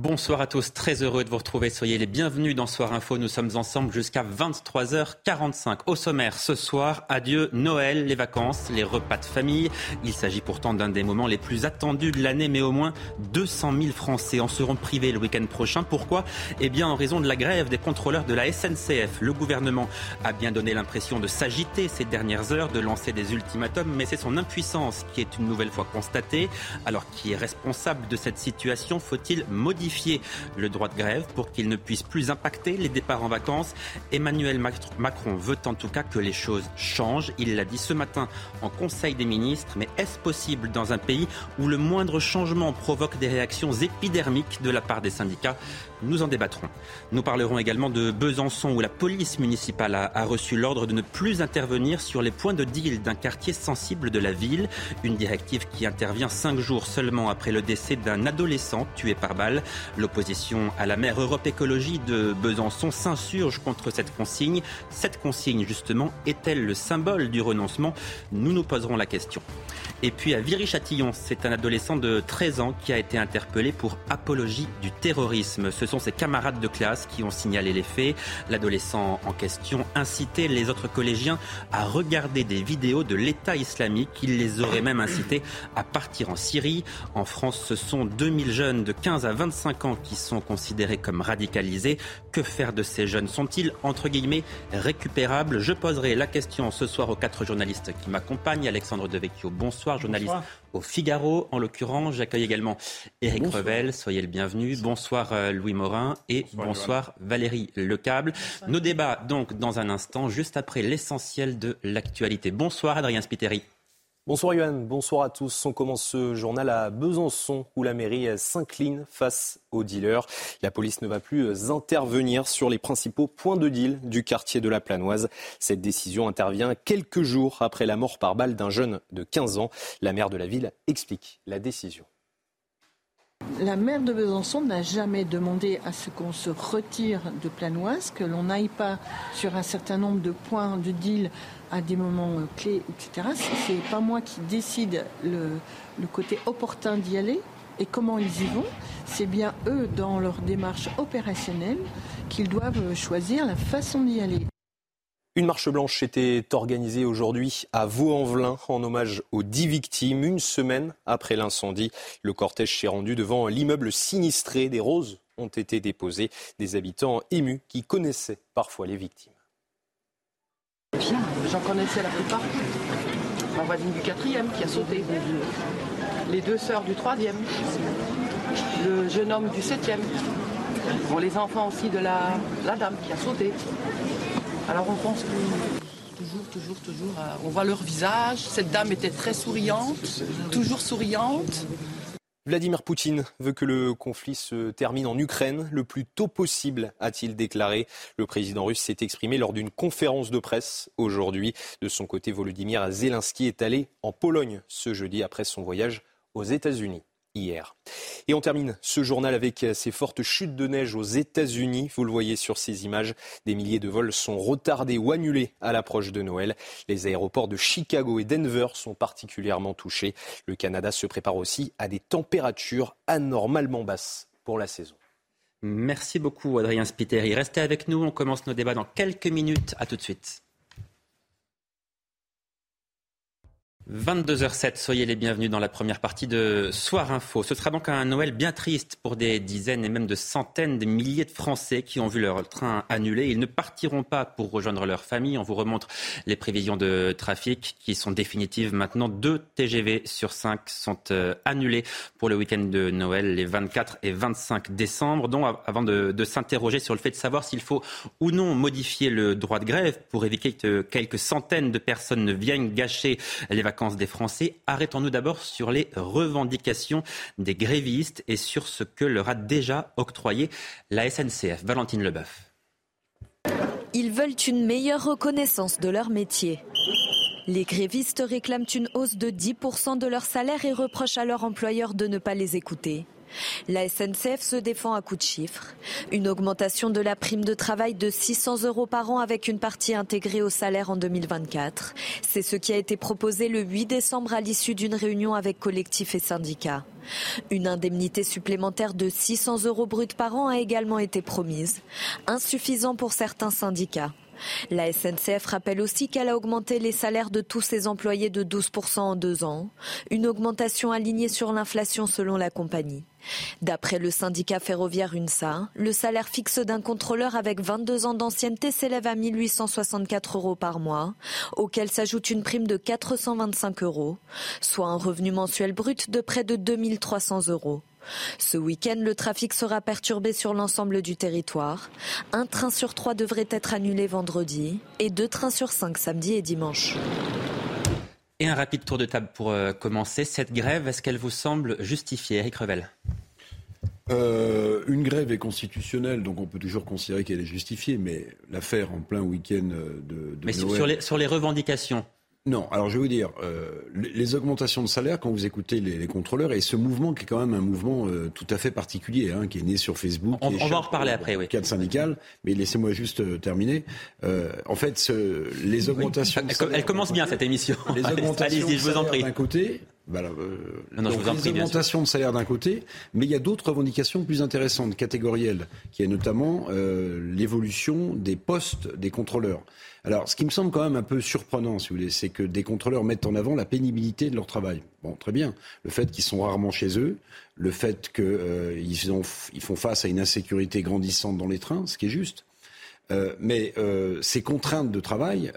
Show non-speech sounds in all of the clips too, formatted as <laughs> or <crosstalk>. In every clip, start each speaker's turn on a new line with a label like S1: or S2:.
S1: Bonsoir à tous, très heureux de vous retrouver. Soyez les bienvenus dans Soir Info. Nous sommes ensemble jusqu'à 23h45. Au sommaire, ce soir, adieu Noël, les vacances, les repas de famille. Il s'agit pourtant d'un des moments les plus attendus de l'année, mais au moins 200 000 Français en seront privés le week-end prochain. Pourquoi? Eh bien, en raison de la grève des contrôleurs de la SNCF. Le gouvernement a bien donné l'impression de s'agiter ces dernières heures, de lancer des ultimatums, mais c'est son impuissance qui est une nouvelle fois constatée. Alors, qui est responsable de cette situation? Faut-il modifier le droit de grève pour qu'il ne puisse plus impacter les départs en vacances. Emmanuel Macron veut en tout cas que les choses changent. Il l'a dit ce matin en Conseil des ministres. Mais est-ce possible dans un pays où le moindre changement provoque des réactions épidermiques de la part des syndicats? Nous en débattrons. Nous parlerons également de Besançon où la police municipale a, reçu l'ordre de ne plus intervenir sur les points de deal d'un quartier sensible de la ville. Une directive qui intervient cinq jours seulement après le décès d'un adolescent tué par balle. L'opposition à la maire Europe Écologie de Besançon s'insurge contre cette consigne. Cette consigne, justement, est-elle le symbole du renoncement? Nous nous poserons la question. Et puis à Viry-Châtillon, c'est un adolescent de 13 ans qui a été interpellé pour apologie du terrorisme. Sont ses camarades de classe qui ont signalé les faits. L'adolescent en question incitait les autres collégiens à regarder des vidéos de l'État islamique. Il les aurait même incités à partir en Syrie. En France, ce sont 2000 jeunes de 15 à 25 ans qui sont considérés comme radicalisés. Que faire de ces jeunes? Sont-ils, entre guillemets, récupérables? Je poserai la question ce soir aux quatre journalistes qui m'accompagnent. Alexandre Devecchio, bonsoir, journaliste au Figaro. En l'occurrence, j'accueille également Éric Revel, soyez le bienvenu. Bonsoir euh, Louis Morin et bonsoir, Valérie Lecable. Nos débats donc dans un instant, juste après l'essentiel de l'actualité. Bonsoir Adrien Spiteri.
S2: Bonsoir Yohan, bonsoir à tous. On commence ce journal à Besançon où la mairie s'incline face aux dealers. La police ne va plus intervenir sur les principaux points de deal du quartier de la Planoise. Cette décision intervient quelques jours après la mort par balle d'un jeune de 15 ans. La maire de la ville explique la décision.
S3: La maire de Besançon n'a jamais demandé à ce qu'on se retire de Planoise, que l'on n'aille pas sur un certain nombre de points de deal à des moments euh, clés, etc. C'est pas moi qui décide le, le côté opportun d'y aller et comment ils y vont. C'est bien eux, dans leur démarche opérationnelle, qu'ils doivent choisir la façon d'y aller.
S2: Une marche blanche était organisée aujourd'hui à Vaux-en-Velin en hommage aux dix victimes. Une semaine après l'incendie, le cortège s'est rendu devant l'immeuble sinistré. Des roses ont été déposées. Des habitants émus qui connaissaient parfois les victimes.
S4: J'en connaissais la plupart. Ma voisine du quatrième qui a sauté. Les deux sœurs du troisième. Le jeune homme du septième. Bon, les enfants aussi de la, la dame qui a sauté. Alors on pense que toujours, toujours, toujours, euh, on voit leur visage. Cette dame était très souriante, toujours souriante.
S2: Vladimir Poutine veut que le conflit se termine en Ukraine le plus tôt possible, a-t-il déclaré. Le président russe s'est exprimé lors d'une conférence de presse aujourd'hui. De son côté, Volodymyr Zelensky est allé en Pologne ce jeudi après son voyage aux États-Unis hier. Et on termine ce journal avec ces fortes chutes de neige aux États-Unis. Vous le voyez sur ces images, des milliers de vols sont retardés ou annulés à l'approche de Noël. Les aéroports de Chicago et Denver sont particulièrement touchés. Le Canada se prépare aussi à des températures anormalement basses pour la saison.
S1: Merci beaucoup Adrien Spiteri. Restez avec nous, on commence nos débats dans quelques minutes. À tout de suite. 22h07, soyez les bienvenus dans la première partie de Soir Info. Ce sera donc un Noël bien triste pour des dizaines et même de centaines de milliers de Français qui ont vu leur train annulé. Ils ne partiront pas pour rejoindre leur famille. On vous remontre les prévisions de trafic qui sont définitives maintenant. Deux TGV sur cinq sont euh, annulés pour le week-end de Noël, les 24 et 25 décembre. Donc, avant de, de s'interroger sur le fait de savoir s'il faut ou non modifier le droit de grève pour éviter que quelques centaines de personnes ne viennent gâcher les vacances des Français. Arrêtons-nous d'abord sur les revendications des grévistes et sur ce que leur a déjà octroyé la SNCF. Valentine Leboeuf.
S5: Ils veulent une meilleure reconnaissance de leur métier. Les grévistes réclament une hausse de 10% de leur salaire et reprochent à leur employeur de ne pas les écouter. La SNCF se défend à coups de chiffres. Une augmentation de la prime de travail de 600 euros par an avec une partie intégrée au salaire en 2024. C'est ce qui a été proposé le 8 décembre à l'issue d'une réunion avec collectifs et syndicats. Une indemnité supplémentaire de 600 euros bruts par an a également été promise, insuffisant pour certains syndicats. La SNCF rappelle aussi qu'elle a augmenté les salaires de tous ses employés de 12% en deux ans, une augmentation alignée sur l'inflation selon la compagnie. D'après le syndicat ferroviaire UNSA, le salaire fixe d'un contrôleur avec 22 ans d'ancienneté s'élève à 1864 euros par mois, auquel s'ajoute une prime de 425 euros, soit un revenu mensuel brut de près de 2300 euros. Ce week-end, le trafic sera perturbé sur l'ensemble du territoire. Un train sur trois devrait être annulé vendredi et deux trains sur cinq samedi et dimanche.
S1: Et un rapide tour de table pour euh, commencer. Cette grève, est-ce qu'elle vous semble justifiée Eric Revel?
S6: Euh, une grève est constitutionnelle, donc on peut toujours considérer qu'elle est justifiée, mais l'affaire en plein week-end de, de
S1: mais sur, les, sur les revendications,
S6: non, alors je vais vous dire, euh, les augmentations de salaire, quand vous écoutez les, contrôleurs, et ce mouvement qui est quand même un mouvement euh, tout à fait particulier, hein, qui est né sur Facebook.
S1: On, va en reparler après, oui.
S6: Cadre syndical, mais laissez-moi juste euh, terminer. en fait, les augmentations.
S1: Elle, commence bien cette émission. <laughs>
S6: Les augmentations de je vous en prie. D'un côté, voilà, non, donc, les augmentations de salaire d'un côté, mais il y a d'autres revendications plus intéressantes, catégorielles, qui est notamment l'évolution des postes des contrôleurs. Alors, ce qui me semble quand même un peu surprenant, si vous voulez, c'est que des contrôleurs mettent en avant la pénibilité de leur travail. Bon, très bien. Le fait qu'ils sont rarement chez eux, le fait qu'ils euh, font face à une insécurité grandissante dans les trains, ce qui est juste. Euh, mais euh, ces contraintes de travail,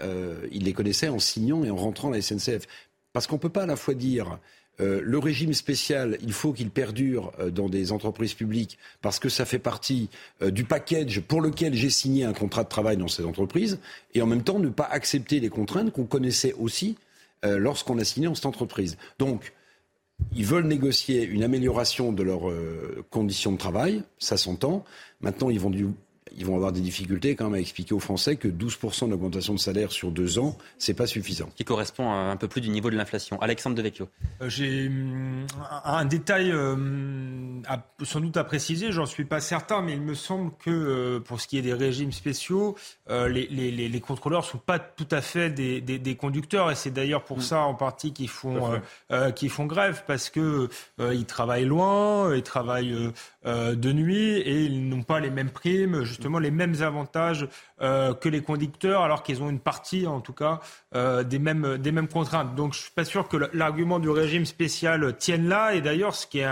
S6: ils les connaissaient en signant et en rentrant à la SNCF. Parce qu'on ne peut pas à la fois dire euh, le régime spécial, il faut qu'il perdure euh, dans des entreprises publiques parce que ça fait partie euh, du package pour lequel j'ai signé un contrat de travail dans ces entreprises, et en même temps ne pas accepter les contraintes qu'on connaissait aussi lorsqu'on a signé dans cette entreprise. Donc, ils veulent négocier une amélioration de leurs conditions de travail, ça s'entend. Maintenant, ils vont du ils vont avoir des difficultés quand même à expliquer aux Français que 12% d'augmentation de salaire sur deux ans, c'est pas suffisant.
S1: Qui correspond à un peu plus du niveau de l'inflation. Alexandre Devecchio.
S7: Euh, j'ai hum, un détail euh, sans doute à préciser, j'en suis pas certain, mais il me semble que euh, pour ce qui est des régimes spéciaux, les, les, les, contrôleurs sont pas tout à fait des, des, des conducteurs, et c'est d'ailleurs pour mm. ça en partie qu'ils font, qu'ils font grève, parce que ils travaillent loin, ils travaillent de nuit, et ils n'ont pas les mêmes primes justement les mêmes avantages euh, que les conducteurs, alors qu'ils ont une partie, en tout cas, euh, des, mêmes, des mêmes contraintes. Donc, je suis pas sûr que l'argument du régime spécial tienne là. Et d'ailleurs, ce qui est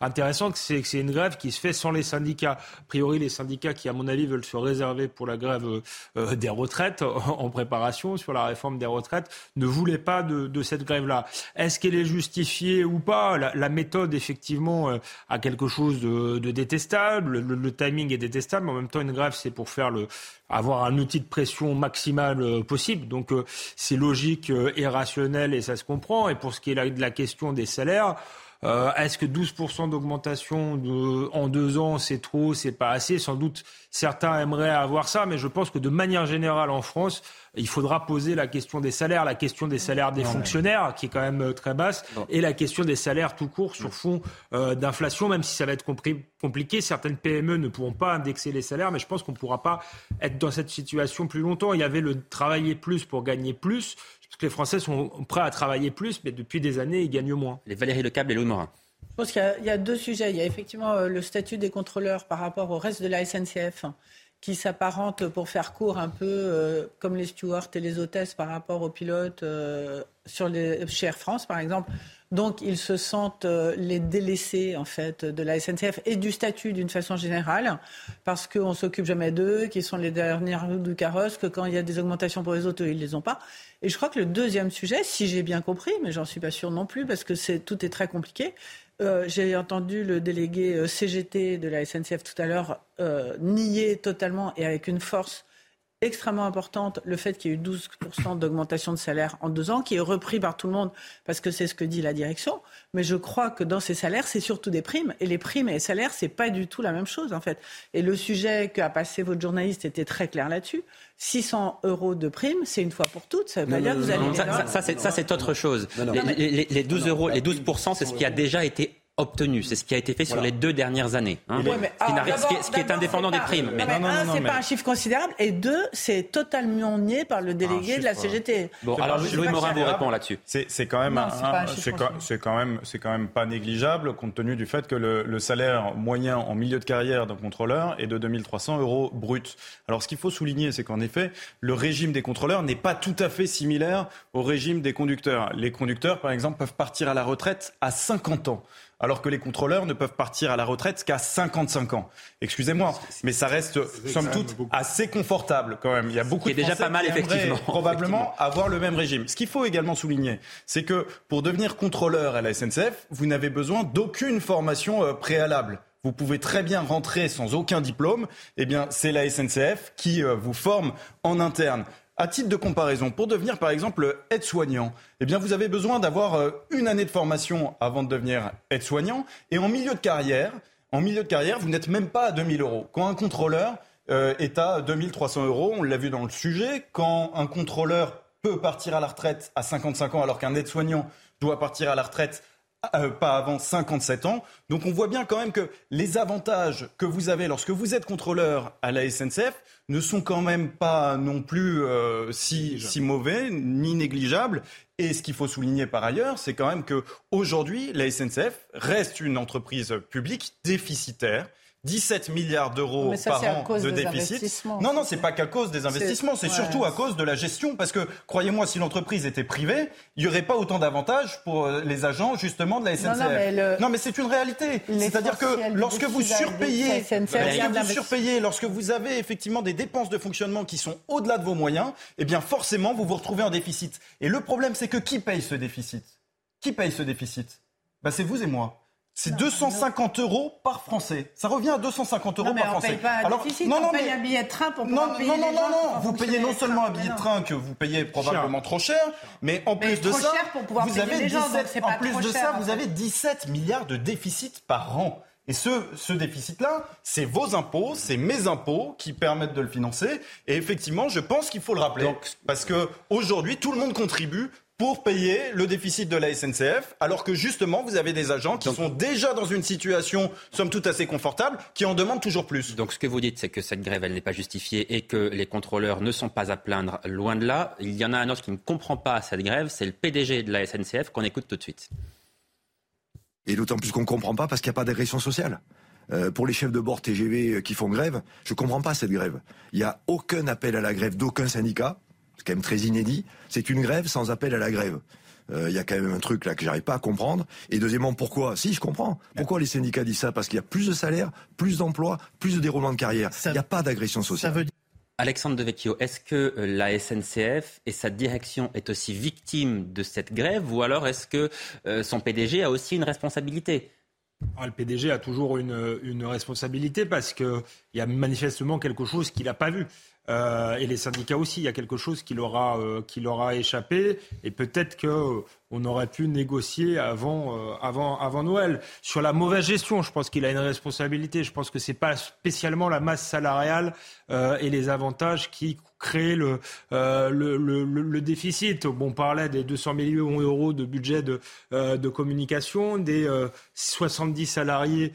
S7: intéressant, c'est que c'est une grève qui se fait sans les syndicats. A priori, les syndicats qui, à mon avis, veulent se réserver pour la grève euh, des retraites <laughs> en préparation sur la réforme des retraites, ne voulaient pas de, cette grève-là. Est-ce qu'elle est justifiée ou pas? La, méthode, effectivement, a quelque chose de, détestable. Le, le, timing est détestable, mais en même temps, une grève, c'est pour faire le, avoir un outil de pression maximale euh, possible. Donc euh, c'est logique euh, et rationnel et ça se comprend. Et pour ce qui est de la question des salaires, Est-ce que 12% d'augmentation en deux ans, c'est trop, c'est pas assez? Sans doute, certains aimeraient avoir ça, mais je pense que de manière générale en France, il faudra poser la question des salaires, la question des salaires des fonctionnaires, qui est quand même euh, très basse, et la question des salaires tout court sur fond euh, d'inflation, même si ça va être compliqué. Certaines PME ne pourront pas indexer les salaires, mais je pense qu'on ne pourra pas être dans cette situation plus longtemps. Il y avait le travailler plus pour gagner plus. Parce que les Français sont prêts à travailler plus, mais depuis des années, ils gagnent moins.
S1: Les Valérie Lecable et Louis Morin.
S8: Je pense qu'il y, a deux sujets. Il y a effectivement euh, le statut des contrôleurs par rapport au reste de la SNCF qui s'apparentent, pour faire court, un peu euh, comme les stewards et les hôtesses par rapport aux pilotes euh, sur les, chez Air France, par exemple. Donc, ils se sentent euh, les délaissés, en fait, de la SNCF et du statut d'une façon générale, parce qu'on s'occupe jamais d'eux, qu'ils sont les dernières roues du carrosse, que quand il y a des augmentations pour les autres, ils les ont pas. Et je crois que le deuxième sujet, si j'ai bien compris, mais j'en suis pas sûre non plus, parce que tout est très compliqué, euh, j'ai entendu le délégué euh, CGT de la SNCF tout à l'heure euh, nier totalement et avec une force extrêmement importante le fait qu'il y ait eu 12% d'augmentation de salaire en deux ans, qui est repris par tout le monde parce que c'est ce que dit la direction. Mais je crois que dans ces salaires, c'est surtout des primes. Et les primes et les salaires, c'est pas du tout la même chose, en fait. Et le sujet qu'a passé votre journaliste était très clair là-dessus. 600 euros de primes, c'est une fois pour toutes. Ça veut pas dire que vous allez.
S1: Ça, ça c'est autre chose. Les, les, 12 euros, les 12 c'est ce qui a déjà été obtenu. C'est ce qui a été fait sur les deux dernières années. Hein. ce, qui est, indépendant des primes.
S8: Mais, non, un, c'est pas un chiffre considérable. Et deux, c'est totalement nié par le délégué de la CGT.
S1: Bon, alors Louis Morin vous répond là-dessus.
S9: C'est quand même, c'est quand même, c'est quand même pas négligeable compte tenu du fait que le, salaire moyen en milieu de carrière d'un contrôleur est de 2300 euros brut. Alors, ce qu'il faut souligner, c'est qu'en effet, le régime des contrôleurs n'est pas tout à fait similaire au régime des conducteurs. Les conducteurs, par exemple, peuvent partir à la retraite à 50 ans alors que les contrôleurs ne peuvent partir à la retraite qu'à 55 ans. Excusez-moi, mais ça reste, somme toute, assez confortable quand même. Il y a beaucoup de
S1: déjà pas mal, effectivement. <laughs>
S9: probablement avoir le même régime. Ce qu'il faut également souligner, c'est que pour devenir contrôleur à la SNCF, vous n'avez besoin d'aucune formation euh, préalable vous pouvez très bien rentrer sans aucun diplôme, eh bien, c'est la SNCF qui euh, vous forme en interne. À titre de comparaison, pour devenir par exemple aide-soignant, eh bien vous avez besoin d'avoir euh, une année de formation avant de devenir aide-soignant. Et en milieu de carrière, en milieu de carrière, vous n'êtes même pas à 2000 euros. Quand un contrôleur euh, est à 2300 euros, on l'a vu dans le sujet, quand un contrôleur peut partir à la retraite à 55 ans alors qu'un aide-soignant doit partir à la retraite euh, pas avant 57 ans. Donc on voit bien quand même que les avantages que vous avez lorsque vous êtes contrôleur à la SNCF ne sont quand même pas non plus euh, si, si mauvais ni négligeables. Et ce qu'il faut souligner par ailleurs, c'est quand même que aujourd'hui, la SNCF reste une entreprise publique déficitaire 17 milliards d'euros par an de déficit. Non, non, c'est pas qu'à cause des investissements, c'est surtout à cause de la gestion. Parce que, croyez-moi, si l'entreprise était privée, il n'y aurait pas autant d'avantages pour euh, les agents, justement, de la SNCF. Non, mais, c'est une réalité. C'est-à-dire que lorsque vous surpayez, lorsque vous surpayez, lorsque vous avez effectivement des dépenses de fonctionnement qui sont au-delà de vos moyens, eh bien, forcément, vous vous retrouvez en déficit. Et le problème, c'est que qui paye ce déficit? Qui paye ce déficit? Ben, C'est vous et moi. C'est 250 euros par Français. Ça revient à 250 euros par Français.
S8: Paye pas un Alors, déficit, non, non, on paye un billet de train pour pouvoir
S9: non,
S8: payer
S9: non, non, non, non, vous payez non seulement un billet de train que vous payez probablement trop cher, mais en plus de ça, vous avez 17, en plus de ça, vous avez 17 milliards de déficit par an. Et ce, ce déficit-là, c'est vos impôts, c'est mes impôts qui permettent de le financer. Et effectivement, je pense qu'il faut le rappeler. parce que aujourd'hui, tout le monde contribue pour payer le déficit de la SNCF, alors que justement, vous avez des agents qui sont déjà dans une situation, somme toute, assez confortable, qui en demandent toujours plus.
S1: Donc ce que vous dites, c'est que cette grève, elle n'est pas justifiée et que les contrôleurs ne sont pas à plaindre, loin de là. Il y en a un autre qui ne comprend pas cette grève, c'est le PDG de la SNCF qu'on écoute tout de suite.
S10: Et d'autant plus qu'on ne comprend pas parce qu'il n'y a pas d'agression sociale. Euh, pour les chefs de bord TGV qui font grève, je ne comprends pas cette grève. Il n'y a aucun appel à la grève d'aucun syndicat c'est quand même très inédit. C'est une grève sans appel à la grève. Euh, il y a quand même un truc là que j'arrive pas à comprendre. Et deuxièmement, pourquoi? Si, je comprends. Pourquoi les syndicats disent ça? Parce qu'il y a plus de salaire, plus d'emplois, plus de déroulement de carrière. Il n'y a pas d'agression sociale.
S1: Alexandre Devecchio, est-ce que euh, la SNCF et sa direction est aussi victime de cette grève ou alors est-ce que euh, son PDG a aussi une responsabilité?
S7: Ah, le PDG a toujours une, une responsabilité parce qu'il y a manifestement quelque chose qu'il n'a pas vu. Euh, et les syndicats aussi, il y a quelque chose qui leur a, euh, qui leur a échappé. Et peut-être que on aurait pu négocier avant, euh, avant, avant Noël. Sur la mauvaise gestion, je pense qu'il a une responsabilité. Je pense que c'est pas spécialement la masse salariale euh, et les avantages qui créent le, euh, le, le, le, déficit. Bon, on parlait des 200 millions d'euros de budget de, de communication, des 70 salariés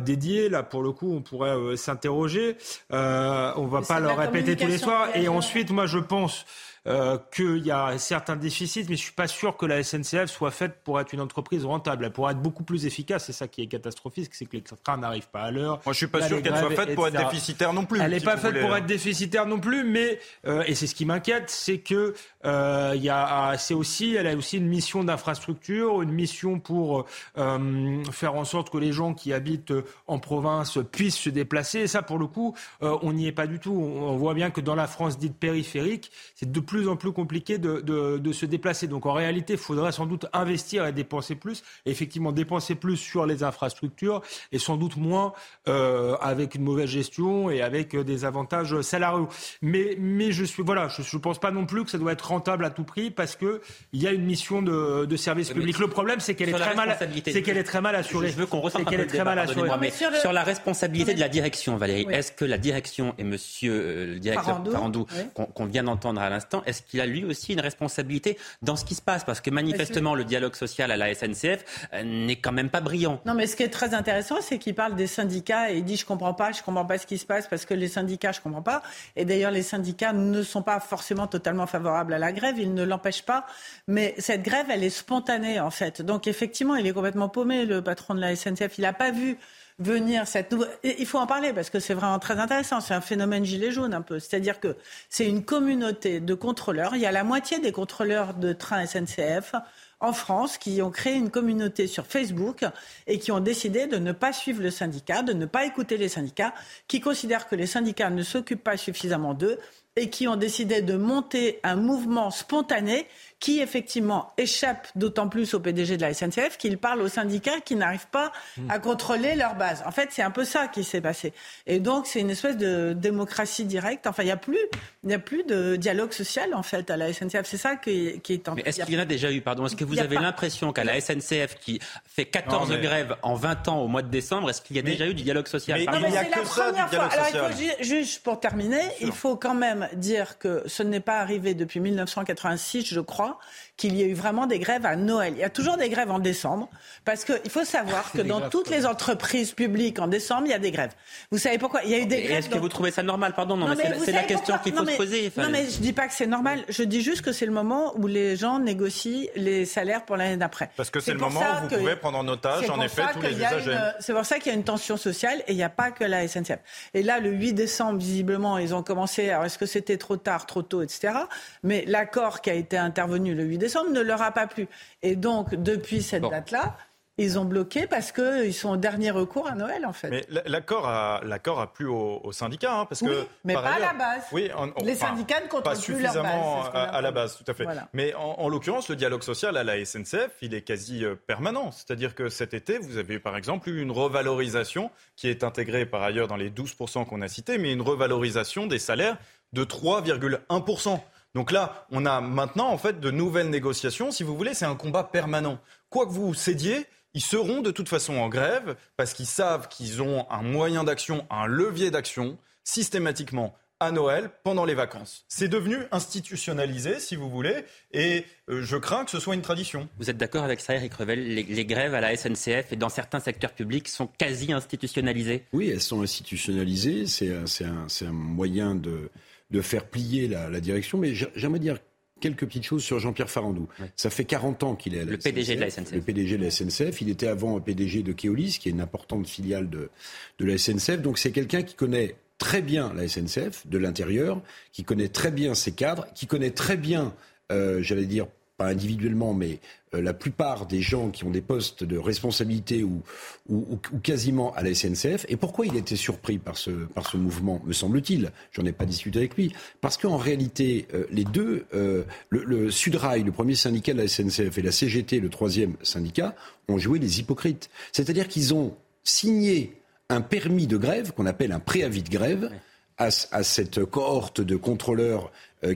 S7: dédiés. Là, pour le coup, on pourrait s'interroger. on va pas leur répéter tous les soirs. Et ensuite, moi, je pense euh, qu'il y a certains déficits, mais je suis pas sûr que la SNCF soit faite pour être une entreprise rentable. Elle pourrait être beaucoup plus efficace. C'est ça qui est catastrophique, c'est que les trains n'arrivent pas à l'heure.
S9: Moi, je suis pas sûr qu'elle soit faite pour être déficitaire non plus.
S7: Elle n'est pas faite pour être déficitaire non plus, mais euh, et c'est ce qui m'inquiète, c'est que euh, il y a, c'est aussi, elle a aussi une mission d'infrastructure, une mission pour euh, faire en sorte que les gens qui habitent en province puissent se déplacer. Et ça, pour le coup, on n'y est pas du tout. On, voit bien que dans la France dite périphérique, c'est de plus en plus compliqué de, se déplacer. Donc en réalité, il faudrait sans doute investir et dépenser plus, effectivement dépenser plus sur les infrastructures et sans doute moins euh, avec une mauvaise gestion et avec euh, des avantages salariaux. Mais, mais je suis voilà, je ne pense pas non plus que ça doit être rentable à tout prix parce que il y a une mission de, de service public. Le problème, c'est qu'elle est très mal, c'est qu'elle est très mal assurée.
S1: Je veux qu'on ressente qu'elle est très mal assurée. Mais sur, la responsabilité de la direction, Valérie, est-ce que la direction et Monsieur euh, le directeur Parandou, qu'on vient d'entendre à l'instant, est-ce qu'il a lui aussi une responsabilité dans ce qui se passe? Parce que manifestement, le dialogue social à la SNCF euh, n'est quand même pas brillant.
S8: Non, mais ce qui est très intéressant, c'est qu'il parle des syndicats et il dit je comprends pas, je comprends pas ce qui se passe parce que les syndicats, je comprends pas. Et d'ailleurs, les syndicats ne sont pas forcément totalement favorables à la grève, ils ne l'empêchent pas. Mais cette grève, elle est spontanée en fait. Donc effectivement, il est complètement paumé, le patron de la SNCF. Il n'a pas vu venir cette nouvelle. Il faut en parler parce que c'est vraiment très intéressant. C'est un phénomène gilet jaune un peu. C'est-à-dire que c'est une communauté de contrôleurs. Il y a la moitié des contrôleurs de train SNCF en France qui ont créé une communauté sur Facebook et qui ont décidé de ne pas suivre le syndicat, de ne pas écouter les syndicats, qui considèrent que les syndicats ne s'occupent pas suffisamment d'eux et qui ont décidé de monter un mouvement spontané qui effectivement échappe d'autant plus au PDG de la SNCF qu'il parle aux syndicats qui n'arrivent pas à contrôler leur base. En fait, c'est un peu ça qui s'est passé. Et donc, c'est une espèce de démocratie directe. Enfin, il n'y a plus, il a plus de dialogue social en fait à la SNCF. C'est ça qui, qui est en.
S1: Mais est-ce qu'il y en a déjà eu Pardon. Est-ce que vous avez l'impression qu'à la SNCF qui fait 14 grèves en 20 ans au mois de décembre, est-ce qu'il y a déjà eu du dialogue social
S8: Non, mais c'est la première fois. Alors, il faut juste pour terminer, il faut quand même dire que ce n'est pas arrivé depuis 1986, je crois Raw qu'il y a eu vraiment des grèves à Noël. Il y a toujours des grèves en décembre, parce qu'il faut savoir que dans toutes les entreprises publiques, en décembre, il y a des grèves. Vous savez pourquoi? Il y a eu des grèves.
S1: Est-ce que vous trouvez ça normal? Pardon, non, mais, c'est la question qu'il faut se poser.
S8: Non, mais je dis pas que c'est normal. Je dis juste que c'est le moment où les gens négocient les salaires pour l'année d'après.
S9: Parce que c'est le moment où vous pouvez prendre en otage, en effet, tous les usagers.
S8: C'est pour ça qu'il y a une tension sociale et il n'y a pas que la SNCF. Et là, le 8 décembre, visiblement, ils ont commencé. Alors, est-ce que c'était trop tard, trop tôt, etc. Mais l'accord qui a été intervenu le 8 décembre ne leur a pas plu. Et donc, depuis cette date-là, ils ont bloqué parce qu'ils sont au dernier recours à Noël, en fait.
S9: Mais l'accord a, l'accord a plu aux, syndicats, hein, parce que
S8: mais pas à la base. Oui, les syndicats ne contrôlent plus leur base.
S9: À, à, la base, tout à fait. Mais en, l'occurrence, le dialogue social à la SNCF, il est quasi euh, permanent. C'est-à-dire que cet été, vous avez par exemple eu une revalorisation qui est intégrée par ailleurs dans les 12% qu'on a cités, mais une revalorisation des salaires de 3,1%. Donc là, on a maintenant en fait de nouvelles négociations. Si vous voulez, c'est un combat permanent. Quoi que vous cédiez, ils seront de toute façon en grève parce qu'ils savent qu'ils ont un moyen d'action, un levier d'action systématiquement à Noël pendant les vacances. C'est devenu institutionnalisé, si vous voulez, et euh, je crains que ce soit une tradition.
S1: Vous êtes d'accord avec ça, Eric Revel? Les, les, grèves à la SNCF et dans certains secteurs publics sont quasi institutionnalisées?
S6: Oui, elles sont institutionnalisées. C'est un, un, moyen de, de faire plier la, direction. Mais j'aimerais dire quelques petites choses sur Jean-Pierre Farandou. Ça fait 40 ans qu'il est à
S1: le PDG de la SNCF.
S6: Le PDG de la SNCF. Il était avant PDG de Keolis, qui est une importante filiale de, de la SNCF. Donc c'est quelqu'un qui connaît très bien la SNCF de l'intérieur, qui connaît très bien ses cadres, qui connaît très bien, euh, j'allais dire, pas individuellement, mais euh, la plupart des gens qui ont des postes de responsabilité ou, ou, ou, quasiment à la SNCF. Et pourquoi il était surpris par ce, par ce mouvement, me semble-t-il? J'en ai pas discuté avec lui. Parce qu'en réalité, euh, les deux, euh, le, le, Sudrail, le premier syndicat de la SNCF, et la CGT, le troisième syndicat, ont joué les hypocrites. C'est-à-dire qu'ils ont signé un permis de grève, qu'on appelle un préavis de grève, à, à, cette cohorte de contrôleurs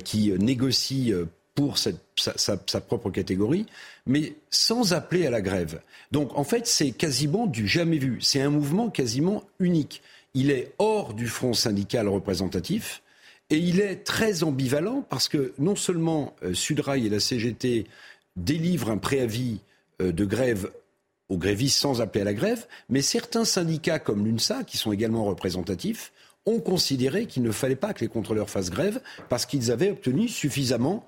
S6: qui négocient pour sa, propre catégorie, mais sans appeler à la grève. Donc en fait, c'est quasiment du jamais vu. C'est un mouvement quasiment unique. Il est hors du front syndical représentatif et il est très ambivalent parce que non seulement euh, Sudrail et la CGT délivrent un préavis euh, de grève aux grévistes sans appeler à la grève, mais certains syndicats comme l'UNSA, qui sont également représentatifs, ont considéré qu'il ne fallait pas que les contrôleurs fassent grève parce qu'ils avaient obtenu suffisamment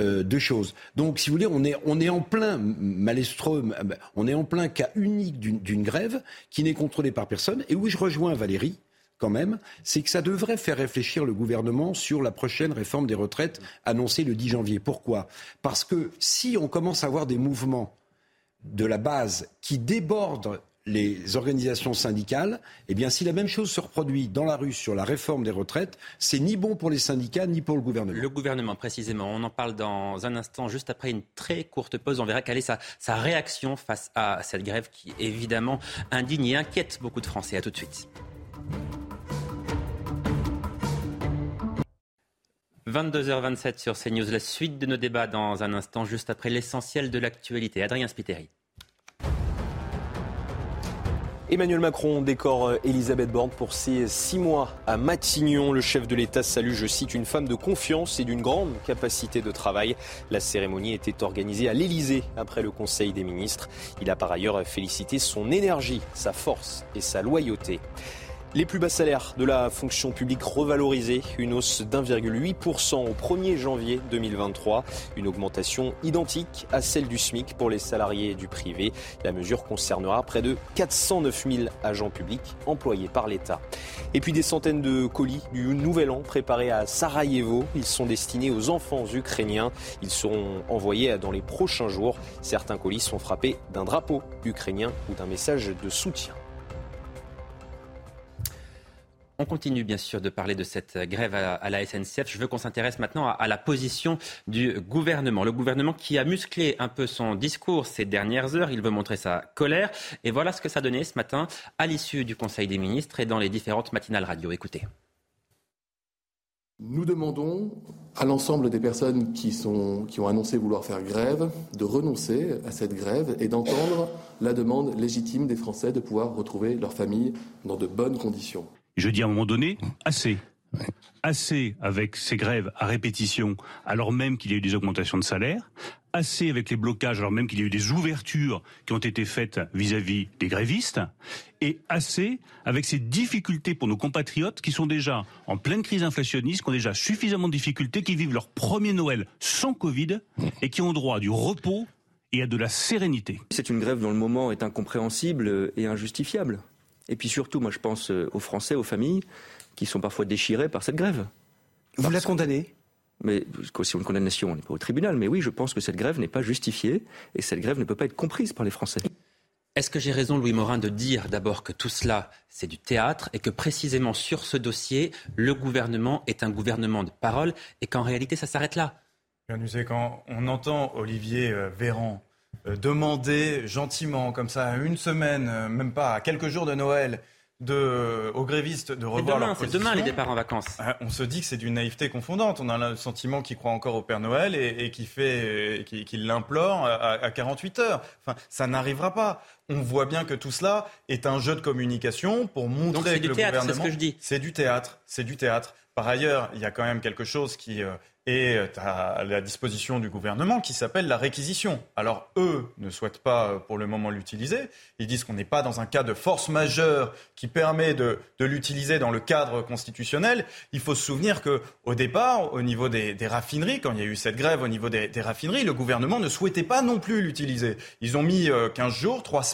S6: euh, deux choses. Donc, si vous voulez, on est, on est en plein euh, on est en plein cas unique d'une grève qui n'est contrôlée par personne. Et où je rejoins Valérie, quand même, c'est que ça devrait faire réfléchir le gouvernement sur la prochaine réforme des retraites annoncée le 10 janvier. Pourquoi? Parce que si on commence à avoir des mouvements de la base qui débordent les organisations syndicales, eh bien, si la même chose se reproduit dans la rue sur la réforme des retraites, c'est ni bon pour les syndicats ni pour le gouvernement.
S1: Le gouvernement, précisément. On en parle dans un instant, juste après une très courte pause. On verra quelle est sa, réaction face à cette grève qui, évidemment, indigne et inquiète beaucoup de Français. À tout de suite. 22h27 sur CNews. La suite de nos débats dans un instant, juste après l'essentiel de l'actualité. Adrien Spiteri.
S2: Emmanuel Macron décore euh, Elisabeth Borne pour ses six mois à Matignon. Le chef de l'État salue, je cite, une femme de confiance et d'une grande capacité de travail. La cérémonie était organisée à l'Élysée après le Conseil des ministres. Il a par ailleurs félicité son énergie, sa force et sa loyauté. Les plus bas salaires de la fonction publique revalorisés, une hausse d'1,8% au 1er janvier 2023, une augmentation identique à celle du SMIC pour les salariés du privé. La mesure concernera près de 409 000 agents publics employés par l'État. Et puis des centaines de colis du Nouvel An préparés à Sarajevo. Ils sont destinés aux enfants ukrainiens. Ils seront envoyés dans les prochains jours. Certains colis sont frappés d'un drapeau ukrainien ou d'un message de soutien.
S1: On continue bien sûr de parler de cette grève à, la SNCF. Je veux qu'on s'intéresse maintenant à, la position du gouvernement. Le gouvernement qui a musclé un peu son discours ces dernières heures. Il veut montrer sa colère. Et voilà ce que ça donnait ce matin à l'issue du Conseil des ministres et dans les différentes matinales radio. Écoutez.
S11: Nous demandons à l'ensemble des personnes qui, qui ont annoncé vouloir faire grève de renoncer à cette grève et d'entendre la demande légitime des Français de pouvoir retrouver leur famille dans de bonnes conditions.
S12: Je dis à un moment donné, assez. Assez avec ces grèves à répétition, alors même qu'il y a eu des augmentations de salaire, assez avec les blocages, alors même qu'il y a eu des ouvertures qui ont été faites vis-à-vis des grévistes, et assez avec ces difficultés pour nos compatriotes qui sont déjà en pleine crise inflationniste, qui ont déjà suffisamment de difficultés, qui vivent leur premier Noël sans Covid et qui ont droit à du repos et à de la sérénité.
S13: C'est une grève dont le moment est incompréhensible et injustifiable. Et puis surtout, moi je pense euh, aux Français, aux familles, qui sont parfois déchirées par cette grève.
S14: Vous la condamnez
S13: mais si on une condamnation, on n'est pas au tribunal. Mais oui, je pense que cette grève n'est pas justifiée et cette grève ne peut pas être comprise par les Français.
S1: Est-ce que j'ai raison, Louis Morin, de dire d'abord que tout cela, c'est du théâtre et que précisément sur ce dossier, le gouvernement est un gouvernement de parole et qu'en réalité, ça s'arrête là?
S9: Quand on entend Olivier euh, Véran euh, demander gentiment, comme ça, à une semaine, euh, même pas à quelques jours de Noël, de, aux grévistes de revoir
S1: demain,
S9: leur
S1: C'est demain les départs en vacances.
S9: On se dit que c'est d'une naïveté confondante. On a le sentiment qu'il croit encore au Père Noël et, qui fait, qui, l'implore à, 48 heures. Enfin, ça n'arrivera pas. On voit bien que tout cela est un jeu de communication pour montrer que le gouvernement.
S1: C'est ce que je dis.
S9: C'est du théâtre. C'est du théâtre. Par ailleurs, il y a quand même quelque chose qui euh, et à la disposition du gouvernement qui s'appelle la réquisition. Alors eux ne souhaitent pas euh, pour le moment l'utiliser. Ils disent qu'on n'est pas dans un cas de force majeure qui permet de, l'utiliser dans le cadre constitutionnel. Il faut se souvenir que au départ, au niveau des, raffineries, quand il y a eu cette grève au niveau des, raffineries, le gouvernement ne souhaitait pas non plus l'utiliser. Ils ont mis 15 euh, jours, 3 semaines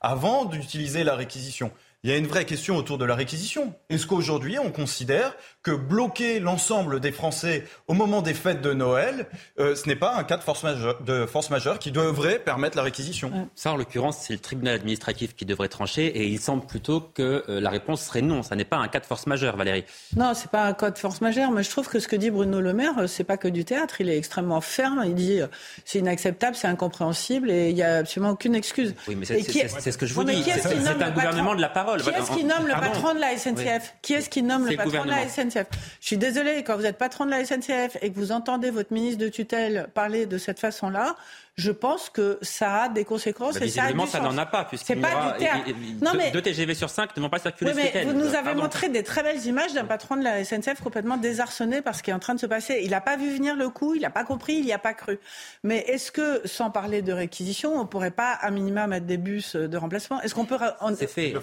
S9: avant d'utiliser la réquisition il y a une vraie question autour de la réquisition. Est-ce qu'aujourd'hui, on considère que bloquer l'ensemble des Français au moment des fêtes de Noël, euh, ce n'est pas un cas de force, majeure, de force majeure qui devrait permettre la réquisition?
S1: Ça, en l'occurrence, c'est le tribunal administratif qui devrait trancher et il semble plutôt que euh, la réponse serait non. Ça n'est pas un cas de force majeure, Valérie.
S8: Non, c'est pas un cas de force majeure, mais je trouve que ce que dit Bruno Le Maire, euh, c'est pas que du théâtre. Il est extrêmement ferme. Il dit c'est inacceptable, c'est incompréhensible et il n'y a absolument aucune excuse.
S1: Oui, mais c'est ce que je vous dis. C'est un gouvernement de la parole.
S8: Qui est-ce qui nomme le patron de la SNCF Qui est-ce qui nomme le patron de la SNCF Je suis désolée, quand vous êtes patron de la SNCF et que vous entendez votre ministre de tutelle parler de cette façon-là, je pense que ça a des conséquences.
S1: Bah, et ça, ça n'en a pas, y aura non, mais... deux TGV sur 5 ne vont pas circuler
S8: oui, mais Vous nous avez montré des très belles images d'un patron de la SNCF complètement désarçonné par ce qui est en train de se passer. Il n'a pas vu venir le coup, il n'a pas compris, il n'y a pas cru. Mais est-ce que, sans parler de réquisition, on ne pourrait pas, à minima, mettre des bus de remplacement? Est-ce qu'on peut...
S1: C'est fait,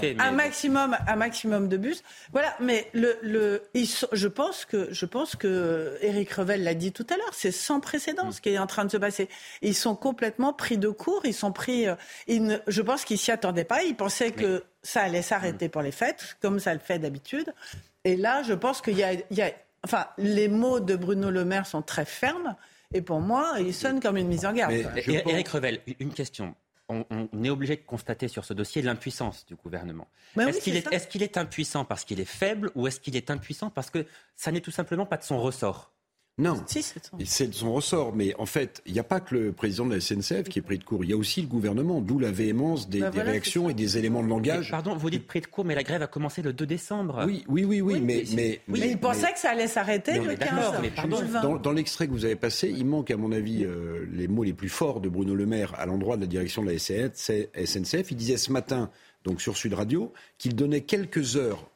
S8: fait un, maximum, un maximum de bus. Voilà, mais le, le, je, pense que, je pense que Eric Revel l'a dit tout à l'heure, c'est sans précédent mm. ce qui est en train de se passer. Ils sont complètement pris de court. Ils sont pris. Euh, je pense qu'ils s'y attendaient pas. Ils pensaient que ça allait s'arrêter pour les fêtes, comme ça le fait d'habitude. Et là, je pense qu'il y, a, Enfin, les mots de Bruno Le Maire sont très fermes. Et pour moi, ils sonnent comme une mise en garde.
S1: Eric Revel, une question on, est obligé de constater sur ce dossier l'impuissance du gouvernement. est-ce qu'il est, est, est, impuissant parce qu'il est faible ou est-ce qu'il est impuissant parce que ça n'est tout simplement pas de son ressort?
S6: Non, c'est de son ressort. Mais en fait, il n'y a pas que le président de la SNCF qui est pris de court. Il y a aussi le gouvernement, d'où la véhémence des, bah réactions et des éléments de langage.
S1: pardon, vous dites pris de court, mais la grève a commencé le 2 décembre.
S6: Oui, oui, oui, oui, mais, mais,
S8: il pensait que ça allait s'arrêter le 15.
S6: dans, dans l'extrait que vous avez passé, il manque, à mon avis, euh, les mots les plus forts de Bruno Le Maire à l'endroit de la direction de la SNCF. Il disait ce matin, donc sur Sud Radio, qu'il donnait quelques heures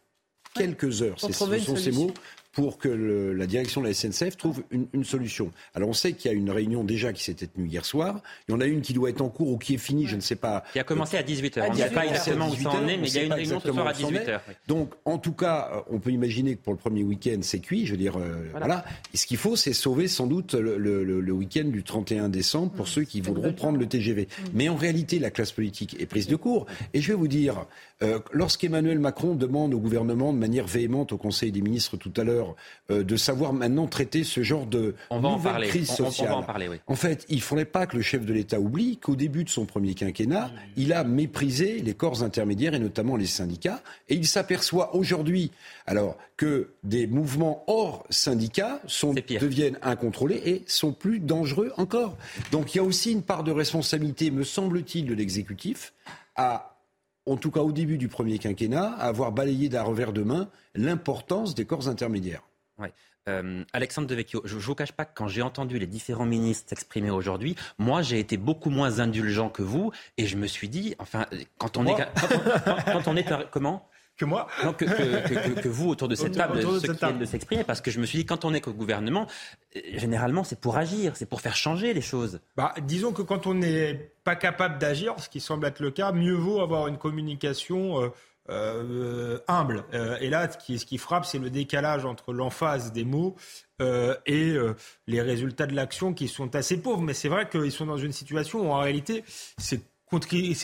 S6: quelques heures, ce sont ces mots, pour que la direction de la SNCF trouve une, solution. Alors on sait qu'il y a une réunion déjà qui s'était tenue hier soir. Il y en a une qui doit être en cours ou qui est finie, je ne sais pas.
S1: Qui a commencé à 18h. On ne sait pas exactement où ça en est, mais il y a une réunion ce soir à 18h.
S6: Donc en tout cas, euh, on peut imaginer que pour le premier week-end, c'est cuit. Je veux dire, euh, voilà. Et ce qu'il faut, c'est sauver sans doute le, week-end du 31 décembre pour ceux qui voudront prendre le TGV. Mm. Mais en réalité, la classe politique est prise de court. Et je vais vous dire, euh, lorsqu'Emmanuel Macron demande au gouvernement de manière véhémente au Conseil des ministres tout à l'heure euh, de savoir maintenant traiter ce genre de nouvelle crise sociale.
S1: en, parler,
S6: en fait, il ne faudrait pas que le chef de l'État oublie qu'au début de son premier quinquennat, il a méprisé les corps intermédiaires et notamment les syndicats. Et il s'aperçoit aujourd'hui alors que des mouvements hors syndicats sont, deviennent incontrôlés et sont plus dangereux encore. Donc il y a aussi une part de responsabilité, me semble-t-il, de l'exécutif à en tout cas au début du premier quinquennat, à avoir balayé d'un revers de main l'importance des corps intermédiaires.
S1: Euh, Alexandre Devecchio, je ne vous cache pas que quand j'ai entendu les différents ministres s'exprimer aujourd'hui, moi j'ai été beaucoup moins indulgent que vous et je me suis dit, enfin, quand on est, quand on est, comment?
S7: Que moi.
S1: Non, que, que, que, vous autour de cette table, ceux qui viennent de s'exprimer, parce que je me suis dit, quand on est qu'au gouvernement, euh, généralement c'est pour agir, c'est pour faire changer les choses.
S7: Bah, disons que quand on n'est pas capable d'agir, ce qui semble être le cas, mieux vaut avoir une communication euh, euh, humble. et là, ce qui, ce qui frappe, c'est le décalage entre l'emphase des mots et les résultats de l'action qui sont assez pauvres. Mais c'est vrai qu'ils sont dans une situation où en réalité, c'est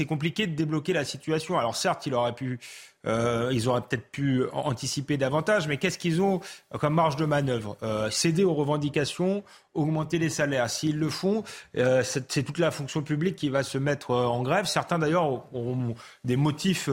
S7: compliqué de débloquer la situation. Alors certes, il aurait pu euh, ils auraient peut-être pu anticiper davantage, mais qu'est-ce qu'ils ont comme marge de manœuvre? Euh, Céder aux revendications, augmenter les salaires. S'ils le font, euh, c'est toute la fonction publique qui va se mettre en grève. Certains d'ailleurs ont des motifs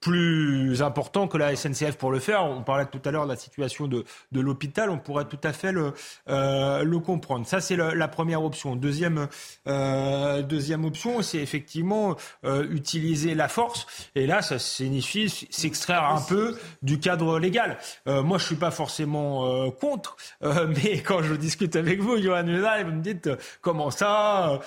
S7: plus important que la SNCF pour le faire. On parlait tout à l'heure de la situation de, de l'hôpital, on pourrait tout à fait le, euh, le comprendre. Ça, c'est la première option. Deuxième, euh, deuxième option, c'est effectivement euh, utiliser la force. Et là, ça signifie s'extraire un peu du cadre légal. Euh, moi, je suis pas forcément euh, contre, euh, <laughs> mais quand je discute avec vous, Johan Ménal, vous me dites comment ça,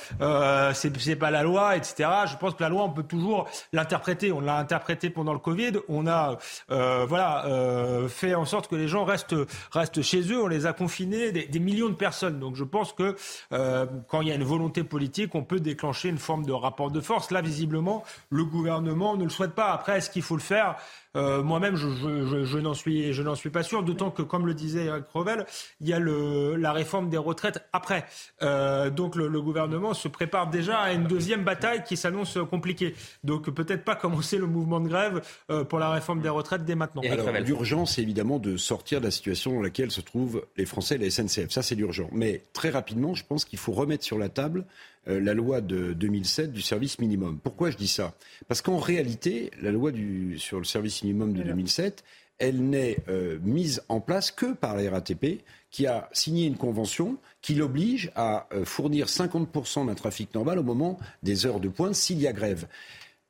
S7: c'est pas la loi, etc. Je pense que la loi, on peut toujours l'interpréter. On l'a interprété pour dans le Covid, on a euh, voilà euh, fait en sorte que les gens restent restent chez eux. On les a confinés des, millions de personnes. Donc je pense que euh, quand il y a une volonté politique, on peut déclencher une forme de rapport de force. Là, visiblement, le gouvernement ne le souhaite pas. Après, est-ce qu'il faut le faire? Euh, moi-même, je, je, je, n'en suis, je n'en suis pas sûr. D'autant que, comme le disait Eric Revel, il y a le, la réforme des retraites après. Euh, donc le, le, gouvernement se prépare déjà à une deuxième bataille qui s'annonce compliquée. Donc peut-être pas commencer le mouvement de grève euh, pour la réforme des retraites dès maintenant.
S6: Alors l'urgence, c'est évidemment de sortir de la situation dans laquelle se trouvent les Français et la SNCF. Ça, c'est l'urgence. Mais très rapidement, je pense qu'il faut remettre sur la table euh, la loi de 2007 du service minimum. Pourquoi je dis ça? Parce qu'en réalité, la loi du, sur le service minimum de 2007, elle n'est euh, mise en place que par la RATP, qui a signé une convention qui l'oblige à euh, fournir 50% d'un trafic normal au moment des heures de pointe s'il y a grève.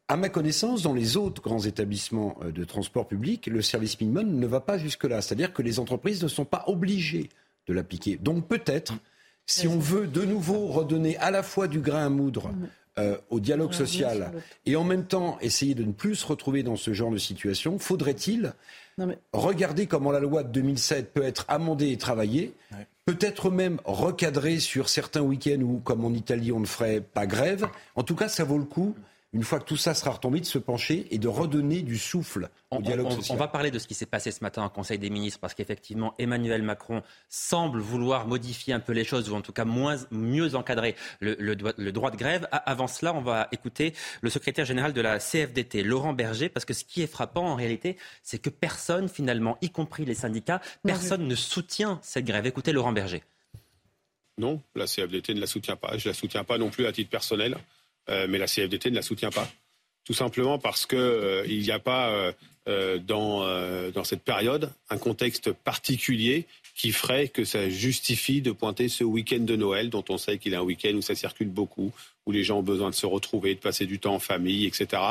S6: À ma connaissance, dans les autres grands établissements de transport public, le service minimum ne va pas jusque-là. C'est-à-dire que les entreprises ne sont pas obligées de l'appliquer. Donc peut-être si on veut de nouveau redonner à la fois du grain à moudre euh, au dialogue social et en même temps essayer de ne plus se retrouver dans ce genre de situation, faudrait-il regarder comment la loi de 2007 peut être amendée et travaillée, peut-être même recadrée sur certains week-ends où, comme en Italie, on ne ferait pas grève. En tout cas, ça vaut le coup une fois que tout ça sera retombé, de se pencher et de redonner du souffle au dialogue social.
S1: On va parler de ce qui s'est passé ce matin au Conseil des ministres, parce qu'effectivement, Emmanuel Macron semble vouloir modifier un peu les choses, ou en tout cas moins, mieux encadrer le, le, droit de grève. Avant cela, on va écouter le secrétaire général de la CFDT, Laurent Berger, parce que ce qui est frappant en réalité, c'est que personne, finalement, y compris les syndicats, personne ne soutient cette grève. Écoutez Laurent Berger.
S15: Non, la CFDT ne la soutient pas. Je ne la soutiens pas non plus à titre personnel. Mais la CFDT ne la soutient pas. Tout simplement parce qu'il n'y a pas dans, dans cette période un contexte particulier qui ferait que ça justifie de pointer ce week-end de Noël, dont on sait qu'il est un week-end où ça circule beaucoup, où les gens ont besoin de se retrouver, de passer du temps en famille, etc.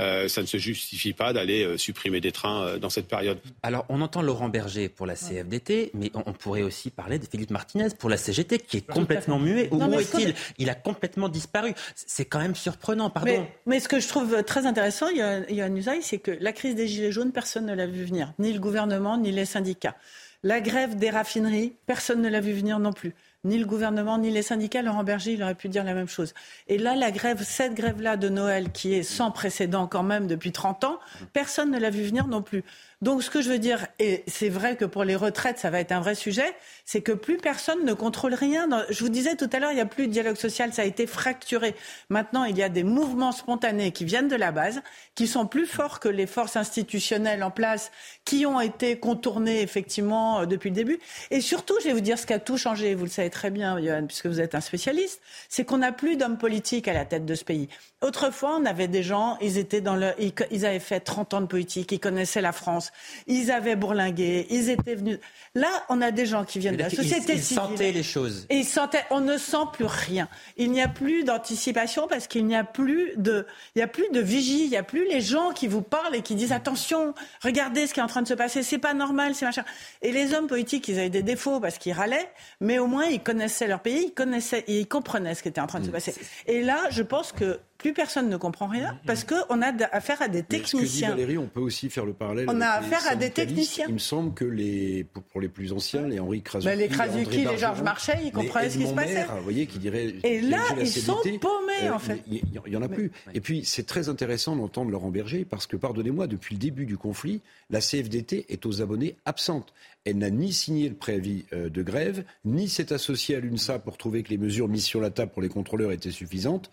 S15: Euh, ça ne se justifie pas d'aller euh, supprimer des trains euh, dans cette période.
S1: Alors, on entend Laurent Berger pour la CFDT, mais on, pourrait aussi parler de Philippe Martinez pour la CGT, qui est complètement muet. Où, est-il Il a complètement disparu. C'est quand même surprenant, pardon.
S8: Mais, ce que je trouve très intéressant, il y a, il y a un usage, c'est que la crise des Gilets jaunes, personne ne l'a vu venir, ni le gouvernement, ni les syndicats. La grève des raffineries, personne ne l'a vu venir non plus. Ni le gouvernement, ni les syndicats. Laurent Berger, il aurait pu dire la même chose. Et là, la grève, cette grève-là de Noël, qui est sans précédent quand même depuis 30 ans, personne ne l'a vu venir non plus. Donc ce que je veux dire, et c'est vrai que pour les retraites, ça va être un vrai sujet, c'est que plus personne ne contrôle rien. Je vous disais tout à l'heure, il n'y a plus de dialogue social, ça a été fracturé. Maintenant, il y a des mouvements spontanés qui viennent de la base, qui sont plus forts que les forces institutionnelles en place, qui ont été contournées effectivement euh, depuis le début. Et surtout, je vais vous dire ce qui a tout changé, vous le savez très bien, Johan, puisque vous êtes un spécialiste, c'est qu'on n'a plus d'hommes politiques à la tête de ce pays. Autrefois, on avait des gens, ils étaient dans le, ils avaient fait 30 ans de politique, ils connaissaient la France, ils avaient bourlingué, ils étaient venus. Là, on a des gens qui viennent de la société
S1: civile. Ils sentaient les choses.
S8: Et ils sentaient, on ne sent plus rien. Il n'y a plus d'anticipation parce qu'il n'y a plus de, il y a plus de vigie, il n'y a plus les gens qui vous parlent et qui disent attention, regardez ce qui est en train de se passer, c'est pas normal, c'est machin. Et les hommes politiques, ils avaient des défauts parce qu'ils râlaient, mais au moins ils connaissaient leur pays, ils connaissaient, ils comprenaient ce qui était en train de se mm. passer. Et là, je pense que plus personne ne comprend rien mm-hmm. parce qu'on a affaire à des techniciens. ce que dit
S6: Valérie, on peut aussi faire le parallèle.
S8: On a affaire à des techniciens.
S6: Il me semble que les, pour, les plus anciens, les Henri Krasuki,
S8: ben, les, Krasuki les Georges Marchais, ils comprenaient ce qui se passait.
S6: Vous voyez, qui dirait.
S8: Et là, ils sont paumés, en fait.
S6: Il n'y en a plus. Et puis, c'est très intéressant d'entendre Laurent Berger parce que, pardonnez-moi, depuis le début du conflit, la CFDT est aux abonnés absente. Elle n'a ni signé le préavis euh, de grève, ni s'est associée à l'UNSA pour trouver que les mesures mises sur la table pour les contrôleurs étaient suffisantes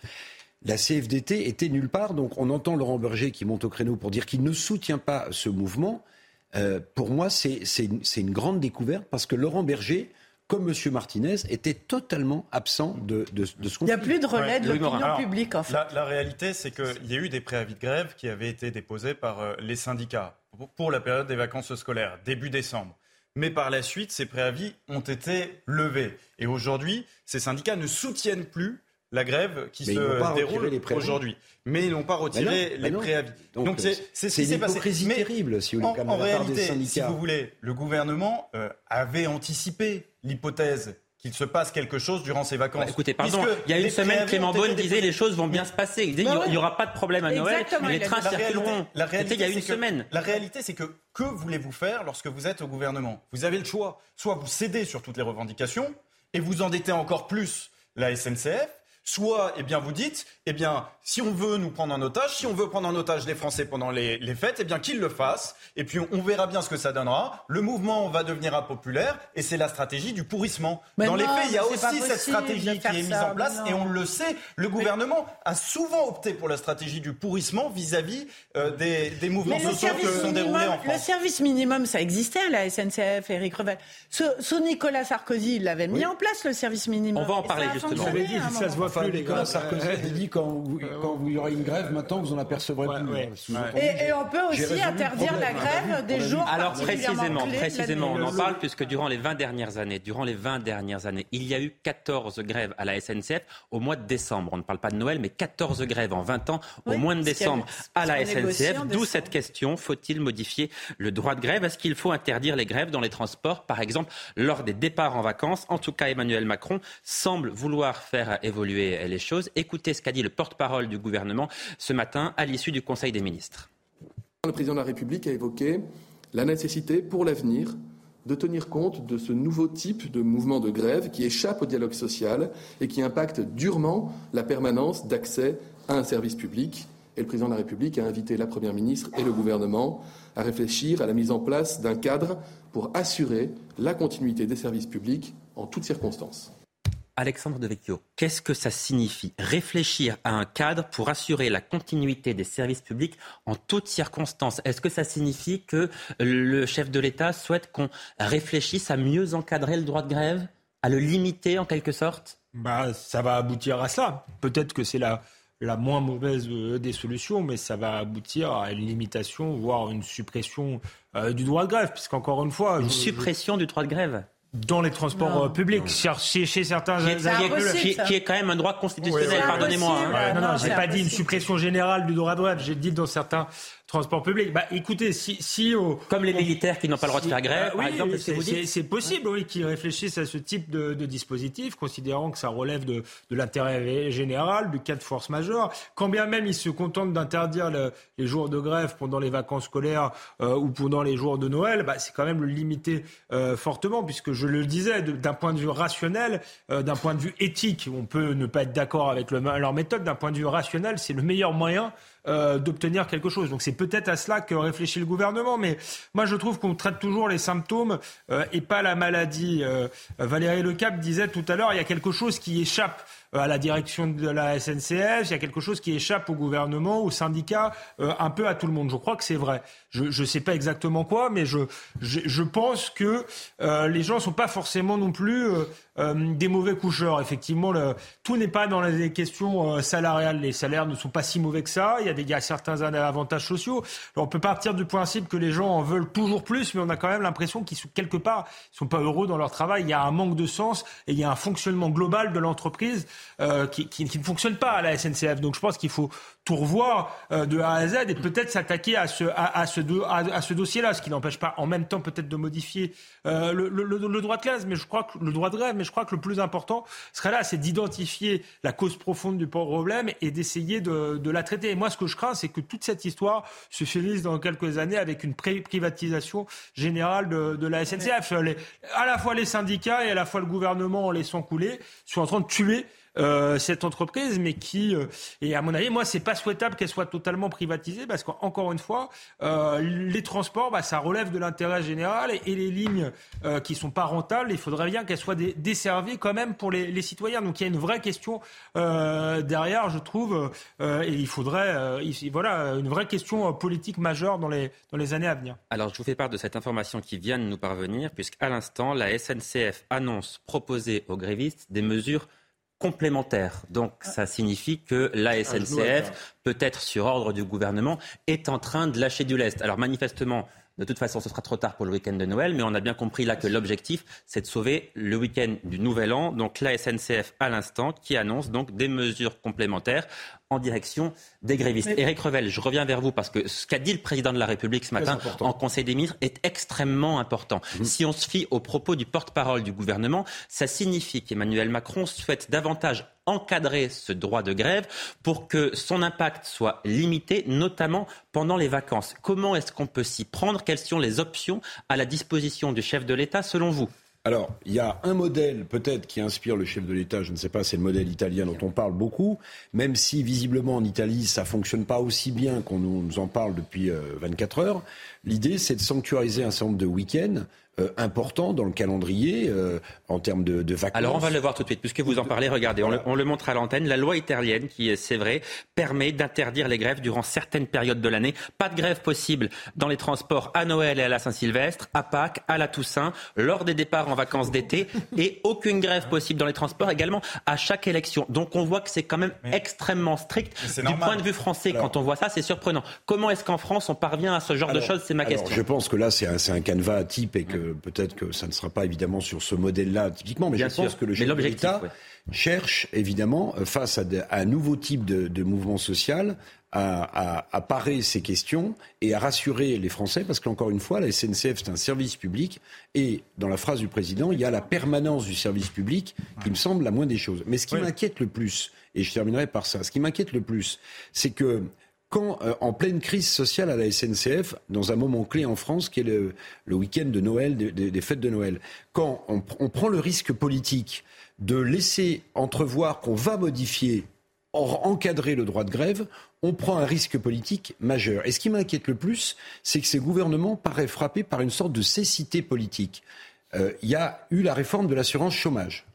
S6: la CFDT était nulle part. Donc on entend Laurent Berger qui monte au créneau pour dire qu'il ne soutient pas ce mouvement. Euh, pour moi, c'est une grande découverte parce que Laurent Berger, comme M. Martinez, était totalement absent de, de, ce conflit.
S8: Il n'y a plus de relais de l'opinion publique, en fait.
S9: La, réalité, c'est qu'il y a eu des préavis de grève qui avaient été déposés par euh, les syndicats pour la période des vacances scolaires, début décembre. Mais par la suite, ces préavis ont été levés. Et aujourd'hui, ces syndicats ne soutiennent plus la grève qui se déroule aujourd'hui. Mais ils n'ont pas retiré les préavis.
S6: Donc c'est ce passé. Mais terrible, si vous voulez,
S9: en, réalité, si vous voulez, le gouvernement euh, avait anticipé l'hypothèse qu'il se passe quelque chose durant ces vacances. Bah,
S1: écoutez, pardon, il y a une semaine, Clément Beaune disait les choses vont bien se passer. Il disait il n'y aura pas de problème à Noël, les trains circuleront. La réalité, il y a une semaine.
S9: la réalité, c'est que que voulez-vous faire lorsque vous êtes au gouvernement? Vous avez le choix. Soit vous cédez sur toutes les revendications et vous endettez encore plus la SNCF, Soit, eh bien, vous dites, eh bien, si on veut nous prendre en otage, si on veut prendre en otage les Français pendant les, fêtes, eh bien, qu'ils le fassent. Et puis, on verra bien ce que ça donnera. Le mouvement va devenir impopulaire et c'est la stratégie du pourrissement. Dans les faits, il y a aussi cette stratégie qui est mise en place et on le sait. Le gouvernement a souvent opté pour la stratégie du pourrissement vis-à-vis euh, des, mouvements sociaux qui sont déroulés en France.
S8: Le service minimum, ça existait à la SNCF, Eric Revel. Sous, Nicolas Sarkozy, il l'avait mis en place, le service minimum.
S1: On va en parler justement.
S6: ça se voit enfin, Nicolas Sarkozy a dit quand, quand il y aura une grève, maintenant vous en apercevrez plus.
S8: Et, on peut aussi interdire la grève des jours
S1: Alors précisément, précisément, on en parle puisque durant les 20 dernières années, durant les 20 dernières années, il y a eu 14 grèves à la SNCF au mois de décembre. On ne parle pas de Noël, mais 14 grèves en 20 ans au mois de décembre à la SNCF. D'où cette question faut-il modifier le droit de grève? Est-ce qu'il faut interdire les grèves dans les transports, par exemple lors des départs en vacances? En tout cas, Emmanuel Macron semble vouloir faire évoluer les choses. Écoutez ce qu'a dit le porte-parole du gouvernement ce matin à l'issue du Conseil des ministres.
S11: Le président de la République a évoqué la nécessité pour l'avenir de tenir compte de ce nouveau type de mouvement de grève qui échappe au dialogue social et qui impacte durement la permanence d'accès à un service public. Et le président de la République a invité la Première ministre et le gouvernement à réfléchir à la mise en place d'un cadre pour assurer la continuité des services publics en toutes circonstances.
S1: Alexandre Devecchio, qu'est-ce que ça signifie Réfléchir à un cadre pour assurer la continuité des services publics en toutes circonstances? Est-ce que ça signifie que le chef de l'État souhaite qu'on réfléchisse à mieux encadrer le droit de grève, à le limiter en quelque sorte?
S7: Bah, Ça va aboutir à ça. Peut-être que c'est la la moins mauvaise des solutions, mais ça va aboutir à une limitation, voire une suppression du droit de grève, puisqu'encore une fois...
S1: Une suppression du droit de grève?
S7: Dans les transports euh, publics, chez, chez, certains
S1: qui est, qui, est, quand même un droit constitutionnel, pardonnez-moi.
S7: Hein. Non, non, j'ai pas dit une suppression générale du droit de grève, j'ai dit dans certains transport public. Bah, écoutez, si, si
S1: comme les militaires qui n'ont pas le droit de faire grève, par exemple,
S7: c'est possible, oui, qu'ils réfléchissent à ce type de, de, dispositif, considérant que ça relève de, de l'intérêt général, du cas de force majeure. Quand bien même ils se contentent d'interdire les jours de grève pendant les vacances scolaires euh, ou pendant les jours de Noël, bah, c'est quand même le limiter euh, fortement, puisque je le disais, d'un point de vue rationnel, euh, d'un point de vue éthique, on peut ne pas être d'accord avec le, leur méthode, d'un point de vue rationnel, c'est le meilleur moyen euh, d'obtenir quelque chose. Donc c'est peut-être à cela que réfléchit le gouvernement, mais moi je trouve qu'on traite toujours les symptômes euh, et pas la maladie. Euh, Valérie Lecap disait tout à l'heure, il y a quelque chose qui échappe à la direction de la SNCF, il y a quelque chose qui échappe au gouvernement, aux syndicats, un peu à tout le monde. Je crois que c'est vrai. Je ne sais pas exactement quoi, mais je, je, je pense que les gens ne sont pas forcément non plus euh, des mauvais coucheurs. Effectivement, le, tout n'est pas dans les questions euh, salariales. Les salaires ne sont pas si mauvais que ça. Il y a, des, il y a certains avantages sociaux. on peut partir du principe que les gens en veulent toujours plus, mais on a quand même l'impression qu'ils quelque part, ils sont pas heureux dans leur travail. Il y a un manque de sens et il y a un fonctionnement global de l'entreprise euh, qui, qui, qui, ne fonctionne pas à la SNCF. Donc je pense qu'il faut tout revoir euh, de A à Z et peut-être s'attaquer à ce, à, ce, à, ce dossier-là, ce qui n'empêche pas en même temps peut-être de modifier euh, le, le, le, droit de classe, mais je crois que le droit de grève, mais je crois que le plus important serait là, c'est d'identifier la cause profonde du problème et d'essayer de, de, la traiter. Et moi, ce que je crains, c'est que toute cette histoire se finisse dans quelques années avec une privatisation générale de, de la SNCF. Les, à la fois les syndicats et à la fois le gouvernement, en laissant couler, sont en train de tuer euh, cette entreprise, mais qui, et à mon avis, moi, c'est pas souhaitable qu'elle soit totalement privatisée, parce qu'encore une fois, euh, les transports, bah, ça relève de l'intérêt général, et, les lignes euh, qui sont pas rentables, il faudrait bien qu'elles soient desservies quand même pour les, citoyens. Donc il y a une vraie question derrière, je trouve, et il faudrait, voilà, une vraie question politique majeure dans les, dans les années à venir.
S1: Alors je vous fais part de cette information qui vient de nous parvenir, puisqu'à l'instant, la SNCF annonce proposer aux grévistes des mesures complémentaire. Donc ça signifie que la SNCF, peut-être sur ordre du gouvernement, est en train de lâcher du lest. Alors manifestement, de toute façon, ce sera trop tard pour le week-end de Noël, mais on a bien compris là que l'objectif, c'est de sauver le week-end du Nouvel An. Donc la SNCF, à l'instant, qui annonce donc des mesures complémentaires en direction des grévistes. Éric Revel, je reviens vers vous parce que ce qu'a dit le président de la République ce matin en Conseil des ministres est extrêmement important. Mhm. Si on se fie aux propos du porte-parole du gouvernement, ça signifie qu'Emmanuel Macron souhaite davantage encadrer ce droit de grève pour que son impact soit limité, notamment pendant les vacances. Comment est-ce qu'on peut s'y prendre? Quelles sont les options à la disposition du chef de l'État selon vous?
S6: Alors, il y a un modèle peut-être qui inspire le chef de l'État, je ne sais pas, c'est le modèle italien dont on parle beaucoup, même si visiblement en Italie ça fonctionne pas aussi bien qu'on nous en parle depuis 24 euh, heures. L'idée, c'est de sanctuariser un certain nombre de week-ends euh, important dans le calendrier euh, en termes de, de, vacances.
S1: Alors on va le voir tout de suite, puisque vous en parlez. Regardez, on, le, montre à l'antenne. La loi italienne, qui c'est vrai, permet d'interdire les grèves durant certaines périodes de l'année. Pas de grève possible dans les transports à Noël et à la Saint-Sylvestre, à Pâques, à la Toussaint, lors des départs en vacances d'été, et aucune grève possible dans les transports également à chaque élection. Donc on voit que c'est quand même extrêmement strict. Du point de vue français, quand on voit ça, c'est surprenant. Comment est-ce qu'en France on parvient à ce genre de choses C'est ma question.
S6: Je pense que là, c'est un, un canevas type et que peut-être que ça ne sera pas évidemment sur ce modèle-là typiquement, mais je pense que le chef de l'État cherche évidemment, euh, face à, un nouveau type de, mouvement social, à, parer ces questions et à rassurer les Français, parce qu'encore une fois, la SNCF, c'est un service public, et dans la phrase du président, il y a la permanence du service public qui me semble la moindre des choses. Mais ce qui m'inquiète le plus, et je terminerai par ça, ce qui m'inquiète le plus, c'est que quand, euh, en pleine crise sociale à la SNCF, dans un moment clé en France, qui est le, week-end de Noël, des, fêtes de Noël, quand on, prend le risque politique de laisser entrevoir qu'on va modifier, encadrer le droit de grève, on prend un risque politique majeur. Et ce qui m'inquiète le plus, c'est que ces gouvernements paraissent frappés par une sorte de cécité politique. Euh, il y a eu la réforme de l'assurance chômage.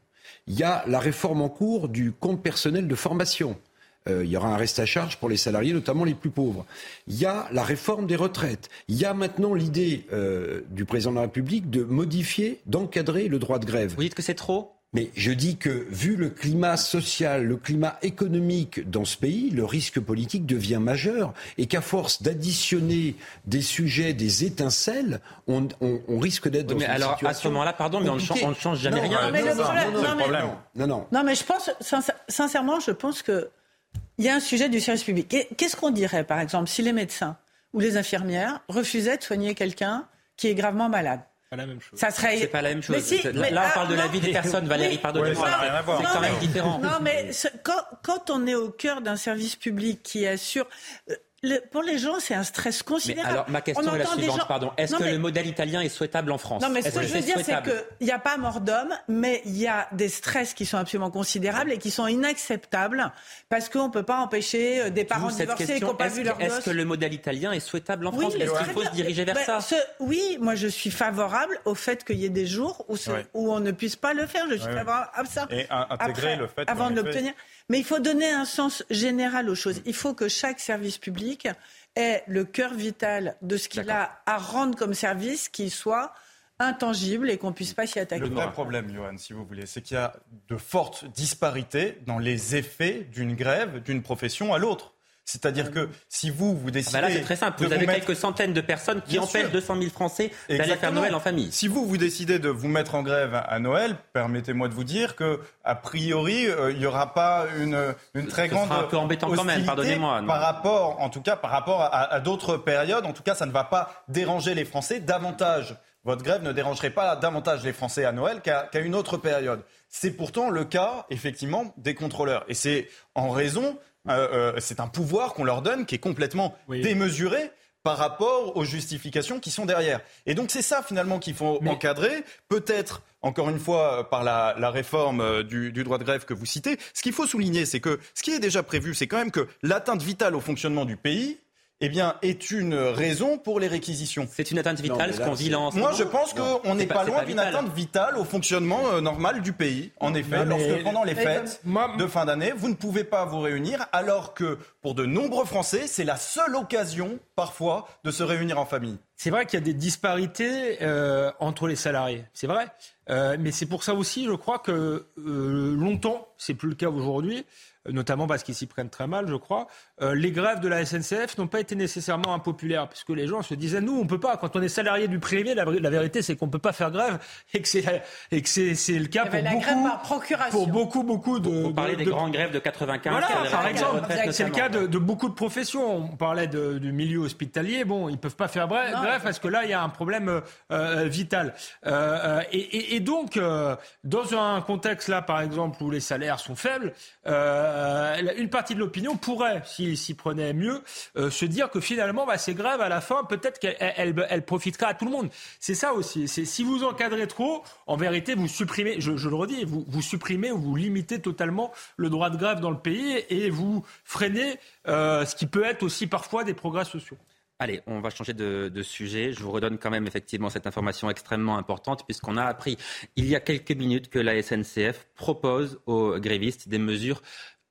S6: Il y a la réforme en cours du compte personnel de formation. Euh, il y aura un reste à charge pour les salariés, notamment les plus pauvres. Il y a la réforme des retraites. Il y a maintenant l'idée euh, du président de la République de modifier, d'encadrer le droit de grève.
S1: Vous dites que c'est trop
S6: Mais je dis que, vu le climat social, le climat économique dans ce pays, le risque politique devient majeur et qu'à force d'additionner des sujets, des étincelles, on, risque d'être dans
S1: mais alors, à ce moment-là, pardon, mais on ne change, jamais rien.
S8: Non, mais le problème, non, non, non, mais je pense, sincèrement, je pense que il y a un sujet du service public. Qu'est-ce qu'on dirait, par exemple, si les médecins ou les infirmières refusaient de soigner quelqu'un qui est gravement malade?
S7: Pas la même chose.
S8: Ça serait...
S1: C'est pas la même chose. là, on parle de la vie des personnes, Valérie, pardonnez-moi. c'est quand même différent.
S8: Non, mais quand, quand, on est au cœur d'un service public qui assure euh, pour les gens, c'est un stress considérable.
S1: alors, ma question est la suivante, pardon. Est-ce que le modèle italien est souhaitable en France
S8: Non, mais ce que, je veux dire, c'est qu'il n'y a pas mort d'homme, mais il y a des stress qui sont absolument considérables et qui sont inacceptables parce qu'on ne peut pas empêcher euh, des parents divorcés qui n'ont pas vu leur
S1: Est-ce que le modèle italien est souhaitable en France Est-ce qu'il faut se diriger vers ben, ça
S8: Oui, moi je suis favorable au fait qu'il y ait des jours où, où, on ne puisse pas le faire. Je suis favorable à ça.
S9: Et intégrer le fait
S8: avant de l'obtenir. Mais il faut donner un sens général aux choses. Il faut que chaque service public ait le cœur vital de ce qu'il a à rendre comme service, qui soit intangible et qu'on puisse pas s'y attaquer.
S9: Le vrai problème, Johan, si vous voulez, c'est qu'il y a de fortes disparités dans les effets d'une grève d'une profession à l'autre. C'est-à-dire que si vous, vous décidez.
S1: Ah bah là, c'est très simple. Vous avez quelques centaines de personnes qui empêchent 200 000 Français d'aller faire Noël en famille.
S9: Si vous, vous décidez de vous mettre en grève à Noël, permettez-moi de vous dire que, a priori, euh, il n'y aura pas une, une très grande.
S1: Sera un peu embêtant quand même, pardonnez-moi.
S9: Par rapport, en tout cas, par rapport à, d'autres périodes, en tout cas, ça ne va pas déranger les Français davantage. Votre grève ne dérangerait pas davantage les Français à Noël qu'à une autre période. C'est pourtant le cas, effectivement, des contrôleurs. Et c'est en raison euh, euh, c'est un pouvoir qu'on leur donne qui est complètement démesuré par rapport aux justifications qui sont derrière. Et donc c'est ça finalement qu'il faut encadrer, peut-être encore une fois euh, par la, réforme du, du, droit de grève que vous citez. Ce qu'il faut souligner, c'est que ce qui est déjà prévu, c'est quand même que l'atteinte vitale au fonctionnement du pays, eh bien, est une raison pour les réquisitions.
S1: C'est une atteinte vitale, ce qu'on vit là
S9: Moi, je pense qu'on n'est pas, loin d'une atteinte vitale au fonctionnement euh, normal du pays. En effet, lorsque pendant les fêtes de fin d'année, vous ne pouvez pas vous réunir, alors que pour de nombreux Français, c'est la seule occasion, parfois, de se réunir en famille.
S7: C'est vrai qu'il y a des disparités euh, entre les salariés, c'est vrai. Euh, mais c'est pour ça aussi, je crois que longtemps, c'est plus le cas aujourd'hui, notamment parce qu'ils s'y prennent très mal, je crois. Euh, les grèves de la SNCF n'ont pas été nécessairement impopulaires, puisque les gens se disaient, nous, on peut pas, quand on est salarié du privé, la, vérité, c'est qu'on peut pas faire grève, <laughs> et que c'est, et que c'est, c'est le cas pour beaucoup, pour beaucoup, beaucoup de...
S1: Vous parlez des grandes grèves de 95,
S7: voilà, par exemple, c'est le cas de, beaucoup de professions. On parlait du milieu hospitalier, bon, ils peuvent pas faire grève, parce que là, il y a un problème euh, euh, vital. Et, et, et, donc, dans un contexte là, par exemple, où les salaires sont faibles, euh, une partie de l'opinion pourrait, s'il s'y prenait mieux, euh, se dire que finalement, bah, ces grèves, à la fin, peut-être qu'elles elle, profitera à tout le monde. C'est ça aussi. C'est si vous encadrez trop, en vérité, vous supprimez, je, le redis, vous, vous supprimez ou vous limitez totalement le droit de grève dans le pays et vous freinez euh, ce qui peut être aussi parfois des progrès sociaux.
S1: Allez, on va changer de, sujet. Je vous redonne quand même effectivement cette information extrêmement importante puisqu'on a appris il y a quelques minutes que la SNCF propose aux grévistes des mesures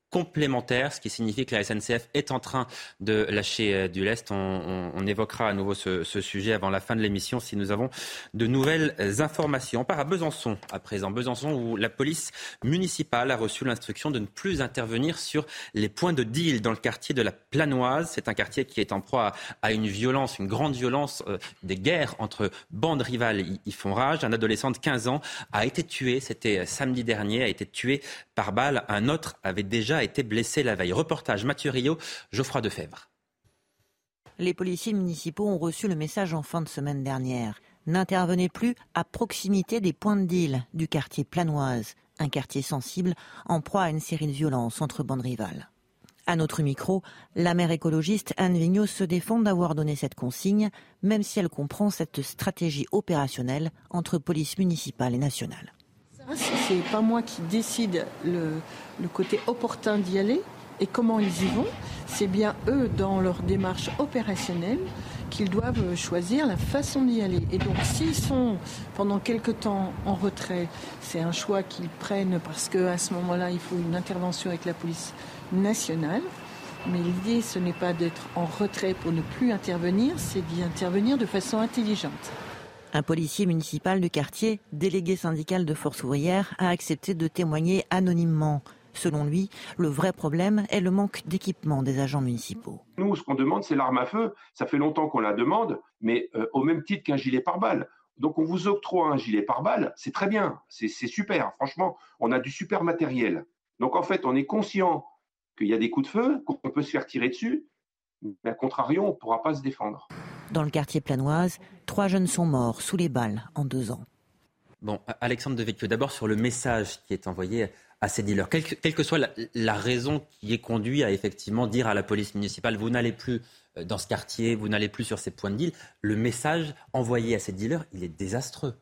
S1: complémentaire, ce qui signifie que la SNCF est en train de lâcher euh, du lest. On, évoquera à nouveau ce, sujet avant la fin de l'émission si nous avons de nouvelles informations. On part à Besançon à présent. Besançon où la police municipale a reçu l'instruction de ne plus intervenir sur les points de deal dans le quartier de la Planoise. C'est un quartier qui est en proie à une violence, une grande violence, euh, des guerres entre bandes rivales y, font rage. Un adolescent de 15 ans a été tué, c'était samedi dernier, a été tué par balle. Un autre avait déjà été blessé la veille. Reportage Mathieu Rio, Geoffroy Defebvre.
S16: Les policiers municipaux ont reçu le message en fin de semaine dernière. N'intervenez plus à proximité des points de deal du quartier Planoise, un quartier sensible en proie à une série de violences entre bandes rivales. À notre micro, la maire écologiste Anne Vigneault se défend d'avoir donné cette consigne, même si elle comprend cette stratégie opérationnelle entre police municipale et nationale.
S3: C'est pas moi qui décide le, côté opportun d'y aller et comment ils y vont. C'est bien eux, dans leur démarche opérationnelle, qu'ils doivent choisir la façon d'y aller. Et donc, s'ils sont pendant quelque temps en retrait, c'est un choix qu'ils prennent parce qu'à ce moment-là, il faut une intervention avec la police nationale. Mais l'idée, ce n'est pas d'être en retrait pour ne plus intervenir, c'est d'y intervenir de façon intelligente.
S16: Un policier municipal du quartier, délégué syndical de force ouvrière, a accepté de témoigner anonymement. Selon lui, le vrai problème est le manque d'équipement des agents municipaux.
S17: Nous, ce qu'on demande, c'est l'arme à feu. Ça fait longtemps qu'on la demande, mais euh, au même titre qu'un gilet pare-balles. Donc on vous octroie un gilet pare-balles, c'est très bien, c'est super. Franchement, on a du super matériel. Donc en fait, on est conscient qu'il y a des coups de feu, qu'on peut se faire tirer dessus, mais à contrario, on ne pourra pas se défendre.
S16: Dans le quartier planoise, trois jeunes sont morts sous les balles en deux ans.
S1: Bon, Alexandre Devecchio, d'abord sur le message qui est envoyé à ces dealers. Quelle que, soit la, raison qui est conduit à effectivement dire à la police municipale, vous n'allez plus euh, dans ce quartier, vous n'allez plus sur ces points de deal, le message envoyé à ces dealers, il est désastreux.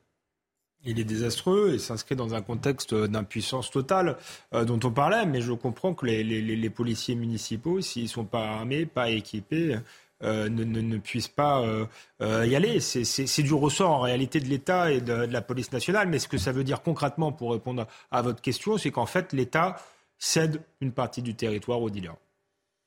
S7: Il est désastreux et s'inscrit dans un contexte d'impuissance totale euh, dont on parlait, mais je comprends que les, policiers municipaux, s'ils ne sont pas armés, pas équipés, euh, ne, puissent pas y aller. C'est du ressort en réalité de l'État et de, la police nationale, mais ce que ça veut dire concrètement pour répondre à votre question, c'est qu'en fait l'État cède une partie du territoire aux dealers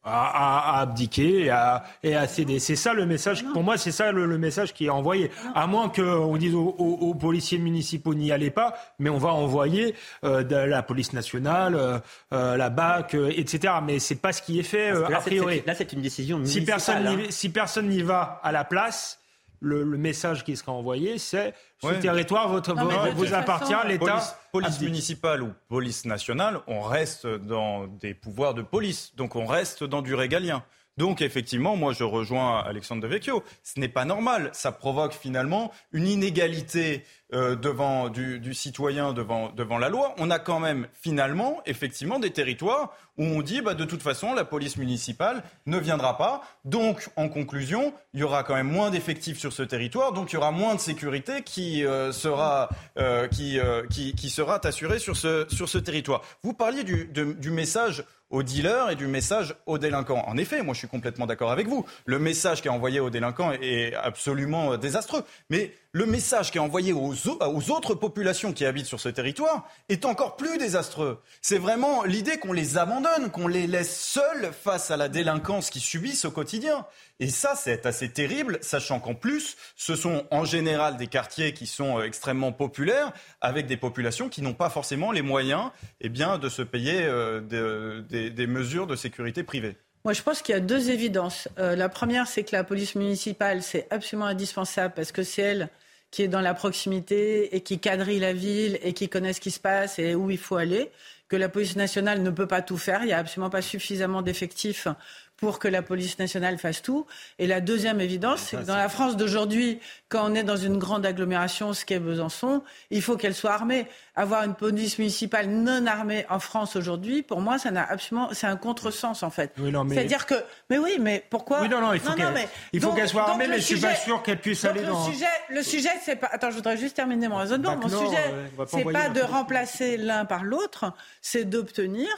S7: à, abdiquer et à, et à céder. C'est ça le message. Pour moi, c'est ça le, message qui est envoyé. À moins qu'on dise aux, policiers municipaux n'y allez pas, mais on va envoyer euh, de la police nationale, euh, euh, la BAC, etc. Mais c'est pas ce qui est fait a priori.
S1: Là, c'est une décision municipale.
S7: Si personne,
S1: hein.
S7: si personne n'y va à la place, le, message qui sera envoyé, c'est ce territoire votre, vous appartient, l'État.
S9: Police, municipale ou police nationale, on reste dans des pouvoirs de police, donc on reste dans du régalien. Donc effectivement, moi je rejoins Alexandre de Vecchio. Ce n'est pas normal. Ça provoque finalement une inégalité euh, devant du, citoyen devant, devant la loi. On a quand même finalement effectivement des territoires où on dit bah, de toute façon la police municipale ne viendra pas. Donc en conclusion, il y aura quand même moins d'effectifs sur ce territoire. Donc il y aura moins de sécurité qui euh, sera euh, qui, qui, qui, sera assurée sur ce, sur ce territoire. Vous parliez du, du message aux dealers et du message aux délinquants. En effet, moi je suis complètement d'accord avec vous. Le message qui est envoyé aux délinquants est absolument désastreux. Mais le message qui est envoyé aux, autres populations qui habitent sur ce territoire est encore plus désastreux. C'est vraiment l'idée qu'on les abandonne, qu'on les laisse seuls face à la délinquance qu'ils subissent au quotidien. Et ça, c'est assez terrible, sachant qu'en plus, ce sont en général des quartiers qui sont euh, extrêmement populaires, avec des populations qui n'ont pas forcément les moyens eh bien, de se payer euh, des, mesures de sécurité privées.
S8: Moi, je pense qu'il y a deux évidences. Euh, la première, c'est que la police municipale, c'est absolument indispensable parce que c'est elle qui est dans la proximité et qui quadrille la ville et qui connaît ce qui se passe et où il faut aller. Que la police nationale ne peut pas tout faire. Il n'y a absolument pas suffisamment d'effectifs pour que la police nationale fasse tout. Et la deuxième évidence, c'est que dans la France d'aujourd'hui, quand on est dans une grande agglomération, ce qu'est Besançon, il faut qu'elle soit armée. Avoir une police municipale non armée en France aujourd'hui, pour moi, ça n'a absolument, c'est un contresens en fait. mais... C'est-à-dire que, mais oui, mais pourquoi
S7: Oui, non, non, il faut qu'elle, soit armée, mais je suis pas sûr qu'elle puisse aller
S8: le
S7: dans.
S8: Sujet, le sujet, c'est pas. Attends, je voudrais juste terminer mon raisonnement. Mon sujet, c'est pas de remplacer l'un par l'autre, c'est d'obtenir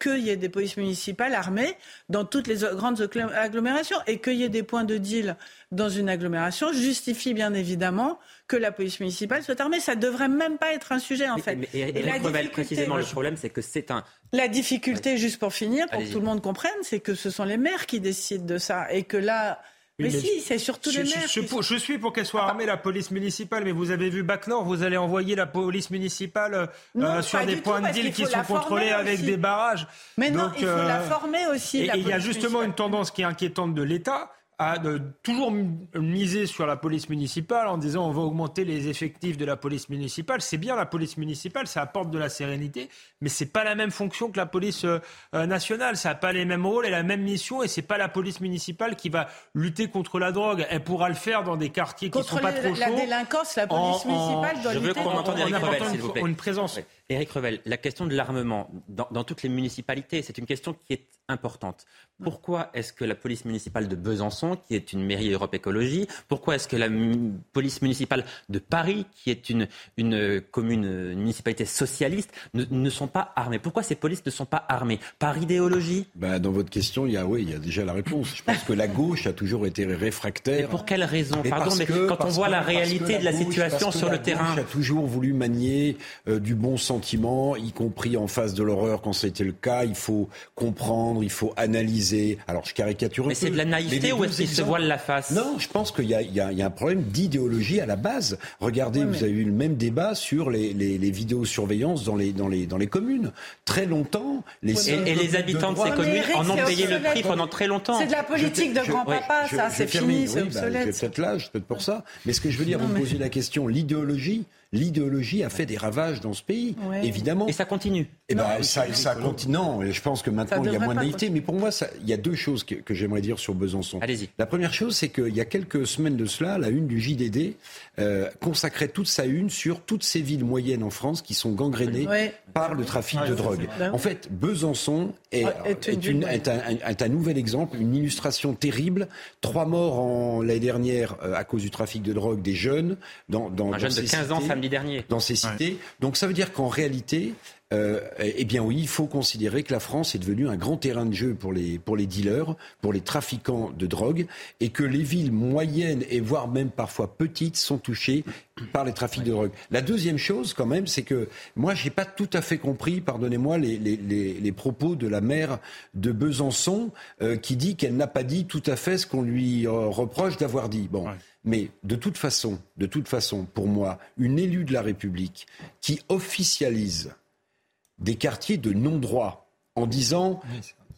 S8: qu'il y ait des polices municipales armées dans toutes les grandes agglomérations et qu'il y ait des points de deal dans une agglomération justifie bien évidemment que la police municipale soit armée. Ça ne devrait même pas être un sujet en fait.
S1: et, la précisément, le problème, c'est que c'est un.
S8: La difficulté, juste pour finir, pour que tout le monde comprenne, c'est que ce sont les maires qui décident de ça et que là. mais, si, c'est surtout les maires.
S7: Je, suis pour qu'elle soit armée, la police municipale, mais vous avez vu Bac-Nord, vous allez envoyer la police municipale euh, sur des points de deal qui sont contrôlés avec des barrages.
S8: Mais non, il faut la euh, former aussi.
S7: Et il y a justement une tendance qui est inquiétante de l'État, à de toujours miser sur la police municipale en disant on va augmenter les effectifs de la police municipale. C'est bien la police municipale, ça apporte de la sérénité, mais c'est pas la même fonction que la police euh, nationale. Ça n'a pas les mêmes rôles et la même mission, et c'est pas la police municipale qui va lutter contre la drogue. Elle pourra le faire dans des quartiers qui sont pas trop chauds.
S8: La délinquance, la police municipale doit
S1: Je
S8: lutter.
S1: veux qu'on entende Eric Revel, s'il vous plaît.
S7: Une présence.
S1: Éric Revel, la question de l'armement dans, dans toutes les municipalités, c'est une question qui est importante. Pourquoi est-ce que la police municipale de Besançon, qui est une mairie Europe Écologie, pourquoi est-ce que la police municipale de Paris, qui est une, une commune, une municipalité socialiste, ne, sont pas armées? Pourquoi ces polices ne sont pas armées? Par idéologie?
S6: Bah, Dans votre question, il y, a, oui, il y a déjà la réponse. Je pense que la gauche a toujours été réfractaire.
S1: Mais pour quelle raison? Pardon, mais quand on voit la réalité de la situation sur le terrain.
S6: La gauche a toujours voulu manier euh, du bon sentiment, y compris en face de l'horreur quand c'était le cas. Il faut comprendre, il faut analyser alors je caricature
S1: Mais c'est de la naïveté ou est-ce qu'ils se voilent la face
S6: Non, je pense qu'il y, y, y, a un problème d'idéologie à la base. Regardez, vous avez eu le même débat sur les, les, les vidéosurveillances dans les, dans, les, dans les communes. Très longtemps,
S1: les et, et, les habitants de, ces communes en ont payé le prix pendant très longtemps.
S8: C'est de la politique de grand-papa, ça, c'est fini, c'est bah, obsolète.
S6: Peut-être l'âge, peut-être pour ça. Mais ce que je veux dire, vous me posez la question, l'idéologie, l'idéologie a fait des ravages dans ce pays, évidemment.
S1: Et ça continue.
S6: Et eh ben, ça, ça continue. Non, et je pense que maintenant il y a moins de naïveté. Mais pour moi, ça, il y a deux choses que, que j'aimerais dire sur Besançon.
S1: Allez-y.
S6: La première chose, c'est qu'il y a quelques semaines de cela, la une du JDD euh, consacrait toute sa une sur toutes ces villes moyennes en France qui sont gangrénées par le trafic de drogue. En fait, Besançon est, est, une, est, un, est, un, nouvel exemple, une illustration terrible. Trois morts l'année dernière euh, à cause du trafic de drogue des jeunes. Dans, dans,
S1: un
S6: dans
S1: jeune de 15 ans samedi dernier.
S6: Dans ces cités. Donc ça veut dire qu'en réalité, euh, eh bien oui, il faut considérer que la France est devenue un grand terrain de jeu pour les, pour les dealers, pour les trafiquants de drogue, et que les villes moyennes et voire même parfois petites sont touchées par les trafics de drogue. La deuxième chose, quand même, c'est que moi, j'ai pas tout à fait compris, pardonnez-moi, les, les, les, les, propos de la maire de Besançon, euh, qui dit qu'elle n'a pas dit tout à fait ce qu'on lui euh, reproche d'avoir dit. Bon. Mais de toute façon, de toute façon, pour moi, une élue de la République qui officialise des quartiers de non-droit en disant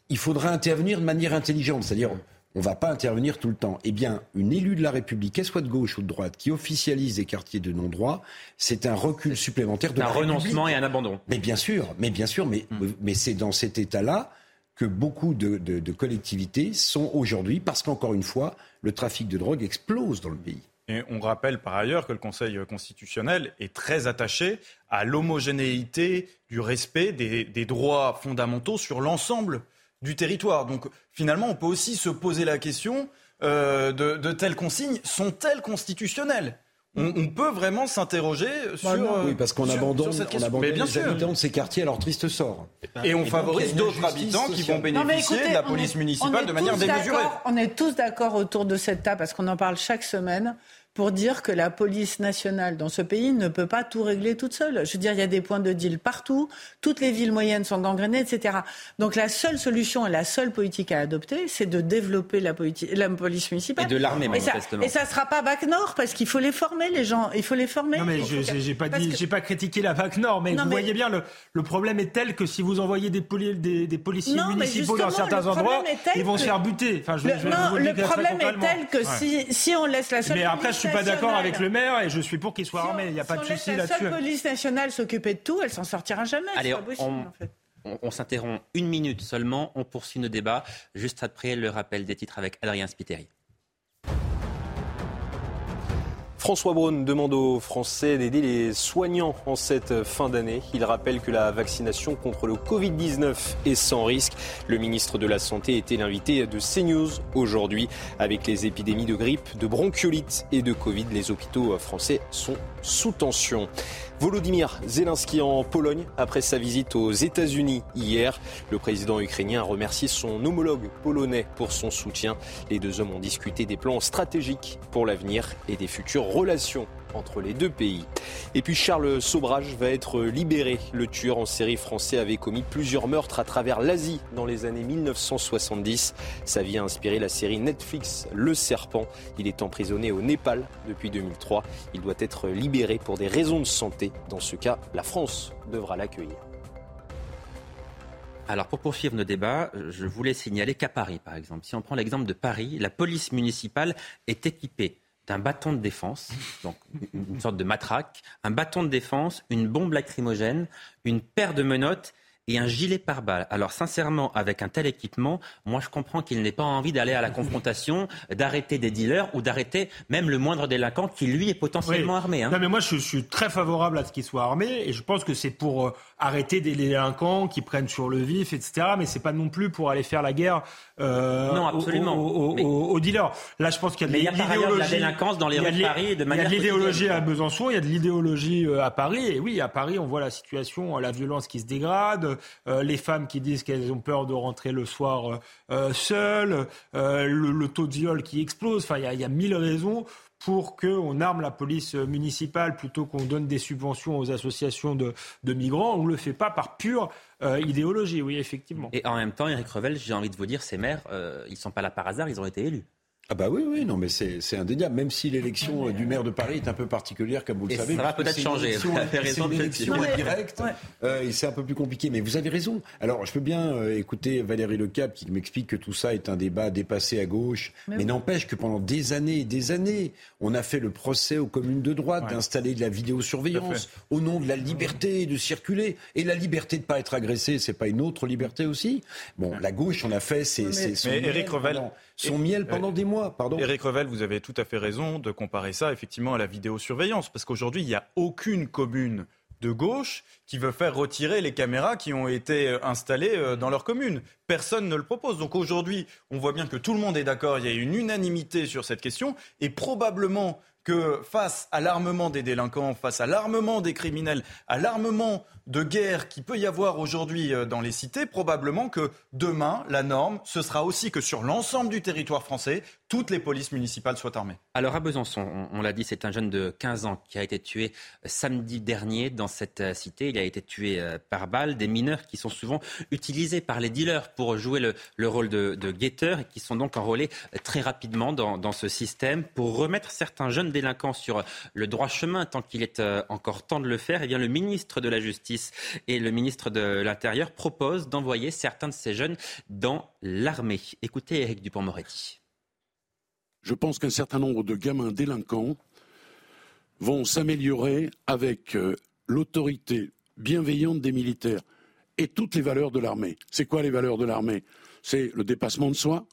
S6: il faudra intervenir de manière intelligente, c'est-à-dire on ne va pas intervenir tout le temps. Eh bien, une élue de la République, qu'elle soit de gauche ou de droite, qui officialise des quartiers de non-droit, c'est un recul supplémentaire de
S1: un renoncement et un abandon.
S6: Mais bien sûr, mais bien sûr, mais, hmm. mais c'est dans cet état-là que beaucoup de, collectivités sont aujourd'hui, parce qu'encore une fois, le trafic de drogue explose dans le pays.
S9: Et on rappelle par ailleurs que le Conseil constitutionnel est très attaché à l'homogénéité du respect des, des, droits fondamentaux sur l'ensemble du territoire. Donc finalement, on peut aussi se poser la question euh, de, de telles consignes sont-elles constitutionnelles? On, peut vraiment s'interroger bah sur.
S6: oui, parce qu'on abandonne, on abandonne bien les sûr. habitants de ces quartiers à leur triste sort.
S9: Et on favorise d'autres habitants qui vont bénéficier de la police municipale de manière démesurée.
S8: On est tous d'accord autour de cette table, parce qu'on en parle chaque semaine pour dire que la police nationale dans ce pays ne peut pas tout régler toute seule. Je veux dire, il y a des points de deal partout, toutes les villes moyennes sont gangrénées, etc. Donc la seule solution et la seule politique à adopter, c'est de développer la, la, police municipale.
S1: Et de l'armée, manifestement.
S8: Et ça ne sera pas BAC Nord, parce qu'il faut les former, les gens. Il faut les former.
S7: Non, mais je n'ai pas, pas critiqué la BAC Nord, mais vous voyez bien, le, le, problème est tel que si vous envoyez des, des, des policiers municipaux dans certains endroits, ils vont se faire buter.
S8: Enfin, je, le, non, le problème est tel que si, si on laisse la seule.
S7: Mais après, je suis pas d'accord avec le maire et je suis pour qu'il soit armé. Il n'y a pas de souci là-dessus. Si
S8: la police nationale s'occupait de tout, elle s'en sortira jamais.
S1: Allez, on, on, s'interrompt une minute seulement. On poursuit nos débats juste après le rappel des titres avec Adrien Spiteri.
S2: François Braun demande aux Français d'aider les soignants en cette fin d'année. Il rappelle que la vaccination contre le Covid-19 est sans risque. Le ministre de la Santé était l'invité de CNews aujourd'hui. Avec les épidémies de grippe, de bronchiolite et de Covid, les hôpitaux français sont sous tension. Volodymyr Zelensky en Pologne après sa visite aux États-Unis hier. Le président ukrainien a remercié son homologue polonais pour son soutien. Les deux hommes ont discuté des plans stratégiques pour l'avenir et des futures relations entre les deux pays. Et puis Charles Sobrage va être libéré. Le tueur en série français avait commis plusieurs meurtres à travers l'Asie dans les années 1970. Sa vie a inspiré la série Netflix Le Serpent. Il est emprisonné au Népal depuis 2003. Il doit être libéré pour des raisons de santé. Dans ce cas, la France devra l'accueillir.
S1: Alors pour poursuivre nos débats, je voulais signaler qu'à Paris, par exemple, si on prend l'exemple de Paris, la police municipale est équipée d'un bâton de défense, donc une sorte de matraque, un bâton de défense, une bombe lacrymogène, une paire de menottes et un gilet pare-balles. Alors sincèrement, avec un tel équipement, moi je comprends qu'il n'ait pas envie d'aller à la confrontation, d'arrêter des dealers ou d'arrêter même le moindre délinquant qui lui est potentiellement armé. Hein.
S7: Non mais moi je, suis très favorable à ce qu'il soit armé et je pense que c'est pour euh, arrêter des délinquants qui prennent sur le vif, etc. Mais c'est pas non plus pour aller faire la guerre euh,
S1: non, absolument.
S7: Aux, dealers. Là, je pense qu'il y a de
S1: l'idéologie. la délinquance dans les rues de Paris de manière.
S7: Il y a de l'idéologie à Besançon, il y a de l'idéologie euh, à Paris. Et oui, à Paris, on voit la situation, la violence qui se dégrade, euh, les femmes qui disent qu'elles ont peur de rentrer le soir euh, seules, le, taux de viol qui explose. Enfin, il y a, il y a mille raisons pour qu'on arme la police municipale plutôt qu'on donne des subventions aux associations de, migrants. On ne le fait pas par pure euh, idéologie, oui, effectivement.
S1: Et en même temps, Eric Revel, j'ai envie de vous dire, ces maires, euh, ils ne sont pas là par hasard, ils ont été élus.
S6: Ah bah oui, oui, non, mais c'est indéniable. Même si l'élection du maire de Paris est un peu particulière, comme vous le savez.
S1: Ça va peut-être changer.
S6: Raison. Une élection directe, euh, et c'est un peu plus compliqué. Mais vous avez raison. Alors, je peux bien euh, écouter Valérie Lecap qui m'explique que tout ça est un débat dépassé à gauche. Mais, n'empêche que pendant des années et des années, on a fait le procès aux communes de droite d'installer de la vidéosurveillance au nom de la liberté de circuler et la liberté de ne pas être agressé. C'est pas une autre liberté aussi. Bon, la gauche, on a fait. C'est.
S9: Mais, mais Eric Revel
S6: son miel pendant des mois. Pardon.
S9: Éric Revel, vous avez tout à fait raison de comparer ça effectivement à la vidéosurveillance, parce qu'aujourd'hui, il n'y a aucune commune de gauche qui veut faire retirer les caméras qui ont été euh, installées euh, dans leur commune. Personne ne le propose. Donc aujourd'hui, on voit bien que tout le monde est d'accord, il y a une unanimité sur cette question, et probablement que face à l'armement des délinquants, face à l'armement des criminels, à l'armement de guerre qui peut y avoir aujourd'hui euh, dans les cités, probablement que demain, la norme, ce sera aussi que sur l'ensemble du territoire français, toutes les polices municipales soient armées.
S1: Alors à Besançon, on, l'a dit, c'est un jeune de 15 ans qui a été tué euh, samedi dernier dans cette euh, cité. Il a été tué par balle. Des mineurs qui sont souvent utilisés par les dealers pour jouer le, rôle de, guetteurs et qui sont donc enrôlés très rapidement dans, dans ce système pour remettre certains jeunes délinquants sur le droit chemin tant qu'il est encore temps de le faire. Eh bien le ministre de la Justice et le ministre de l'Intérieur propose d'envoyer certains de ces jeunes dans l'armée. Écoutez Eric Dupont-Moretti.
S18: Je pense qu'un certain nombre de gamins délinquants vont s'améliorer avec euh, l'autorité bienveillante des militaires et toutes les valeurs de l'armée. C'est quoi les valeurs de l'armée? C'est le dépassement de soi,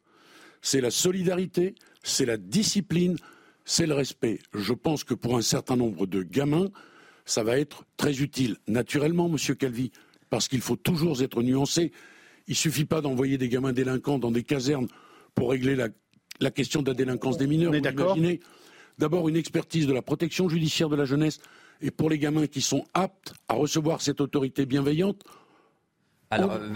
S18: c'est la solidarité, c'est la discipline, c'est le respect. Je pense que pour un certain nombre de gamins, ça va être très utile. Naturellement, Monsieur Calvi, parce qu'il faut toujours être nuancé. Il ne suffit pas d'envoyer des gamins délinquants dans des casernes pour régler la, question de la délinquance des mineurs. Vous imaginez D'abord, une expertise de la protection judiciaire de la jeunesse et pour les gamins qui sont aptes à recevoir cette autorité bienveillante.
S1: Alors, euh,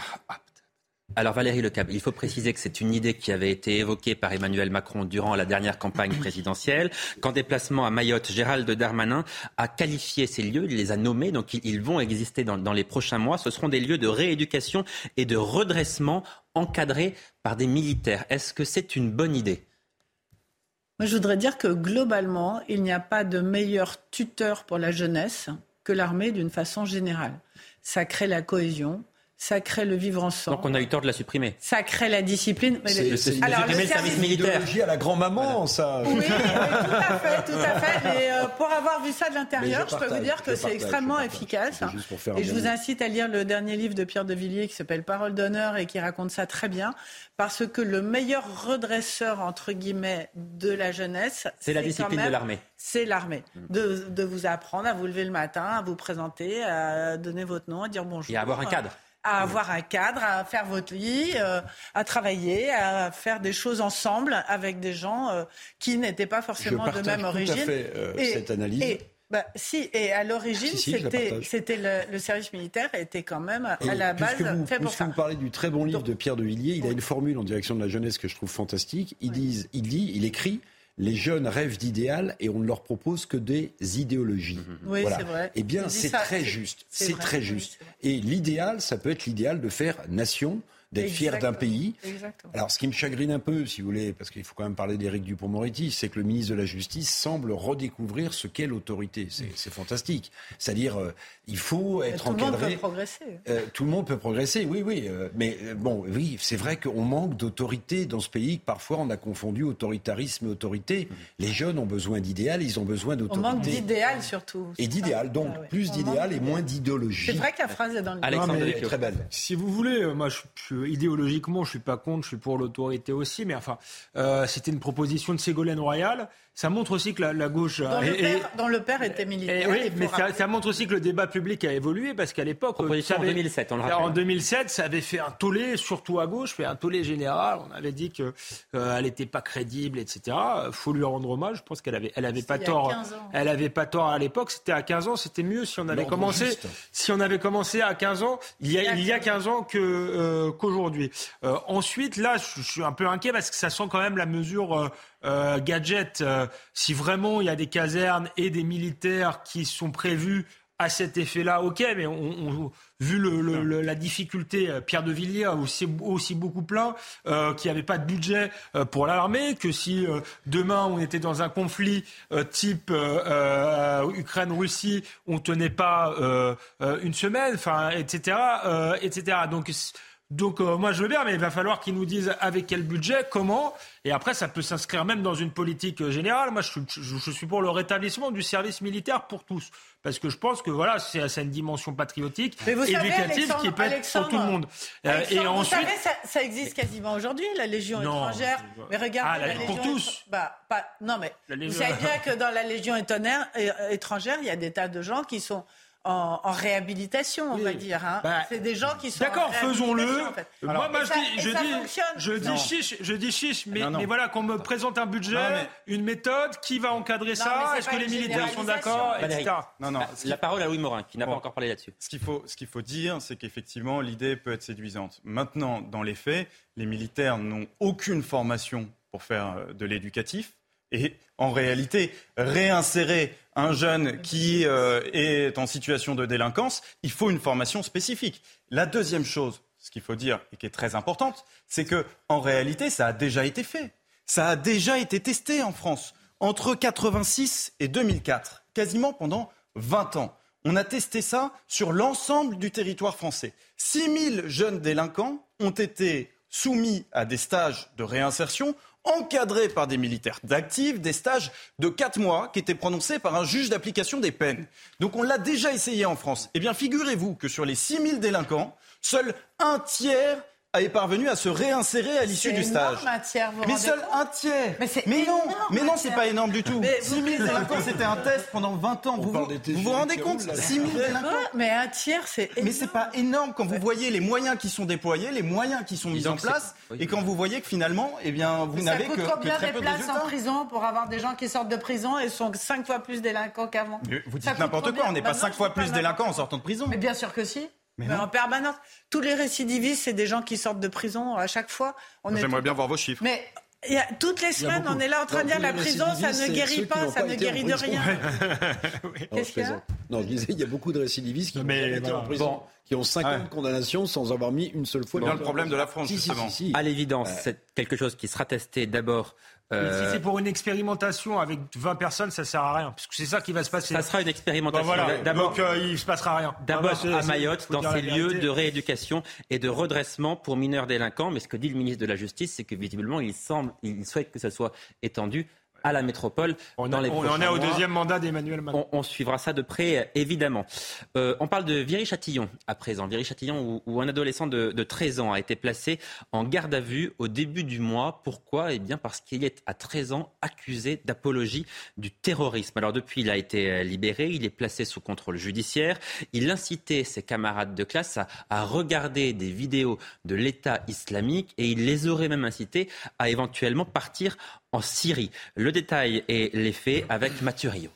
S1: alors Valérie Lecab, il faut préciser que c'est une idée qui avait été évoquée par Emmanuel Macron durant la dernière campagne présidentielle. Qu'en déplacement à Mayotte, Gérald Darmanin a qualifié ces lieux, il les a nommés, donc ils vont exister dans, dans les prochains mois. Ce seront des lieux de rééducation et de redressement encadrés par des militaires. Est-ce que c'est une bonne idée?
S8: Moi, je voudrais dire que globalement, il n'y a pas de meilleur tuteur pour la jeunesse que l'armée d'une façon générale. Ça crée la cohésion, ça crée le vivre ensemble.
S1: Donc on a eu tort de la supprimer.
S8: Ça crée la discipline.
S6: C'est, c'est Alors, le, service militaire. à la grand-maman, ça.
S8: Oui, tout à fait, tout à fait. Mais euh, pour avoir vu ça de l'intérieur, je, peux vous dire que c'est extrêmement efficace. Et je vous incite à lire le dernier livre de Pierre de Villiers qui s'appelle Parole d'honneur et qui raconte ça très bien. Parce que le meilleur redresseur, entre guillemets, de la jeunesse,
S1: c'est, la discipline de l'armée.
S8: C'est l'armée. De, de vous apprendre à vous lever le matin, à vous présenter, à donner votre nom, à dire bonjour.
S1: Et à avoir un cadre
S8: à avoir un cadre, à faire votre lit, euh, à travailler, à faire des choses ensemble avec des gens euh, qui n'étaient pas forcément de même origine.
S6: Je fait, euh, et, cette analyse.
S8: Et, bah, si, et à l'origine, c'était, c'était le, service militaire était quand même à la base fait pour ça.
S6: vous parlez du très bon livre de Pierre de Villiers, il a une formule en direction de la jeunesse que je trouve fantastique. Il, dit, il dit, il écrit les jeunes rêvent d'idéal et on ne leur propose que des idéologies.
S8: Mhm. Oui, c'est vrai.
S6: Eh bien, c'est très juste. C'est très juste. Et l'idéal, ça peut être l'idéal de faire nation, d'être fier d'un pays. Alors, ce qui me chagrine un peu, si vous voulez, parce qu'il faut quand même parler d'Éric Dupont-Moretti, c'est que le ministre de la Justice semble redécouvrir ce qu'est l'autorité. C'est fantastique. C'est-à-dire, euh, il faut être
S8: encadré.
S6: Tout
S8: le monde peut progresser.
S6: Euh, tout le monde peut progresser, oui, oui. Euh, mais bon, oui, c'est vrai qu'on manque d'autorité dans ce pays. Parfois, on a confondu autoritarisme et autorité. Mmh. Les jeunes ont besoin d'idéal, ils ont besoin d'autorité.
S8: On manque d'idéal surtout.
S6: Et d'idéal, donc ah plus d'idéal et moins d'idéologie.
S8: C'est vrai que la phrase est dans le
S1: Alexandre
S6: très belle.
S7: Si vous voulez, moi je suis idéologiquement, je suis pas contre, je suis pour l'autorité aussi, mais enfin, euh, c'était une proposition de Ségolène Royal. Ça montre aussi que la, gauche.
S8: Dans, le père, dans, le père, était militaire.
S7: oui, mais ça, montre aussi que le débat public a évolué parce qu'à l'époque.
S1: en 2007, on le rappelle.
S7: En 2007, ça avait fait un tollé, surtout à gauche, fait un tollé général. On avait dit qu'elle euh, n'était pas crédible, etc. faut lui rendre hommage. Je pense qu'elle avait, elle avait pas tort. Elle avait pas tort à l'époque. C'était à 15 ans. C'était mieux si on avait commencé. Si on avait commencé à 15 ans, il y a, il y a 15 ans que, euh, qu'aujourd'hui. Euh, ensuite, là, je suis un peu inquiet parce que ça sent quand même la mesure euh, gadget, euh, si vraiment il y a des casernes et des militaires qui sont prévus à cet effet-là, ok, mais on, vu le, la difficulté, euh, Pierre de Villiers a aussi, aussi beaucoup plein euh, qu'il n'y avait pas de budget euh, pour l'armée, que si demain on était dans un conflit type Ukraine-Russie, on tenait pas une semaine, enfin, etc., etc. Donc donc euh, moi je veux bien, mais il va falloir qu'ils nous disent avec quel budget, comment, et après ça peut s'inscrire même dans une politique euh, générale. Moi je, je, suis pour le rétablissement du service militaire pour tous, parce que je pense que voilà c'est une dimension patriotique, éducative qui peut être pour tout le monde.
S8: Euh, et ensuite, vous savez, ça, ça existe quasiment aujourd'hui la Légion étrangère. Mais regardez,
S7: ah, la, pour tous.
S8: Bah, pas, non mais vous savez bien que dans la Légion étrangère, il y a des tas de gens qui sont en, réhabilitation, on va dire. Hein. Bah, c'est des gens qui sont.
S7: D'accord, faisons-le. moi, moi je, dis, je, dis, chiche, je dis chiche, mais, mais voilà, qu'on me présente un budget, une méthode, qui va encadrer ça Est-ce que les militaires sont d'accord, etc.
S1: Non, non. La parole à Louis Morin, qui n'a pas encore parlé là-dessus.
S9: Ce qu'il faut, ce qu'il faut dire, c'est qu'effectivement, l'idée peut être séduisante. Maintenant, dans les faits, les militaires n'ont aucune formation pour faire euh, de l'éducatif. Et en réalité, réinsérer un jeune qui euh, est en situation de délinquance, il faut une formation spécifique. La deuxième chose, ce qu'il faut dire et qui est très importante, c'est que en réalité, ça a déjà été fait. Ça a déjà été testé en France entre 86 et 2004, quasiment pendant 20 ans. On a testé ça sur l'ensemble du territoire français. 6000 jeunes délinquants ont été soumis à des stages de réinsertion encadrés par des militaires d'actifs, des stages de 4 mois qui étaient prononcés par un juge d'application des peines. Donc on l'a déjà essayé en France. Eh bien, figurez-vous que sur les 6000 délinquants, seul un tiers est parvenu à se réinsérer à l'issue du stage. mais seul un tiers. Mais, non, mais non, c'est pas énorme du tout. 6 000 délinquants, c'était un test pendant 20 ans. Vous vous, rendez compte 6 000 délinquants.
S8: Mais un tiers, c'est.
S9: Mais c'est pas énorme quand vous voyez les moyens qui sont déployés, les moyens qui sont mis en place, et quand vous voyez que finalement, eh bien, vous n'avez que,
S8: que
S9: très
S8: peu de places en prison pour avoir des gens qui sortent de prison et sont 5 fois plus délinquants qu'avant?
S9: Vous dites n'importe quoi. On n'est pas 5 bah fois plus délinquants en sortant de prison.
S8: Mais bien sûr que si. Mais, en permanence. Tous les récidivistes, c'est des gens qui sortent de prison à chaque fois.
S9: J'aimerais bien voir vos chiffres.
S8: Mais il y a, toutes les semaines, on est là en train de dire la prison, ça ne guérit pas, ça ne guérit de rien. <laughs>
S6: Qu'est-ce qu'il y a Non, je disais, il y a beaucoup de récidivistes qui, en prison, qui ont 50 condamnations sans avoir mis une seule fois.
S9: C'est bien le problème de la France, justement.
S1: à l'évidence, c'est quelque chose qui sera testé d'abord
S7: si euh, c'est pour une expérimentation avec 20 personnes, ça sert à rien, parce que c'est ça qui va se passer.
S1: Ça sera une expérimentation.
S7: D'abord, Donc euh, il se passera rien.
S1: D'abord à Mayotte, dans ces lieux de rééducation et de redressement pour mineurs délinquants. Mais ce que dit le ministre de la Justice, c'est que visiblement, il semble, il souhaite que ça soit étendu à la métropole
S7: on dans les on en est au deuxième mandat d'Emmanuel Macron.
S1: On, suivra ça de près, évidemment. Euh, on parle de Viry-Châtillon à présent. Viry-Châtillon où, un adolescent de, de, 13 ans a été placé en garde à vue au début du mois. Pourquoi? Eh bien parce qu'il est à 13 ans accusé d'apologie du terrorisme. Alors depuis, il a été euh, libéré, il est placé sous contrôle judiciaire. Il incitait ses camarades de classe à, à regarder des vidéos de l'État islamique et il les aurait même incités à éventuellement partir en Syrie. Le détail et les faits avec Mathieu Rio.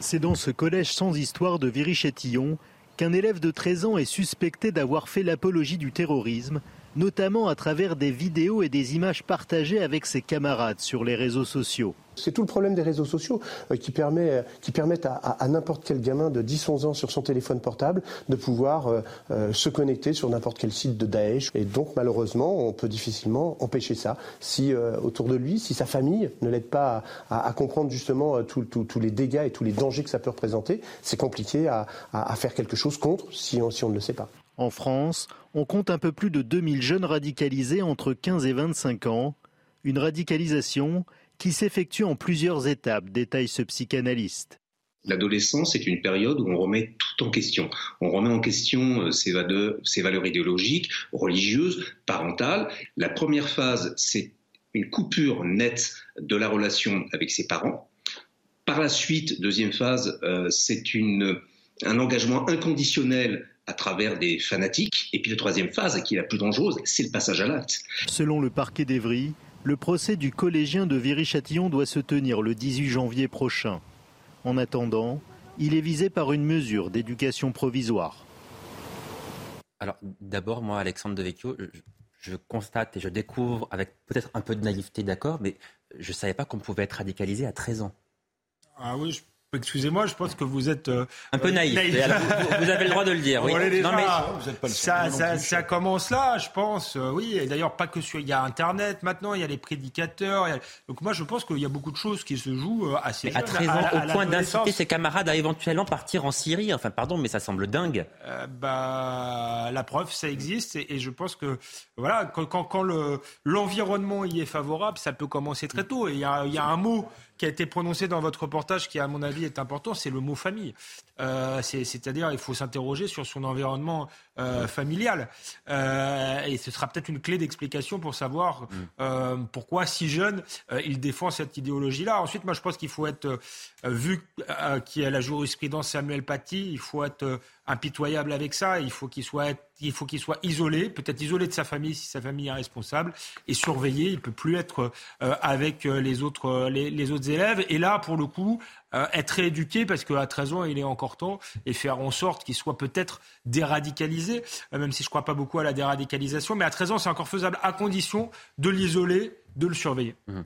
S19: C'est dans ce collège sans histoire de Viry-Châtillon qu'un élève de 13 ans est suspecté d'avoir fait l'apologie du terrorisme, notamment à travers des vidéos et des images partagées avec ses camarades sur les réseaux sociaux.
S20: C'est tout le problème des réseaux sociaux euh, qui, permet, qui permettent à, n'importe quel gamin de 10-11 ans sur son téléphone portable de pouvoir euh, euh, se connecter sur n'importe quel site de Daesh. Et donc malheureusement, on peut difficilement empêcher ça. Si autour de lui, si sa famille ne l'aide pas à, comprendre justement tous les dégâts et tous les dangers que ça peut représenter, c'est compliqué à, faire quelque chose contre si on, si on ne le sait pas.
S19: En France, on compte un peu plus de 2000 jeunes radicalisés entre 15 et 25 ans. Une radicalisation qui s'effectue en plusieurs étapes, détaille ce psychanalyste.
S21: L'adolescence est une période où on remet tout en question. On remet en question euh, ses valeurs, idéologiques, religieuses, parentales. La première phase, c'est une coupure nette de la relation avec ses parents. Par la suite, deuxième phase, euh, c'est un engagement inconditionnel à travers des fanatiques. Et puis la troisième phase, qui est la plus dangereuse, c'est le passage à l'acte.
S19: Selon le parquet d'Evry, le procès du collégien de Viry-Châtillon doit se tenir le 18 janvier prochain. En attendant, il est visé par une mesure d'éducation provisoire.
S1: Alors d'abord, moi, Alexandre Devecchio, je, je constate et je découvre avec peut-être un peu de naïveté, d'accord, mais je ne savais pas qu'on pouvait être radicalisé à 13 ans.
S7: Ah oui, Excusez-moi, je pense que vous êtes
S1: euh, un peu naïf. vous, avez le droit de le dire. Oui.
S7: non, mais vous êtes pas le ça, ça, ça, commence là, je pense. Euh, oui, et d'ailleurs pas que sur. Il y a Internet maintenant, il y a les prédicateurs. Donc moi, je pense qu'il y a beaucoup de choses qui se jouent euh, assez.
S1: Mais à 13 ans, au point d'inciter ses camarades à éventuellement partir en Syrie. Enfin, pardon, mais ça semble dingue.
S7: bah, la preuve, ça existe, et, je pense que voilà, quand, quand, quand le l'environnement y est favorable, ça peut commencer très tôt. Et il y a, il y a un mot qui a été prononcé dans votre reportage, qui à mon avis est important, c'est le mot famille. Euh, c'est-à-dire, il faut s'interroger sur son environnement euh, familial. Euh, et ce sera peut-être une clé d'explication pour savoir mm. pourquoi, si jeune, il défend cette idéologie-là. Ensuite, moi, je pense qu'il faut être, vu qu'il y a la jurisprudence Samuel Paty, il faut être impitoyable avec ça. Il faut qu'il soit, il faut qu'il soit isolé, peut-être isolé de sa famille si sa famille est responsable, et surveillé. Il peut plus être avec les autres, les, les autres élèves. Et là, pour le coup, euh, être rééduqué parce qu'à 13 ans, il est encore temps et faire en sorte qu'il soit peut-être déradicalisé, euh, même si je ne crois pas beaucoup à la déradicalisation. Mais à 13 ans, c'est encore faisable à condition de l'isoler de le surveiller.
S1: Mmh.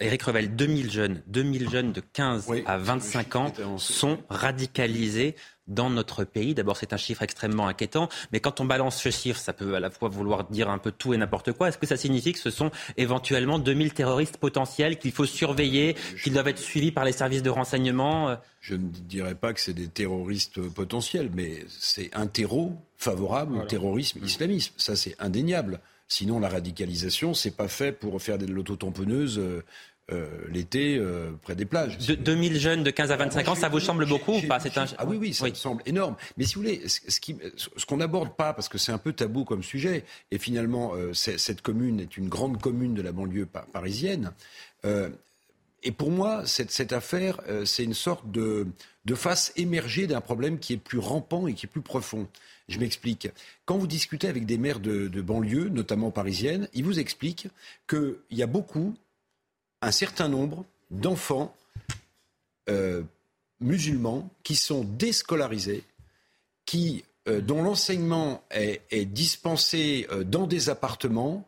S1: Éric Revel, 2000 jeunes, 2000 jeunes de 15 à 25 ans sont radicalisés dans notre pays. D'abord, c'est un chiffre extrêmement inquiétant, mais quand on balance ce chiffre, ça peut à la fois vouloir dire un peu tout et n'importe quoi. Est-ce que ça signifie que ce sont éventuellement 2000 terroristes potentiels qu'il faut surveiller, qui doivent être suivis par les services de renseignement
S6: Je ne dirais pas que c'est des terroristes potentiels, mais c'est un terreau favorable au terrorisme islamiste. Ça, c'est indéniable. Sinon, la radicalisation, c'est pas fait pour faire de l'autotamponneuse euh, euh, l'été euh, près des plages.
S1: De, 2000 jeunes de 15 à 25 ans, ça vous semble beaucoup ou pas?
S6: Un... Ah oui, oui, ça me semble énorme. Mais si vous voulez, ce, qui, ce qu'on n'aborde pas, parce que c'est un peu tabou comme sujet, et finalement, cette commune est une grande commune de la banlieue parisienne. Et pour moi, cette, affaire, c'est une sorte de, face émergée d'un problème qui est plus rampant et qui est plus profond. Je m'explique. Quand vous discutez avec des maires de, banlieue, notamment parisiennes, ils vous expliquent qu'il y a beaucoup, un certain nombre d'enfants euh, musulmans qui sont déscolarisés, euh, dont l'enseignement est, dispensé euh, dans des appartements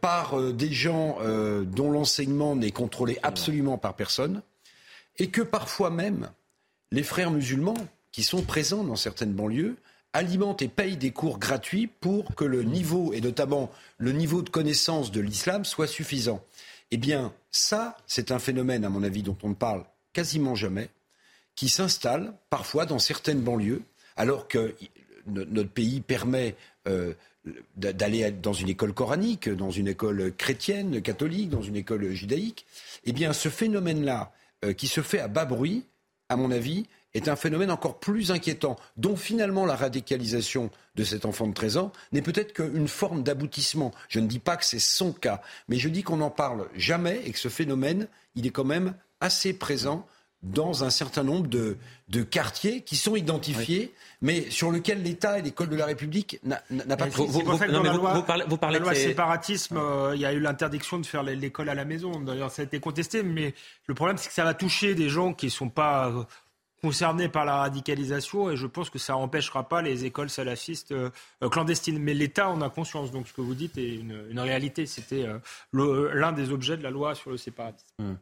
S6: par des gens dont l'enseignement n'est contrôlé absolument par personne, et que parfois même les frères musulmans qui sont présents dans certaines banlieues alimente et paye des cours gratuits pour que le niveau, et notamment le niveau de connaissance de l'islam, soit suffisant. Eh bien, ça, c'est un phénomène, à mon avis, dont on ne parle quasiment jamais, qui s'installe parfois dans certaines banlieues, alors que notre pays permet euh, d'aller dans une école coranique, dans une école chrétienne, catholique, dans une école judaïque. Eh bien, ce phénomène-là, euh, qui se fait à bas bruit, à mon avis, est un phénomène encore plus inquiétant, dont finalement la radicalisation de cet enfant de 13 ans n'est peut-être qu'une forme d'aboutissement. Je ne dis pas que c'est son cas, mais je dis qu'on n'en parle jamais et que ce phénomène, il est quand même assez présent dans un certain nombre de, de quartiers qui sont identifiés, mais sur lesquels l'État et l'école de la République n'a pas
S7: pris. Vous, vous, parlez, vous parlez la loi séparatisme, euh, il y a eu l'interdiction de faire l'école à la maison. D'ailleurs, ça a été contesté, mais le problème, c'est que ça va toucher des gens qui ne sont pas concernés par la radicalisation et je pense que ça n'empêchera pas les écoles salafistes euh, clandestines. Mais l'État en a conscience. Donc ce que vous dites est une, réalité. C'était euh, l'un des objets de la loi sur le séparatisme. Hum.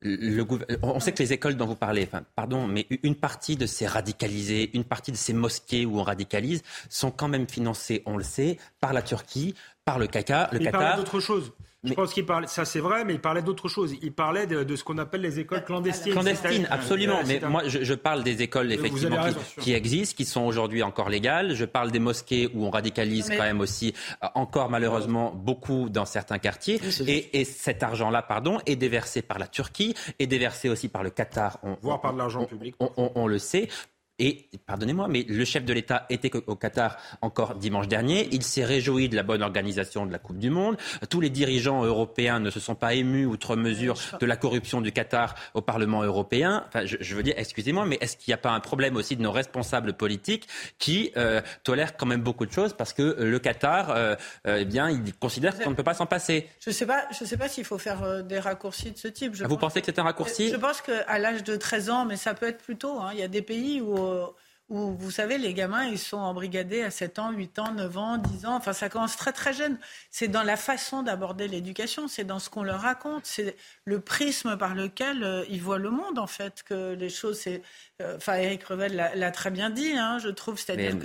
S1: Le, on sait que les écoles dont vous parlez, enfin, pardon, mais une partie de ces radicalisés, une partie de ces mosquées où on radicalise, sont quand même financées, on le sait, par la Turquie, par le Qatar. Le
S7: il Qatar. d'autre chose. Je pense qu'il parlait, ça c'est vrai, mais il parlait d'autre chose. Il parlait de, ce qu'on appelle les écoles clandestines.
S1: Clandestines, absolument. Mais moi, je, parle des écoles effectivement qui, existent, qui sont aujourd'hui encore légales. Je parle des mosquées où on radicalise quand même aussi euh, encore malheureusement beaucoup dans certains quartiers. Et, cet argent-là, pardon, est déversé par la Turquie, est déversé aussi par le Qatar.
S7: On, Voire par de l'argent public.
S1: on, le sait. Et pardonnez-moi, mais le chef de l'État était au Qatar encore dimanche dernier. Il s'est réjoui de la bonne organisation de la Coupe du Monde. Tous les dirigeants européens ne se sont pas émus outre mesure de la corruption du Qatar au Parlement européen. Enfin, je, veux dire, excusez-moi, mais est-ce qu'il n'y a pas un problème aussi de nos responsables politiques qui euh, tolèrent quand même beaucoup de choses parce que le Qatar, euh, euh, eh bien, il considère qu'on ne peut pas s'en passer?
S8: Je ne sais pas, je sais pas s'il faut faire des raccourcis de ce type.
S1: Vous pensez que c'est un raccourci?
S8: Je pense qu'à l'âge de 13 ans, mais ça peut être plus tôt. Hein. Il y a des pays où où, vous savez, les gamins, ils sont embrigadés à 7 ans, 8 ans, 9 ans, 10 ans. Enfin, ça commence très, très jeune. C'est dans la façon d'aborder l'éducation, c'est dans ce qu'on leur raconte, c'est le prisme par lequel euh, ils voient le monde, en fait, que les choses, euh, enfin, Eric Revel l'a très bien dit, hein, je trouve. C'est-à-dire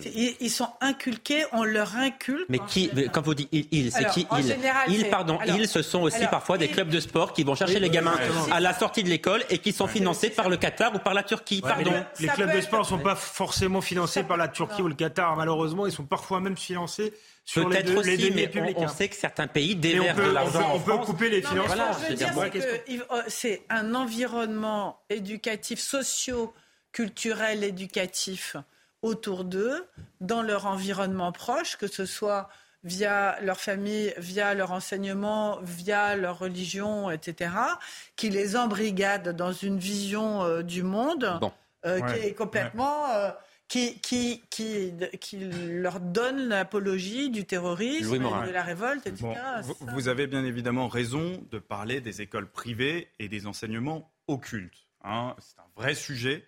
S8: qu'ils sont inculqués, on leur inculque.
S1: Mais qui, quand vous dites il, c'est qui il Il, pardon, ils, ce sont aussi parfois des clubs de sport qui vont chercher les gamins à la sortie de l'école et qui sont financés par le Qatar ou par la Turquie. pardon.
S7: Les, clubs de sport ne sont pas forcément financés par la Turquie ou le Qatar, malheureusement. Ils sont parfois même financés
S1: Peut-être aussi, mais on, sait que certains pays déversent de l'argent.
S7: On, peut, couper les finances.
S8: Euh, c'est un environnement éducatif, socio, culturel, éducatif autour d'eux, dans leur environnement proche, que ce soit via leur famille, via leur enseignement, via leur religion, etc., qui les embrigade dans une vision euh, du monde euh, qui est complètement qui, qui, qui, qui leur donne l'apologie du terrorisme, de la révolte, etc.
S9: vous, avez bien évidemment raison de parler des écoles privées et des enseignements occultes. Hein. C'est un vrai sujet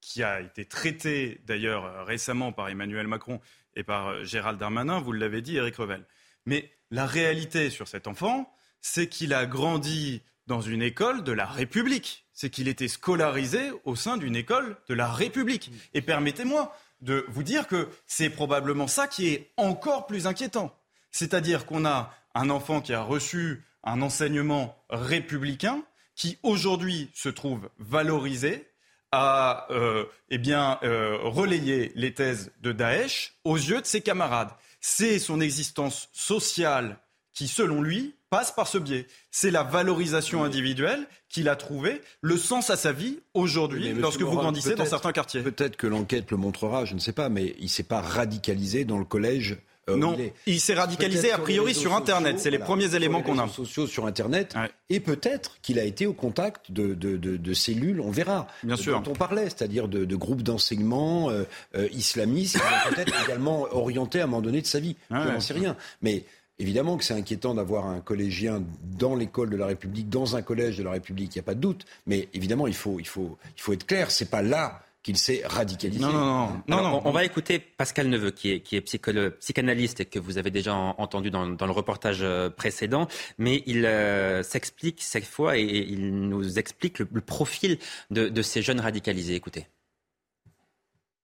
S9: qui a été traité d'ailleurs récemment par Emmanuel Macron et par euh, Gérald Darmanin, vous l'avez dit, Eric Revel. Mais la réalité sur cet enfant, c'est qu'il a grandi dans une école de la République. C'est qu'il était scolarisé au sein d'une école de la République. Et permettez-moi de vous dire que c'est probablement ça qui est encore plus inquiétant. C'est-à-dire qu'on a un enfant qui a reçu un enseignement républicain, qui aujourd'hui se trouve valorisé, à euh, eh bien, euh, relayer les thèses de Daesh aux yeux de ses camarades. C'est son existence sociale qui, selon lui, passe par ce biais. C'est la valorisation individuelle qu'il a trouvé, le sens à sa vie aujourd'hui lorsque vous grandissez dans certains quartiers.
S6: Peut-être que l'enquête le montrera, je ne sais pas, mais il ne s'est pas radicalisé dans le collège
S9: euh, non, il, s'est radicalisé a priori sur, Internet. C'est les premiers éléments qu'on a.
S6: sociaux sur Internet. Et peut-être qu'il a été au contact de, de, cellules, on verra.
S9: Bien sûr.
S6: Dont on parlait, c'est-à-dire de, groupes d'enseignement euh, euh, islamistes peut-être également orienté à un moment donné de sa vie. Je n'en sais rien. Mais Évidemment que c'est inquiétant d'avoir un collégien dans l'école de la République, dans un collège de la République, il n'y a pas de doute. Mais évidemment, il faut, il faut, il faut être clair, c'est pas là qu'il s'est radicalisé.
S1: Non, non, non. non, On va écouter Pascal Neveu, qui est, qui est psychanalyste et que vous avez déjà entendu dans, le reportage euh, précédent. Mais il euh, s'explique cette fois et, il nous explique le, profil de, de ces jeunes radicalisés. Écoutez.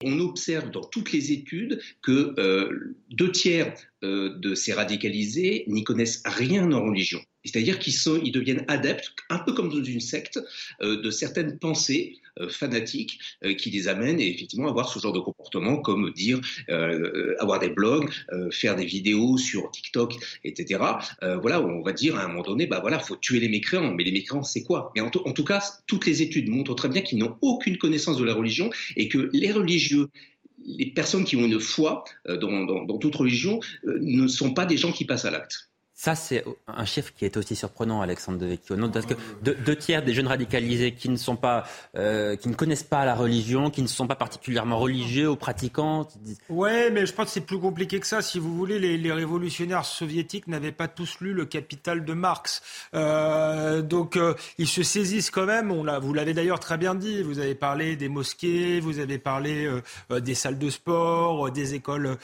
S21: On observe dans toutes les études que euh, deux tiers euh, de ces radicalisés n'y connaissent rien en religion. C'est-à-dire qu'ils ils deviennent adeptes, un peu comme dans une secte, euh, de certaines pensées fanatiques qui les amènent effectivement à avoir ce genre de comportement, comme dire, avoir des blogs, faire des vidéos sur TikTok, etc. voilà, on va dire à un moment donné, bah voilà, faut tuer les mécréants. Mais les mécréants, c'est quoi? Mais en, tout cas, toutes les études montrent très bien qu'ils n'ont aucune connaissance de la religion et que les religieux les personnes qui ont une foi euh, dans, toute religion euh, ne sont pas des gens qui passent à l'acte.
S1: Ça, c'est un chiffre qui est aussi surprenant, Alexandre de Vecchio. parce que deux, tiers des jeunes radicalisés qui ne sont pas, euh, qui ne connaissent pas la religion, qui ne sont pas particulièrement religieux ou pratiquants.
S7: Ouais, mais je pense que c'est plus compliqué que ça. Si vous voulez, les, révolutionnaires soviétiques n'avaient pas tous lu le Capital de Marx. Euh, donc, euh, ils se saisissent quand même. Vous l'avez d'ailleurs très bien dit. Vous avez parlé des mosquées, vous avez parlé des salles de sport, des écoles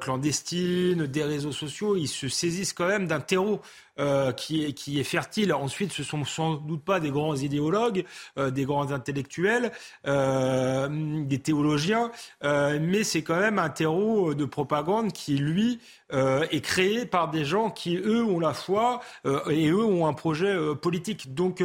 S7: clandestines, des réseaux sociaux. Ils se saisissent quand même d'un terreau euh, qui, est, fertile. Ensuite, ce sont sans doute pas des grands idéologues, euh, des grands intellectuels, euh, des théologiens, mais c'est quand même un terreau de propagande qui, lui, est créé par des gens qui, eux, ont la foi et eux ont un projet politique. Donc,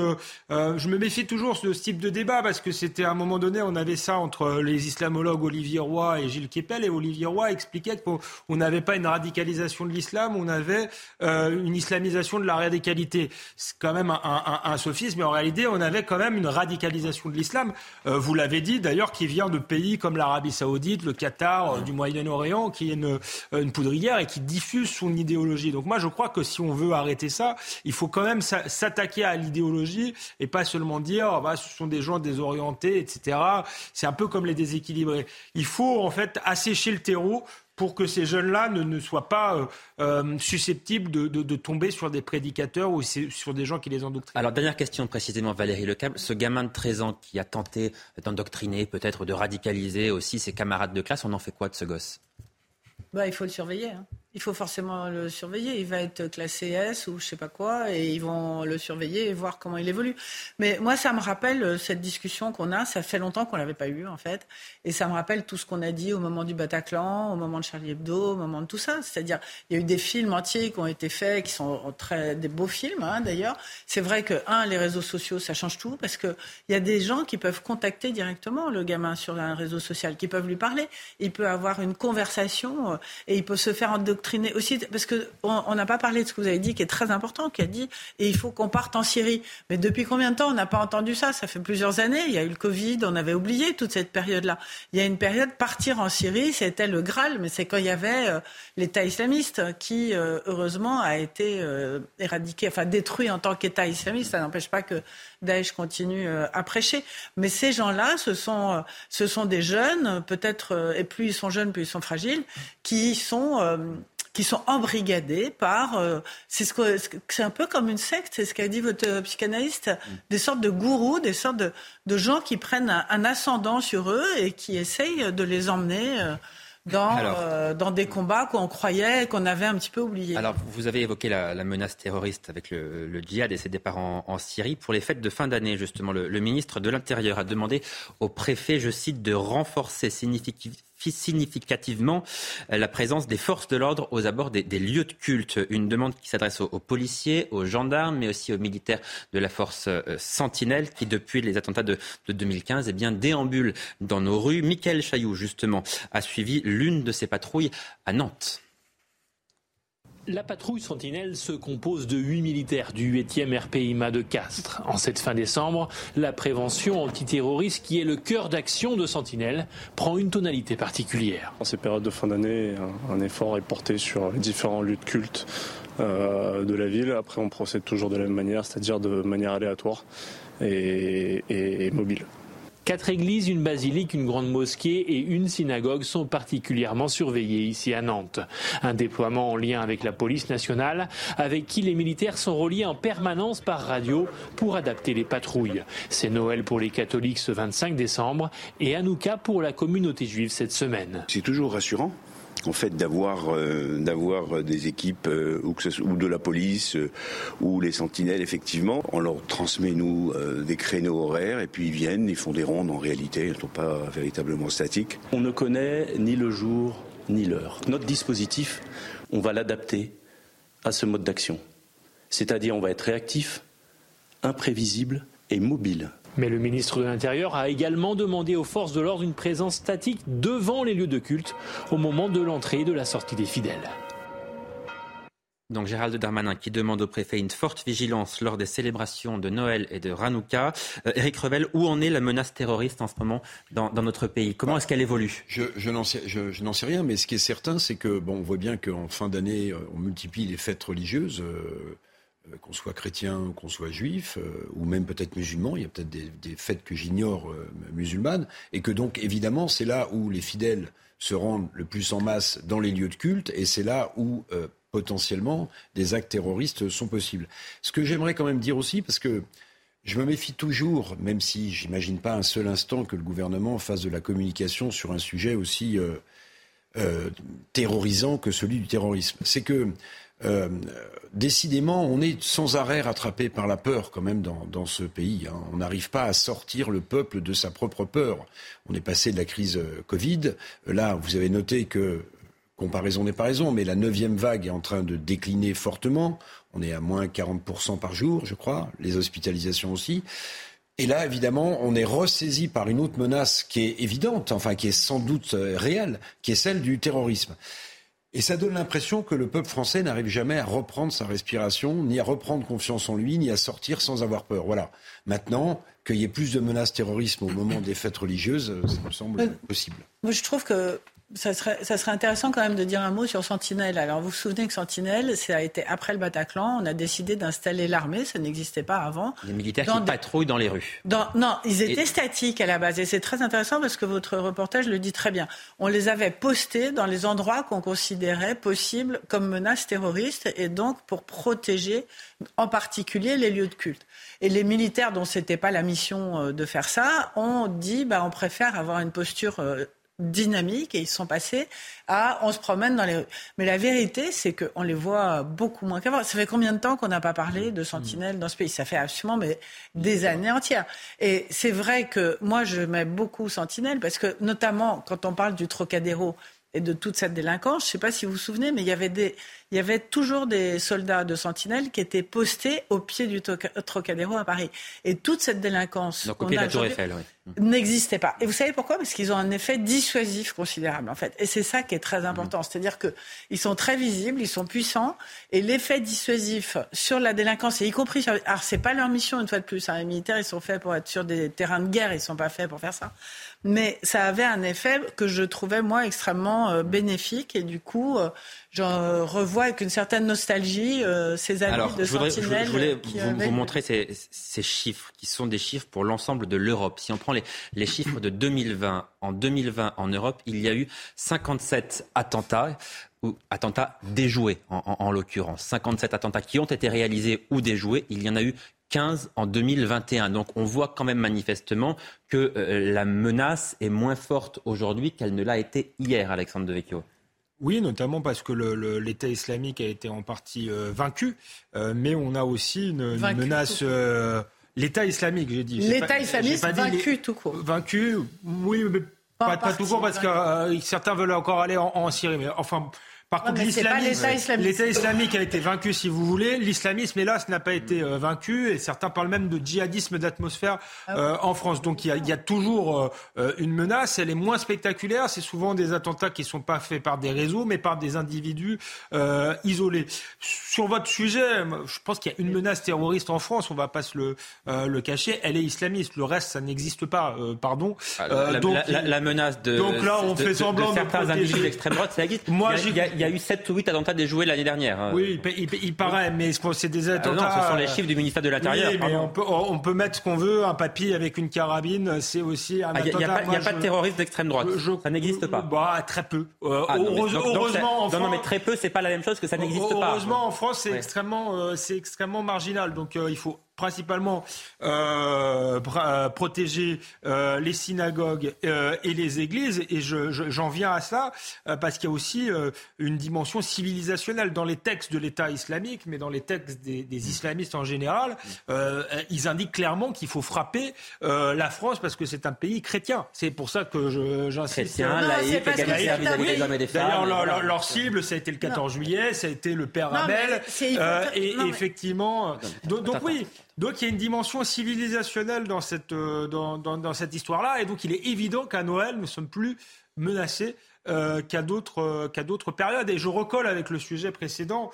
S7: je me méfie toujours de ce type de débat parce que c'était à un moment donné, on avait ça entre les islamologues Olivier Roy et Gilles Kepel, et Olivier Roy expliquait qu'on n'avait pas une radicalisation de l'islam, on avait une islamisation de la radicalité. C'est quand même un, sophisme, mais en réalité, on avait quand même une radicalisation de l'islam. Euh, vous l'avez dit d'ailleurs, qui vient de pays comme l'Arabie Saoudite, le Qatar, euh, du Moyen-Orient, qui est une, euh, une, poudrière et qui diffuse son idéologie. Donc moi, je crois que si on veut arrêter ça, il faut quand même s'attaquer à l'idéologie et pas seulement dire, oh, bah, ce sont des gens désorientés, etc. C'est un peu comme les déséquilibrés. Il faut en fait assécher le terreau pour que ces jeunes-là ne, ne, soient pas euh, euh, susceptibles de, de, de, tomber sur des prédicateurs ou sur des gens qui les endoctrinent.
S1: Alors, dernière question précisément, Valérie Lecable. Ce gamin de 13 ans qui a tenté d'endoctriner, peut-être de radicaliser aussi ses camarades de classe, on en fait quoi de ce gosse?
S8: Bah, Il faut le surveiller. Hein. Il faut forcément le surveiller. Il va être classé S ou je sais pas quoi, et ils vont le surveiller et voir comment il évolue. Mais moi, ça me rappelle euh, cette discussion qu'on a. Ça fait longtemps qu'on l'avait pas eu en fait, et ça me rappelle tout ce qu'on a dit au moment du Bataclan, au moment de Charlie Hebdo, au moment de tout ça. C'est-à-dire, il y a eu des films entiers qui ont été faits, qui sont très des beaux films hein, d'ailleurs. C'est vrai que un, les réseaux sociaux, ça change tout parce que il y a des gens qui peuvent contacter directement le gamin sur un réseau social, qui peuvent lui parler. Il peut avoir une conversation euh, et il peut se faire en aussi, parce qu'on n'a pas parlé de ce que vous avez dit, qui est très important, qui a dit, et il faut qu'on parte en Syrie. Mais depuis combien de temps on n'a pas entendu ça? Ça fait plusieurs années. Il y a eu le Covid, on avait oublié toute cette période-là. Il y a une période, partir en Syrie, c'était le Graal, mais c'est quand il y avait euh, l'État islamiste qui, euh, heureusement, a été euh, éradiqué, enfin détruit en tant qu'État islamiste. Ça n'empêche pas que Daesh continue à prêcher. Mais ces gens-là, ce sont, ce sont des jeunes, peut-être, et plus ils sont jeunes, plus ils sont fragiles, qui sont qui sont embrigadés par. Euh, c'est ce c'est un peu comme une secte, c'est ce qu'a dit votre euh, psychanalyste, mm. des sortes de gourous, des sortes de, de gens qui prennent un, ascendant sur eux et qui essayent de les emmener. Euh, dans, dans des combats qu'on croyait, qu'on avait un petit peu oubliés.
S1: Alors, vous avez évoqué la, menace terroriste avec le, le, djihad et ses départs en, Syrie. Pour les fêtes de fin d'année, justement, le, le ministre de l'Intérieur a demandé au préfet, je cite, de renforcer significativement significativement euh, la présence des forces de l'ordre aux abords des, lieux de culte. Une demande qui s'adresse aux, policiers, aux gendarmes, mais aussi aux militaires de la force euh, Sentinelle qui, depuis les attentats de, 2015, eh bien, déambulent dans nos rues. Michael Chailloux, justement, a suivi l'une de ces patrouilles à Nantes.
S22: La patrouille Sentinelle se compose de 8 militaires du 8e RPIMA de Castres. En cette fin décembre, la prévention antiterroriste, qui est le cœur d'action de Sentinelle, prend une tonalité particulière.
S23: En ces périodes de fin d'année, un, effort est porté sur les différents lieux de culte euh, de la ville. Après, on procède toujours de la même manière, c'est-à-dire de manière aléatoire et mobile.
S22: Quatre églises, une basilique, une grande mosquée et une synagogue sont particulièrement surveillées ici à Nantes. Un déploiement en lien avec la police nationale, avec qui les militaires sont reliés en permanence par radio pour adapter les patrouilles. C'est Noël pour les catholiques ce 25 décembre et Hanouka pour la communauté juive cette semaine.
S24: C'est toujours rassurant en fait d'avoir euh, d'avoir des équipes euh, ou, de la police euh, ou les sentinelles effectivement. On leur transmet nous des créneaux horaires et puis ils viennent ils font des rondes en réalité ils ne sont pas véritablement statiques.
S25: On ne connaît ni le jour ni l'heure. Notre dispositif on va l'adapter à ce mode d'action. C'est-à-dire on va être réactif imprévisible et mobile
S22: mais le ministre de l'Intérieur a également demandé aux forces de l'ordre une présence statique devant les lieux de culte au moment de l'entrée et de la sortie des fidèles.
S1: Donc Gérald Darmanin qui demande au préfet une forte vigilance lors des célébrations de Noël et de Hanouka. Euh, Éric Revel, où en est la menace terroriste en ce moment dans, notre pays? Comment est-ce qu'elle évolue?
S6: Je, je n'en sais, sais, rien, mais ce qui est certain, c'est que bon, on voit bien qu'en fin d'année, euh, on multiplie les fêtes religieuses. Euh, qu'on soit chrétien, qu'on soit juif, euh, ou même peut-être musulman, il y a peut-être des, fêtes que j'ignore euh, musulmanes, et que donc évidemment c'est là où les fidèles se rendent le plus en masse dans les lieux de culte, et c'est là où potentiellement des actes terroristes sont possibles. Ce que j'aimerais quand même dire aussi, parce que je me méfie toujours, même si j'imagine pas un seul instant que le gouvernement fasse de la communication sur un sujet aussi terrorisant que celui du terrorisme, c'est que euh, décidément, on est sans arrêt rattrapé par la peur quand même dans, ce pays. Hein. On n'arrive pas à sortir le peuple de sa propre peur. On est passé de la crise euh, Covid. Là, vous avez noté que, comparaison n'est pas raison, mais la neuvième vague est en train de décliner fortement. On est à moins 40% par jour, je crois. Les hospitalisations aussi. Et là, évidemment, on est ressaisi par une autre menace qui est évidente, enfin qui est sans doute euh, réelle, qui est celle du terrorisme. Et ça donne l'impression que le peuple français n'arrive jamais à reprendre sa respiration, ni à reprendre confiance en lui, ni à sortir sans avoir peur. Voilà. Maintenant, qu'il y ait plus de menaces terrorisme au moment des fêtes religieuses, ça me semble possible.
S8: Moi, je trouve que ça serait, ça serait intéressant quand même de dire un mot sur Sentinelle. Alors, vous vous souvenez que Sentinelle, ça a été après le Bataclan, on a décidé d'installer l'armée, ça n'existait pas avant.
S1: Les militaires qui patrouillent dans les rues.
S8: non, ils étaient statiques à la base. Et c'est très intéressant parce que votre reportage le dit très bien. On les avait postés dans les endroits qu'on considérait possibles comme menaces terroristes et donc pour protéger en particulier les lieux de culte. Et les militaires dont c'était pas la mission euh, de faire ça ont dit bah, on préfère avoir une posture euh, dynamique et ils sont passés à on se promène dans les rues. Mais la vérité, c'est qu'on les voit beaucoup moins qu'avant. Ça fait combien de temps qu'on n'a pas parlé de sentinelles dans ce pays? Ça fait absolument mais des années entières. Et c'est vrai que moi, je mets beaucoup sentinelles parce que notamment quand on parle du Trocadéro et de toute cette délinquance, je ne sais pas si vous vous souvenez, mais il y avait des il y avait toujours des soldats de sentinelle qui étaient postés au pied du Trocadéro à Paris. Et toute cette délinquance n'existait pas. Et vous savez pourquoi? Parce qu'ils ont un effet dissuasif considérable, en fait. Et c'est ça qui est très important. C'est-à-dire qu'ils sont très visibles, ils sont puissants, et l'effet dissuasif sur la délinquance, et y compris sur... Alors, c'est pas leur mission, une fois de plus. Hein. Les militaires, ils sont faits pour être sur des terrains de guerre, ils sont pas faits pour faire ça. Mais ça avait un effet que je trouvais, moi, extrêmement euh, bénéfique. Et du coup, euh, je revois avec une certaine nostalgie euh, ces amis de
S1: je voudrais, Je, voulais vous, montrer ces, ces, chiffres qui sont des chiffres pour l'ensemble de l'Europe. Si on prend les, les, chiffres de 2020, en 2020 en Europe, il y a eu 57 attentats ou attentats déjoués en, en, en l'occurrence. 57 attentats qui ont été réalisés ou déjoués. Il y en a eu 15 en 2021. Donc on voit quand même manifestement que euh, la menace est moins forte aujourd'hui qu'elle ne l'a été hier, Alexandre Devecchio.
S7: Oui, notamment parce que l'État islamique a été en partie euh, vaincu, euh, mais on a aussi une, menace. L'État islamique, j'ai dit.
S8: L'État islamique vaincu tout court.
S7: Vaincu, oui, mais pas, tout court parce que certains veulent encore aller en, en Syrie. Mais enfin, par contre, l'État islamique a été vaincu, si vous voulez. L'islamisme, hélas, n'a pas été euh, vaincu. Et certains parlent même de djihadisme d'atmosphère ah euh, en France. Donc il y a, toujours euh, une menace. Elle est moins spectaculaire. C'est souvent des attentats qui ne sont pas faits par des réseaux, mais par des individus isolés. Sur votre sujet, je pense qu'il y a une menace terroriste en France. On ne va pas se le, le cacher. Elle est islamiste. Le reste, ça n'existe pas. pardon.
S1: Ah, la, donc, la, menace de,
S7: donc là, on fait semblant
S1: de, certains individus d'extrême droite, ça existe. Moi, il y a eu 7 ou 8 attentats déjoués l'année dernière. Hein.
S7: Oui, il, paraît, mais c'est des attentats.
S1: Ah non, ce sont les chiffres du ministère de l'Intérieur.
S7: Oui, mais on peut, on peut, mettre ce qu'on veut. Un papier avec une carabine, c'est aussi un attentat.
S1: Il n'y a, pas de terroriste d'extrême droite. ça n'existe pas.
S7: Bah, très peu. Euh, ah, heureusement,
S1: en France. Non, mais très peu, c'est pas la même chose que ça n'existe pas.
S7: Heureusement, en France, c'est extrêmement, euh, c'est extrêmement marginal. Donc, euh, il faut principalement euh, euh, protéger euh, les synagogues et les églises. Et j'en viens à ça parce qu'il y a aussi une dimension civilisationnelle dans les textes de l'État islamique, mais dans les textes des, islamistes en général. ils indiquent clairement qu'il faut frapper la France parce que c'est un pays chrétien. C'est pour ça que j'insiste.
S1: Chrétien, laïque, égalitaire vis-à-vis des hommes et des femmes.
S7: D'ailleurs, leur, cible, ça a été le 14 juillet, ça a été le père Abel. et, effectivement, donc oui, donc il y a une dimension civilisationnelle dans cette, euh, dans, cette histoire-là, et donc il est évident qu'à Noël, nous sommes plus menacés euh, qu'à d'autres euh, qu'à d'autres périodes. Et je recolle avec le sujet précédent.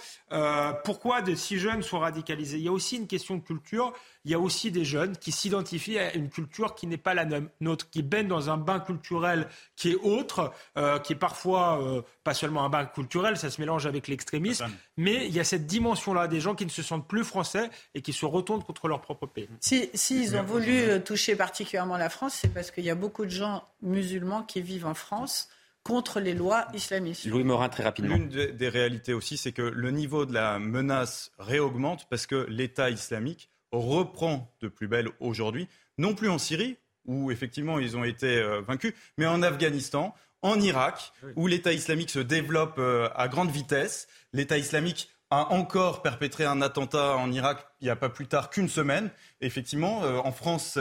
S7: pourquoi des si jeunes sont radicalisés? Il y a aussi une question de culture il y a aussi des jeunes qui s'identifient à une culture qui n'est pas la nôtre, qui baignent dans un bain culturel qui est autre, euh, qui est parfois euh, pas seulement un bain culturel, ça se mélange avec l'extrémisme, mais il y a cette dimension-là des gens qui ne se sentent plus français et qui se retournent contre leur propre pays.
S8: Si, ils ont voulu euh, toucher particulièrement la France, c'est parce qu'il y a beaucoup de gens musulmans qui vivent en France contre les lois islamistes.
S1: Louis Morin, très rapidement.
S9: L'une des réalités aussi, c'est que le niveau de la menace réaugmente parce que l'État islamique reprend de plus belle aujourd'hui, non plus en Syrie, où effectivement ils ont été euh, vaincus, mais en Afghanistan, en Irak, où l'État islamique se développe euh, à grande vitesse. L'État islamique a encore perpétré un attentat en Irak il n'y a pas plus tard qu'une semaine. effectivement, euh, en France,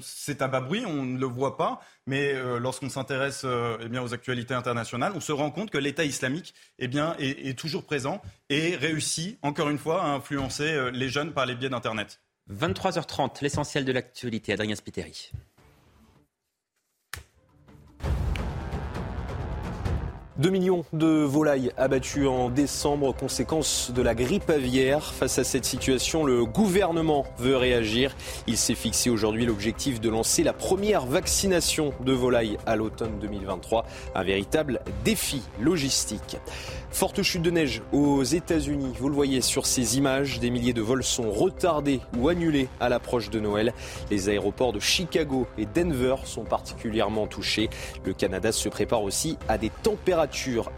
S9: c'est à bas bruit, on ne le voit pas, mais lorsqu'on s'intéresse eh aux actualités internationales, on se rend compte que l'État islamique eh bien, est, est, toujours présent et réussit, encore une fois, à influencer les jeunes par les biais d'Internet.
S1: 23h30, l'essentiel de l'actualité. Adrien Spiteri.
S2: 2 millions de volailles abattues en décembre, conséquence de la grippe aviaire. Face à cette situation, le gouvernement veut réagir. Il s'est fixé aujourd'hui l'objectif de lancer la première vaccination de volailles à l'automne 2023. Un véritable défi logistique. Forte chute de neige aux États-Unis. Vous le voyez sur ces images. Des milliers de vols sont retardés ou annulés à l'approche de Noël. Les aéroports de Chicago et Denver sont particulièrement touchés. Le Canada se prépare aussi à des températures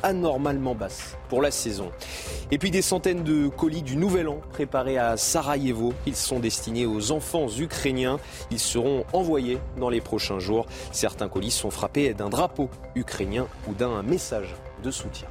S2: anormalement basses pour la saison. Et puis des centaines de colis du Nouvel An préparés à Sarajevo. Ils sont destinés aux enfants ukrainiens. Ils seront envoyés dans les prochains jours. Certains colis sont frappés d'un drapeau ukrainien ou d'un message de soutien.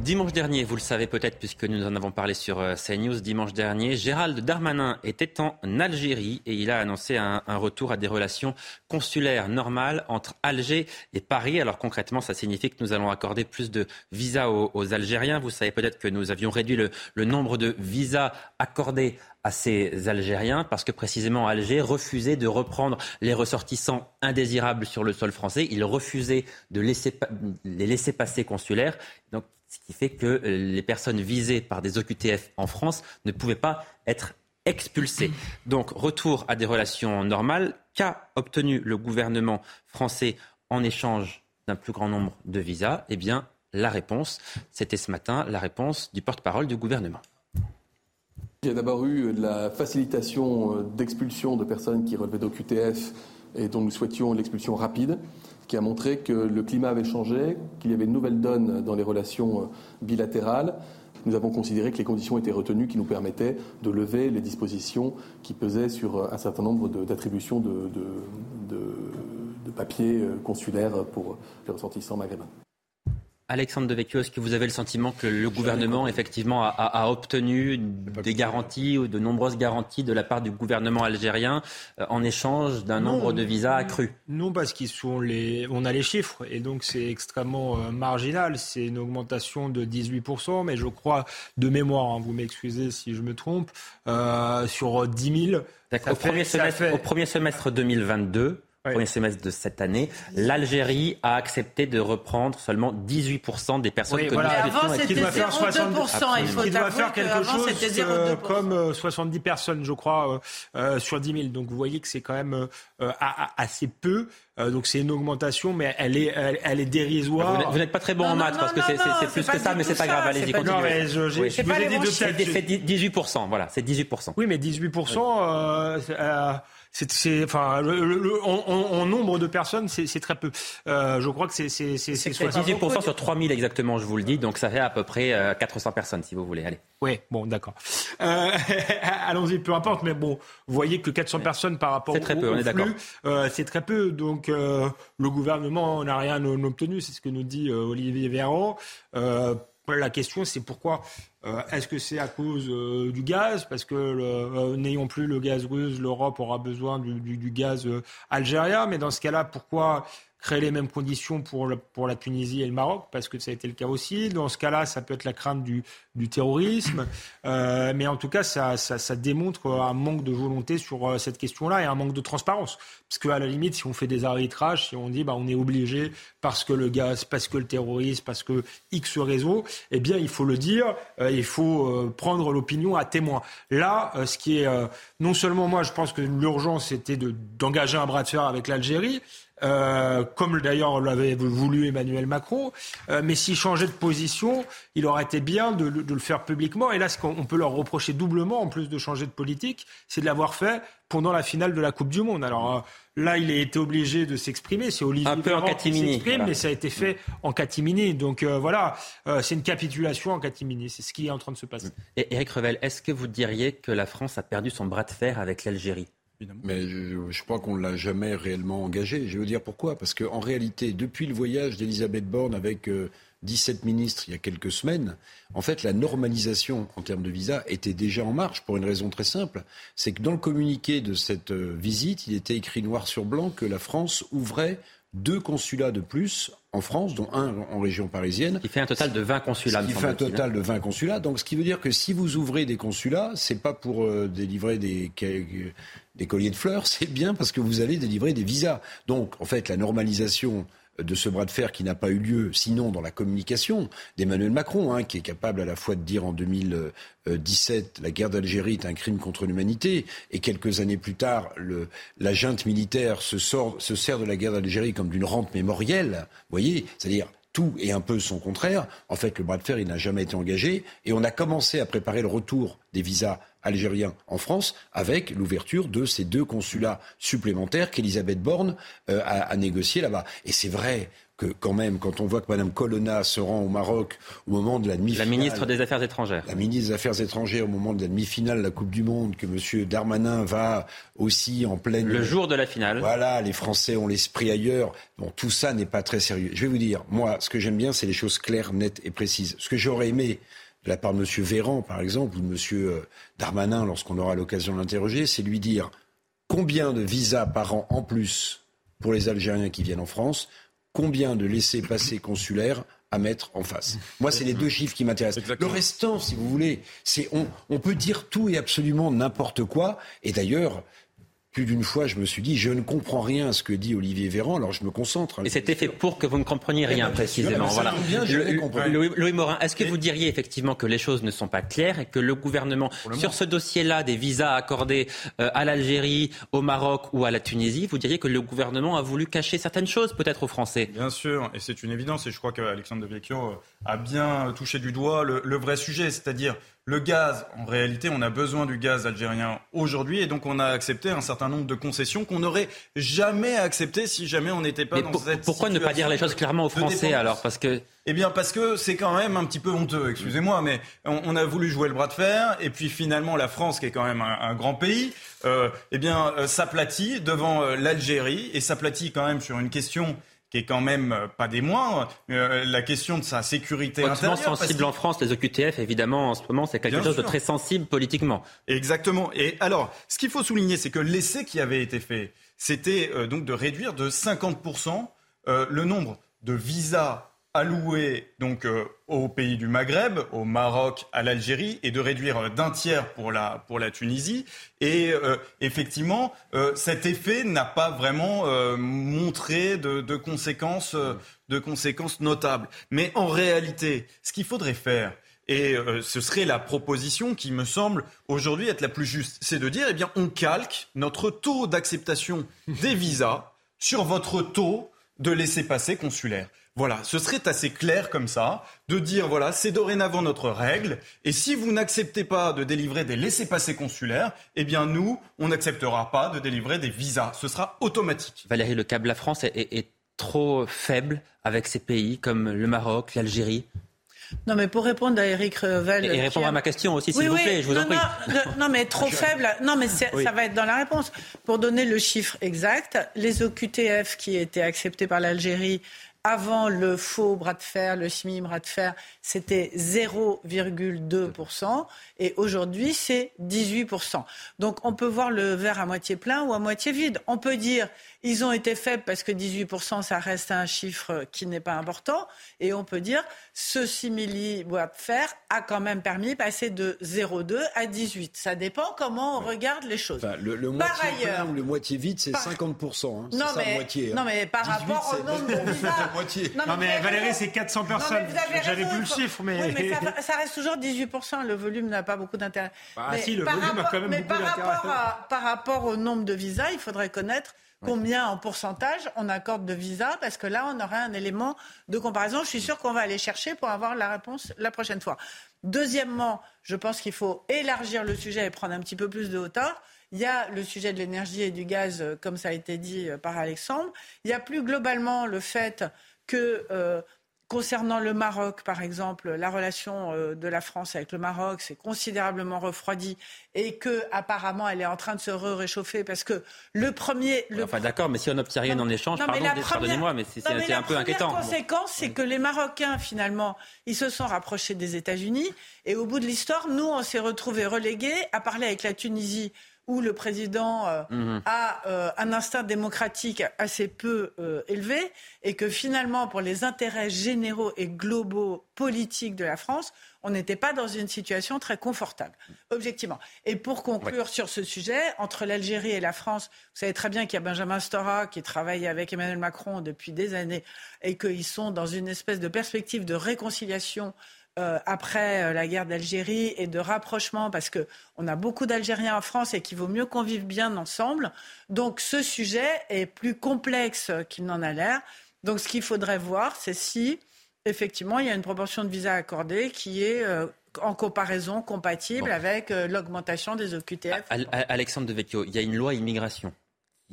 S1: Dimanche dernier, vous le savez peut-être puisque nous en avons parlé sur euh, CNews, dimanche dernier, Gérald Darmanin était en Algérie et il a annoncé un, retour à des relations consulaires normales entre Alger et Paris. Alors concrètement, ça signifie que nous allons accorder plus de visas aux, Algériens. Vous savez peut-être que nous avions réduit le, le nombre de visas accordés à ces Algériens parce que précisément Alger refusait de reprendre les ressortissants indésirables sur le sol français. Il refusait de les laisser passer consulaires. Donc ce qui fait que euh, les personnes visées par des OQTF en France ne pouvaient pas être expulsées. Donc, retour à des relations normales. Qu'a obtenu le gouvernement français en échange d'un plus grand nombre de visas? Eh bien, la réponse, c'était ce matin la réponse du porte-parole du gouvernement.
S11: Il y a d'abord eu de la facilitation euh, d'expulsion de personnes qui relevaient d'OQTF et dont nous souhaitions l'expulsion rapide qui a montré que le climat avait changé, qu'il y avait une nouvelle donne dans les relations euh, bilatérales. Nous avons considéré que les conditions étaient retenues qui nous permettaient de lever les dispositions qui pesaient sur euh, un certain nombre d'attributions de, de, papiers euh, consulaires pour les ressortissants maghrébins.
S1: Alexandre Devecchio, est-ce que vous avez le sentiment que le gouvernement, effectivement, a, obtenu des garanties ou de nombreuses garanties de la part du gouvernement algérien euh, en échange d'un nombre de visas accru
S7: Non, parce qu'ils sont les, on a les chiffres et donc c'est extrêmement euh, marginal. C'est une augmentation de 18%, mais je crois de mémoire, hein, vous m'excusez si je me trompe, euh, sur 10 000.
S1: Au, premier semestre, au premier semestre 2022, premier semestre de cette année, l'Algérie a accepté de reprendre seulement 18% des personnes oui, que voilà.
S8: nous Avant, c'était 0,2%. Il faut
S7: doit faire quelque chose euh, comme 70 euh, personnes, je crois, euh, sur 10 000. Donc vous voyez que c'est quand même assez peu. donc c'est une augmentation, mais elle est, elle, est dérisoire.
S1: Vous n'êtes pas très bon en maths parce que c'est plus que ça, mais c'est pas grave. Allez-y, continuez. Non, mais je,
S7: je,
S1: vous ai dit C'est 18%, voilà, c'est 18%.
S7: Oui, mais 18%, c'est, enfin, en, nombre de personnes, c'est très peu. Euh, je crois que c'est c'est
S1: c'est 18% sur 3000 exactement, je vous le dis. Donc ça fait à peu près 400 euh, personnes, si vous voulez. Allez.
S7: Oui, bon, d'accord. Euh, <laughs> allons-y, peu importe. Mais bon, vous voyez que 400 personnes par rapport
S1: très au, peu, on est
S7: flux, euh, c'est très peu. Donc le gouvernement n'a rien obtenu. C'est ce que nous dit Olivier Véran. La question, c'est pourquoi euh, Est-ce que c'est à cause euh, du gaz? Parce que euh, n'ayant plus le gaz russe, l'Europe aura besoin du, du, du gaz algérien. Mais dans ce cas-là, pourquoi créer les mêmes conditions pour, pour la Tunisie et le Maroc, parce que ça a été le cas aussi. Dans ce cas-là, ça peut être la crainte du, du terrorisme. Euh, mais en tout cas, ça, ça, ça, démontre un manque de volonté sur euh, cette question-là et un manque de transparence. Parce qu'à la limite, si on fait des arbitrages, si on dit bah, on est obligé parce que le gaz, parce que le terrorisme, parce que X réseau, eh bien, il faut le dire, euh, il faut euh, prendre l'opinion à témoin. Là, ce qui est non seulement moi, je pense que l'urgence était d'engager un bras de fer avec l'Algérie, euh, comme d'ailleurs l'avait voulu Emmanuel Macron. Euh, mais s'il changeait de position, il aurait été bien de, de le faire publiquement. Et là, ce qu'on peut leur reprocher doublement, en plus de changer de politique, c'est de l'avoir fait pendant la finale de la Coupe du Monde. Alors euh, là, il a été obligé de s'exprimer. C'est Olivier
S1: Un peu en catimini,
S7: qui mais ça a été fait en catimini. Donc voilà, c'est une capitulation en catimini. C'est ce qui est en train de se passer.
S1: Et Eric Revel, est-ce que vous diriez que la France a perdu son bras de fer avec l'Algérie?
S6: Mais je, crois qu'on ne l'a jamais réellement engagé. Je veux dire pourquoi? Parce qu'en réalité, depuis le voyage d'Elisabeth Borne avec 17 euh, ministres il y a quelques semaines, en fait, la normalisation en termes de visa était déjà en marche pour une raison très simple. C'est que dans le communiqué de cette euh, visite, il était écrit noir sur blanc que la France ouvrait deux consulats de plus en France, dont un en région parisienne.
S1: Qui fait un total de 20 consulats.
S6: Qui fait un total de 20 consulats. Donc, ce qui veut dire que si vous ouvrez des consulats, c'est pas pour euh, délivrer des, des colliers de fleurs, <laughs> c'est bien parce que vous allez délivrer des visas. Donc, en fait, la normalisation de ce bras de fer qui n'a pas eu lieu, sinon dans la communication d'Emmanuel Macron, hein, qui est capable à la fois de dire en 2017 la guerre d'Algérie est un crime contre l'humanité, et quelques années plus tard, la junte militaire se, sert de la guerre d'Algérie comme d'une rente mémorielle, voyez, c'est-à-dire tout et un peu son contraire. En fait, le bras de fer, n'a jamais été engagé. Et on a commencé à préparer le retour des visas algériens en France avec l'ouverture de ces deux consulats supplémentaires qu'Elisabeth Borne euh, a, a négocié là-bas. Et c'est vrai que quand même, quand on voit que Mme Colonna se rend au Maroc au moment de la demi-finale...
S1: La ministre des Affaires étrangères.
S6: La ministre des Affaires étrangères au moment de la demi-finale de la Coupe du Monde, que M. Darmanin va aussi en pleine...
S1: Le jour de la finale.
S6: Voilà, les Français ont l'esprit ailleurs. Bon, tout ça n'est pas très sérieux. Je vais vous dire, moi, ce que j'aime bien, c'est les choses claires, nettes et précises. Ce que j'aurais aimé de la part de M. Véran, par exemple, ou de M. Euh, Darmanin, lorsqu'on aura l'occasion de l'interroger, c'est lui dire combien de visas par an en plus pour les Algériens qui viennent en France combien de laissés-passer consulaires à mettre en face. Moi, c'est les deux chiffres qui m'intéressent. Le restant, si vous voulez, c'est on, on peut dire tout et absolument n'importe quoi. Et d'ailleurs, plus d'une fois, je me suis dit, je ne comprends rien à ce que dit Olivier Véran, alors je me concentre.
S1: Et c'était fait pour que vous ne compreniez rien, précisément. Voilà. Louis, Morin, est-ce que vous diriez effectivement que les choses ne sont pas claires et que le gouvernement, sur ce dossier-là des visas accordés euh, à l'Algérie, au Maroc ou à la Tunisie, vous diriez que le gouvernement a voulu cacher certaines choses, peut-être aux Français?
S9: Bien sûr, et c'est une évidence, et je crois qu'Alexandre de Vecchio euh, a bien touché du doigt le vrai sujet, c'est-à-dire le gaz, en réalité, on a besoin du gaz algérien aujourd'hui et donc on a accepté un certain nombre de concessions qu'on n'aurait jamais acceptées si jamais on n'était pas dans cette
S1: Pourquoi ne pas dire les choses clairement aux Français alors Parce que
S9: eh bien, parce que c'est quand même un petit peu honteux, excusez-moi, mais on, a voulu jouer le bras de fer, et puis finalement la France, qui est quand même un, grand pays, euh, eh bien, euh, s'aplatit devant euh, l'Algérie, et s'aplatit quand même sur une question qui est quand même euh, pas des moindres, euh, la question de sa sécurité
S1: intérieure. sensible en France, les OQTF, évidemment, en ce moment, c'est quelque chose de très sensible politiquement.
S9: Exactement. Et alors, ce qu'il faut souligner, c'est que l'essai qui avait été fait, c'était euh, donc de réduire de 50% le nombre de visas alloués donc euh, aux pays du Maghreb, au Maroc, à l'Algérie, et de réduire d'un tiers pour la, pour la Tunisie. Et euh, effectivement, euh, cet effet n'a pas vraiment montré de, de conséquences, de conséquences notables. Mais en réalité, ce qu'il faudrait faire, et ce serait la proposition qui me semble aujourd'hui être la plus juste, c'est de dire, eh bien, on calque notre taux d'acceptation des visas sur votre taux de laisser-passer consulaire. Voilà, ce serait assez clair comme ça, de dire voilà, c'est dorénavant notre règle, et si vous n'acceptez pas de délivrer des laissés-passer consulaires, eh bien nous, on n'acceptera pas de délivrer des visas. Ce sera automatique.
S1: Valérie Le Cab, la France est, trop faible avec ces pays comme le Maroc, l'Algérie
S8: non, mais pour répondre à Eric Revel.
S1: Et, répondre à ma question aussi, s'il vous plaît, je vous en prie.
S8: Non, mais trop <laughs> faible. Non, mais ça va être dans la réponse. Pour donner le chiffre exact, les OQTF qui étaient acceptés par l'Algérie avant le faux bras de fer, le semi bras de fer, c'était 0,2% et aujourd'hui c'est 18%. Donc on peut voir le verre à moitié plein ou à moitié vide. On peut dire ils ont été faibles parce que 18% ça reste un chiffre qui n'est pas important et on peut dire ce simili bois de fer a quand même permis de passer de 0,2 à 18. Ça dépend comment on regarde les choses.
S6: le, moitié plein ou le moitié vide c'est 50%. Hein.
S8: Non, mais,
S6: moitié,
S8: hein. non mais par rapport au nombre de <laughs>
S7: moitié. Non, mais, Valérie, c'est 400 personnes. J'avais plus le chiffre, mais.
S8: Oui, mais ça, reste toujours 18%. Le volume n'a pas beaucoup d'intérêt.
S7: Bah, si, le volume a quand même beaucoup d'intérêt.
S8: Par rapport au nombre de visas, il faudrait connaître combien en pourcentage on accorde de visas, parce que là, on aurait un élément de comparaison. Je suis sûr qu'on va aller chercher pour avoir la réponse la prochaine fois. Deuxièmement, je pense qu'il faut élargir le sujet et prendre un petit peu plus de hauteur. Il y a le sujet de l'énergie et du gaz, euh, comme ça a été dit euh, par Alexandre. Il y a plus globalement le fait que euh, Concernant le Maroc, par exemple, la relation euh, de la France avec le Maroc s'est considérablement refroidie et que apparemment elle est en train de se réchauffer parce que le premier. Le
S1: enfin d'accord, mais si on n'obtient rien en échange, pardon, pardonnez-moi, mais c'est un peu inquiétant.
S8: La conséquence, c'est que les Marocains, finalement, ils se sont rapprochés des États-Unis et au bout de l'histoire, nous, on s'est retrouvés relégués à parler avec la Tunisie où le président euh, mhm. a euh, un instinct démocratique assez peu euh, élevé et que finalement, pour les intérêts généraux et globaux politiques de la France, on n'était pas dans une situation très confortable, objectivement. Et pour conclure sur ce sujet, entre l'Algérie et la France, vous savez très bien qu'il y a Benjamin Stora qui travaille avec Emmanuel Macron depuis des années et qu'ils sont dans une espèce de perspective de réconciliation euh, après euh, la guerre d'Algérie et de rapprochement, parce qu'on a beaucoup d'Algériens en France et qu'il vaut mieux qu'on vive bien ensemble. Donc ce sujet est plus complexe qu'il n'en a l'air. Donc ce qu'il faudrait voir, c'est si effectivement il y a une proportion de visas accordés qui est euh, en comparaison compatible avec l'augmentation des OQTF.
S1: Alexandre Devecchio, il y a une loi immigration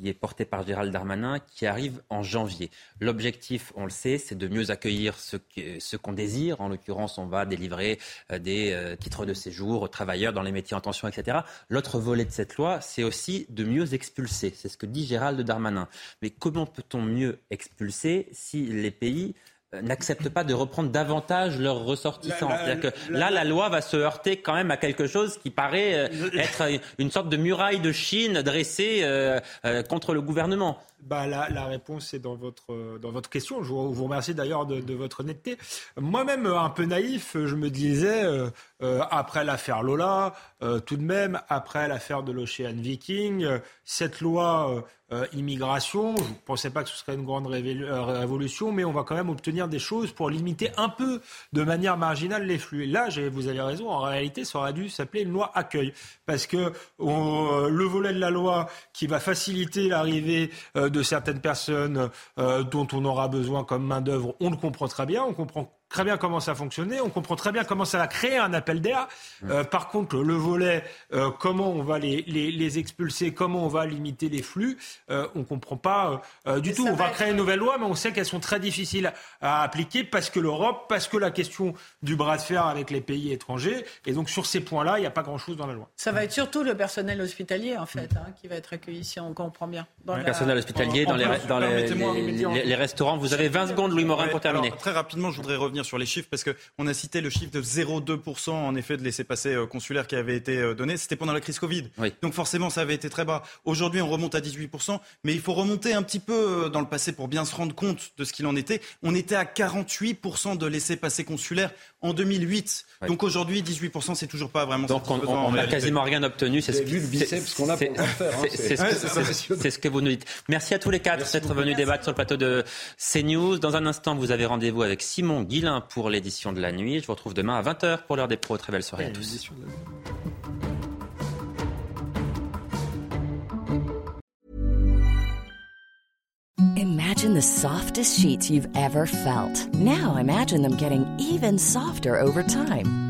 S1: qui est porté par Gérald Darmanin, qui arrive en janvier. L'objectif, on le sait, c'est de mieux accueillir ce qu'on désire. En l'occurrence, on va délivrer euh, des euh, titres de séjour aux travailleurs dans les métiers en tension, etc. L'autre volet de cette loi, c'est aussi de mieux expulser. C'est ce que dit Gérald Darmanin. Mais comment peut-on mieux expulser si les pays n'acceptent pas de reprendre davantage leurs ressortissants. C'est-à-dire que là, la loi va se heurter quand même à quelque chose qui paraît euh, être une sorte de muraille de Chine dressée euh, contre le gouvernement.
S7: Bah, la, la, réponse est dans votre, dans votre question. Je vous, remercie d'ailleurs de, votre honnêteté. Moi-même, un peu naïf, je me disais, après l'affaire Lola, tout de même, après l'affaire de l'Ocean Viking, cette loi euh, immigration. Je ne pensais pas que ce serait une grande euh, révolution, mais on va quand même obtenir des choses pour limiter un peu de manière marginale les flux. Et là, vous avez raison, en réalité, ça aurait dû s'appeler une loi accueil. Parce que euh, le volet de la loi qui va faciliter l'arrivée de certaines personnes dont on aura besoin comme main-d'œuvre, on le comprend très bien. On comprend très bien comment ça fonctionnait, on comprend très bien comment ça va créer un appel d'air. Euh, par contre, le volet, euh, comment on va les, les, les, expulser, comment on va limiter les flux, euh, on ne comprend pas du tout. On va créer une nouvelle loi, mais on sait qu'elles sont très difficiles à appliquer parce que l'Europe, parce que la question du bras de fer avec les pays étrangers, et donc sur ces points-là, il n'y a pas grand-chose dans la loi.
S8: Ça va être surtout le personnel hospitalier, en fait, hein, qui va être accueilli, si on comprend bien.
S1: le personnel hospitalier, dans, les, dans les, les, restaurants. Vous avez 20 secondes, Louis Morin, pour terminer.
S9: très rapidement, je voudrais revenir sur les chiffres parce qu'on a cité le chiffre de 0,2% en effet de laissez-passer euh, consulaires qui avait été euh, donné. C'était pendant la crise Covid. Donc forcément, ça avait été très bas. Aujourd'hui, on remonte à 18%, mais il faut remonter un petit peu euh, dans le passé pour bien se rendre compte de ce qu'il en était. On était à 48% de laissez-passer consulaires en 2008. Donc aujourd'hui, 18%, c'est toujours pas vraiment
S1: Donc on n'a quasiment rien obtenu.
S6: C'est ce, vu le biceps qu'on a pour le faire. Hein,
S1: c'est ce, que vous nous dites. Merci à tous les quatre d'être venus débattre sur le plateau de CNews. Dans un instant, vous avez rendez-vous avec Simon Guillain pour l'édition de la nuit. Je vous retrouve demain à 20h pour l'heure des pros. Très belle soirée à tous. Imagine the softest sheets you've ever felt. Now imagine them getting even softer over time.